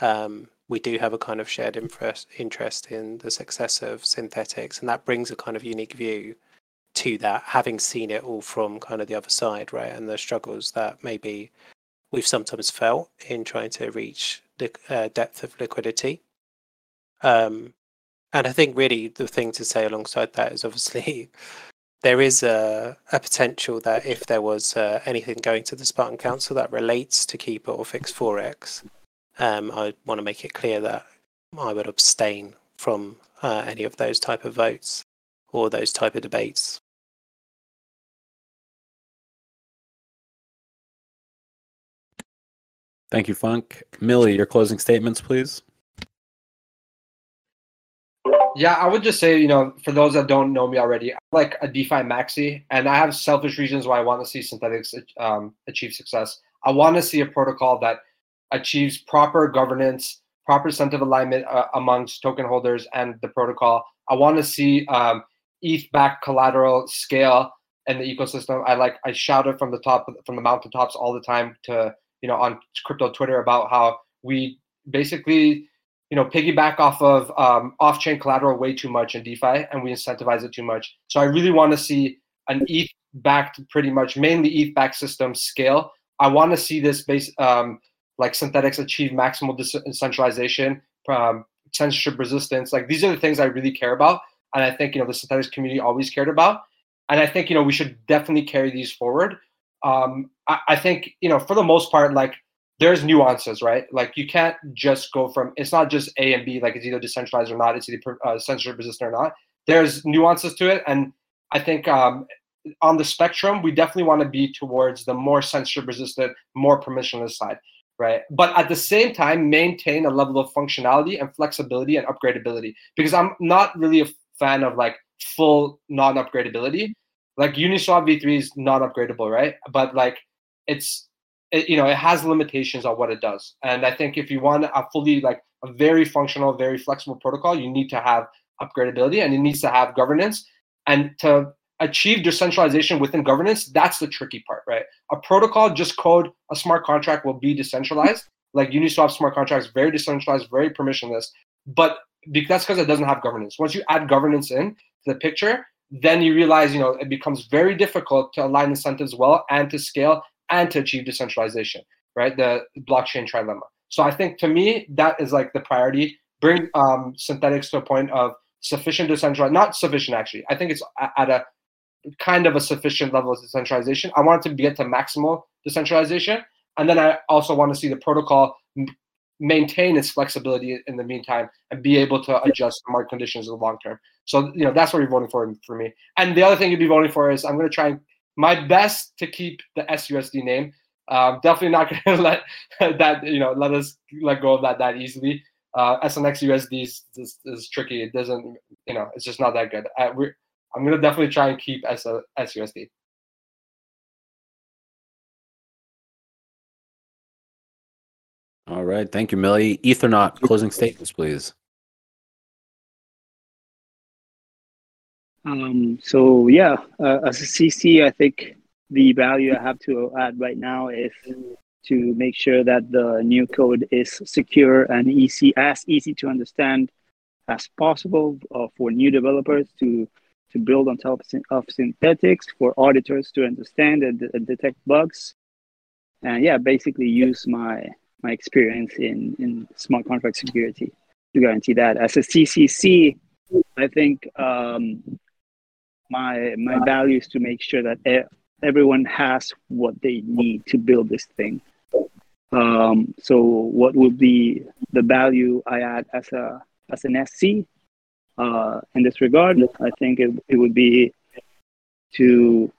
Um, we do have a kind of shared interest in the success of Synthetix, and that brings a kind of unique view to that, having seen it all from kind of the other side, right, and the struggles that maybe we've sometimes felt in trying to reach the uh, depth of liquidity. Um, and I think really the thing to say alongside that is obviously there is a, a potential that if there was uh, anything going to the Spartan Council that relates to Keeper or Fixed Forex, um, I want to make it clear that I would abstain from uh, any of those type of votes or those type of debates.
Thank you, Funk. Millie, your closing statements, please.
Yeah, I would just say, you know, for those that don't know me already, I'm like a DeFi maxi, and I have selfish reasons why I want to see Synthetix um, achieve success. I want to see a protocol that achieves proper governance, proper incentive alignment uh, amongst token holders and the protocol. I want to see um, ETH-backed collateral scale and the ecosystem. I like I shout it from the top from the mountaintops all the time to you know on crypto Twitter about how we basically you know piggyback off of um, off-chain collateral way too much in DeFi and we incentivize it too much. So I really want to see an ETH-backed, pretty much mainly ETH-backed system scale. I want to see this base um, like Synthetix, achieve maximal decentralization, um, censorship resistance. Like these are the things I really care about. and I think you know the Synthetix community always cared about. And I think you know we should definitely carry these forward. Um, I, I think you know for the most part, like there's nuances, right? Like you can't just go from it's not just A and B, like it's either decentralized or not, it's either uh, censorship resistant or not. There's nuances to it, and I think um, on the spectrum, we definitely want to be towards the more censorship resistant, more permissionless side, right? But at the same time, maintain a level of functionality and flexibility and upgradability. Because I'm not really a fan of like full non-upgradability. Like Uniswap v3 is not upgradable, right? But like it's it, you know it has limitations on what it does. And I think if you want a fully like a very functional, very flexible protocol, you need to have upgradability and it needs to have governance. And to achieve decentralization within governance, that's the tricky part, right? A protocol, just code a smart contract will be decentralized. Like Uniswap smart contracts, very decentralized, very permissionless. But that's because it doesn't have governance. Once you add governance in to the picture, then you realize, you know, it becomes very difficult to align incentives well and to scale and to achieve decentralization, right? The blockchain trilemma. So I think to me, that is like the priority. Bring um, Synthetix to a point of sufficient decentralization, not sufficient actually. I think it's at a kind of a sufficient level of decentralization. I want it to get to maximal decentralization. And then I also want to see the protocol maintain its flexibility in the meantime and be able to adjust market conditions in the long term. So, you know, that's what you're voting for for me. And the other thing you'd be voting for is I'm going to try my best to keep the SUSD name. Um, definitely not going to let that, you know, let us let go of that that easily. Uh, SNX USD is, is, is, tricky. It doesn't, you know, it's just not that good. Uh, I'm going to definitely try and keep S, SUSD.
All right. Thank you, Millie. Ethernaut, closing statements, please.
Um, so yeah, uh, as a CC, I think the value I have to add right now is to make sure that the new code is secure and easy, as easy to understand as possible uh, for new developers to to build on top of Synthetix, for auditors to understand and, and detect bugs, and yeah, basically use my my experience in, in smart contract security to guarantee that. As a CCC, I think um, my my value is to make sure that everyone has what they need to build this thing. Um, so, what would be the value I add as a as an SC uh, in this regard? I think it, it would be to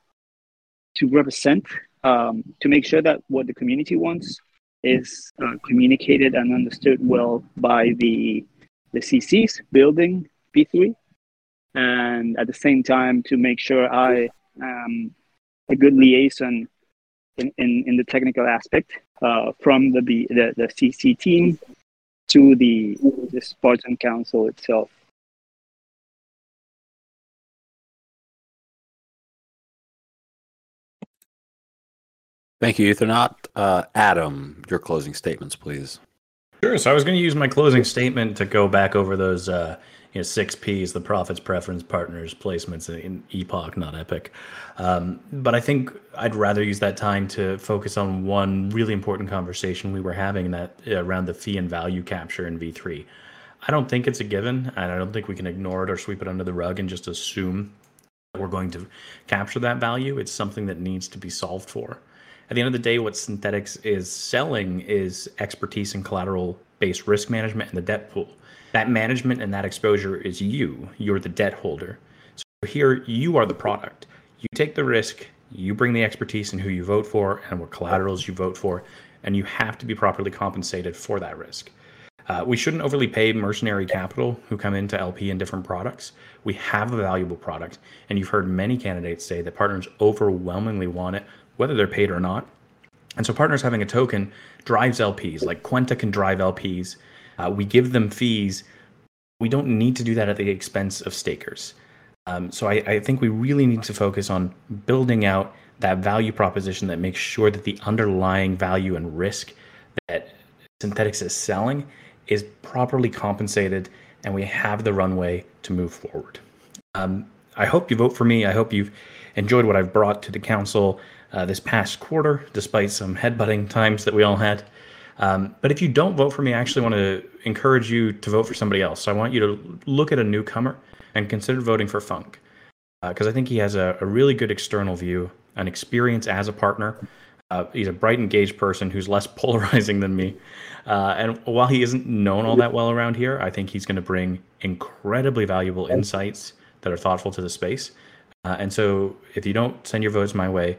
to represent um, to make sure that what the community wants is uh, communicated and understood well by the the CCs building V3, and at the same time to make sure I am a good liaison in, in, in the technical aspect uh, from the, B, the the CC team to the the Spartan Council itself.
Thank you, Ethernaut. Uh, Adam, your closing statements, please.
Sure. So I was going to use my closing statement to go back over those uh, you know, six Ps: the profits, preference, partners, placements in Epoch, not Epic. Um, but I think I'd rather use that time to focus on one really important conversation we were having that uh, around the fee and value capture in V3. I don't think it's a given, and I don't think we can ignore it or sweep it under the rug and just assume that we're going to capture that value. It's something that needs to be solved for at the end of the day, what Synthetix is selling is expertise in collateral based risk management and the debt pool. That management and that exposure is you. You're the debt holder. So here, you are the product. You take the risk, you bring the expertise in who you vote for and what collaterals you vote for, and you have to be properly compensated for that risk. Uh, we shouldn't overly pay mercenary capital who come into LP in different products. We have a valuable product, and you've heard many candidates say that partners overwhelmingly want it whether they're paid or not. And so partners having a token drives LPs, like Kwenta can drive LPs. Uh, we give them fees. We don't need to do that at the expense of stakers. Um, so I, I, think we really need to focus on building out that value proposition that makes sure that the underlying value and risk that Synthetix is selling is properly compensated and we have the runway to move forward. Um, I hope you vote for me. I hope you've enjoyed what I've brought to the council uh, this past quarter, despite some headbutting times that we all had. Um, but if you don't vote for me, I actually want to encourage you to vote for somebody else. So I want you to look at a newcomer and consider voting for Funk because uh, I think he has a, a, really good external view, an experience as a partner. Uh, he's a bright, engaged person who's less polarizing than me. Uh, and while he isn't known all that well around here, I think he's going to bring incredibly valuable insights that are thoughtful to the space. Uh, and so, if you don't send your votes my way,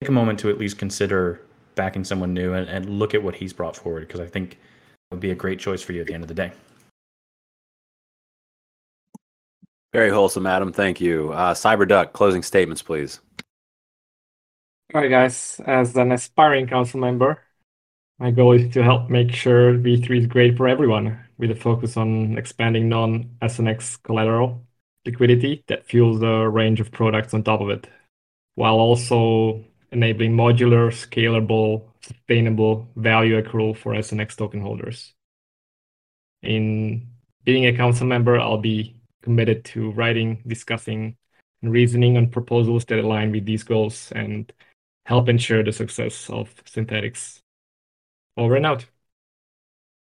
take a moment to at least consider backing someone new and, and look at what he's brought forward because I think it would be a great choice for you at the end of the day.
Very wholesome, Adam. Thank you. Uh, Cyberduck, closing statements, please.
All right, guys. As an aspiring council member, my goal is to help make sure V3 is great for everyone with a focus on expanding non SNX collateral liquidity that fuels the range of products on top of it, while also enabling modular, scalable, sustainable value accrual for SNX token holders. In being a council member, I'll be committed to writing, discussing, and reasoning on proposals that align with these goals and help ensure the success of Synthetix. Over and out.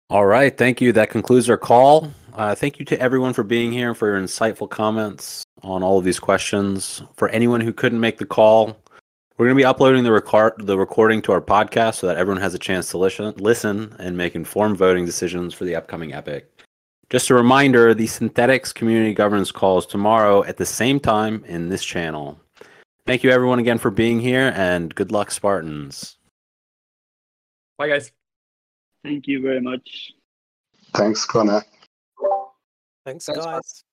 All right. Thank you. That concludes our call. Uh, thank you to everyone for being here and for your insightful comments on all of these questions. For anyone who couldn't make the call, we're going to be uploading the record the recording to our podcast so that everyone has a chance to listen listen and make informed voting decisions for the upcoming epic. Just a reminder, the Synthetix community governance call is tomorrow at the same time in this channel. Thank you everyone again for being here and good luck Spartans.
Bye guys.
Thank you very much.
Thanks, Connor.
Thanks, guys.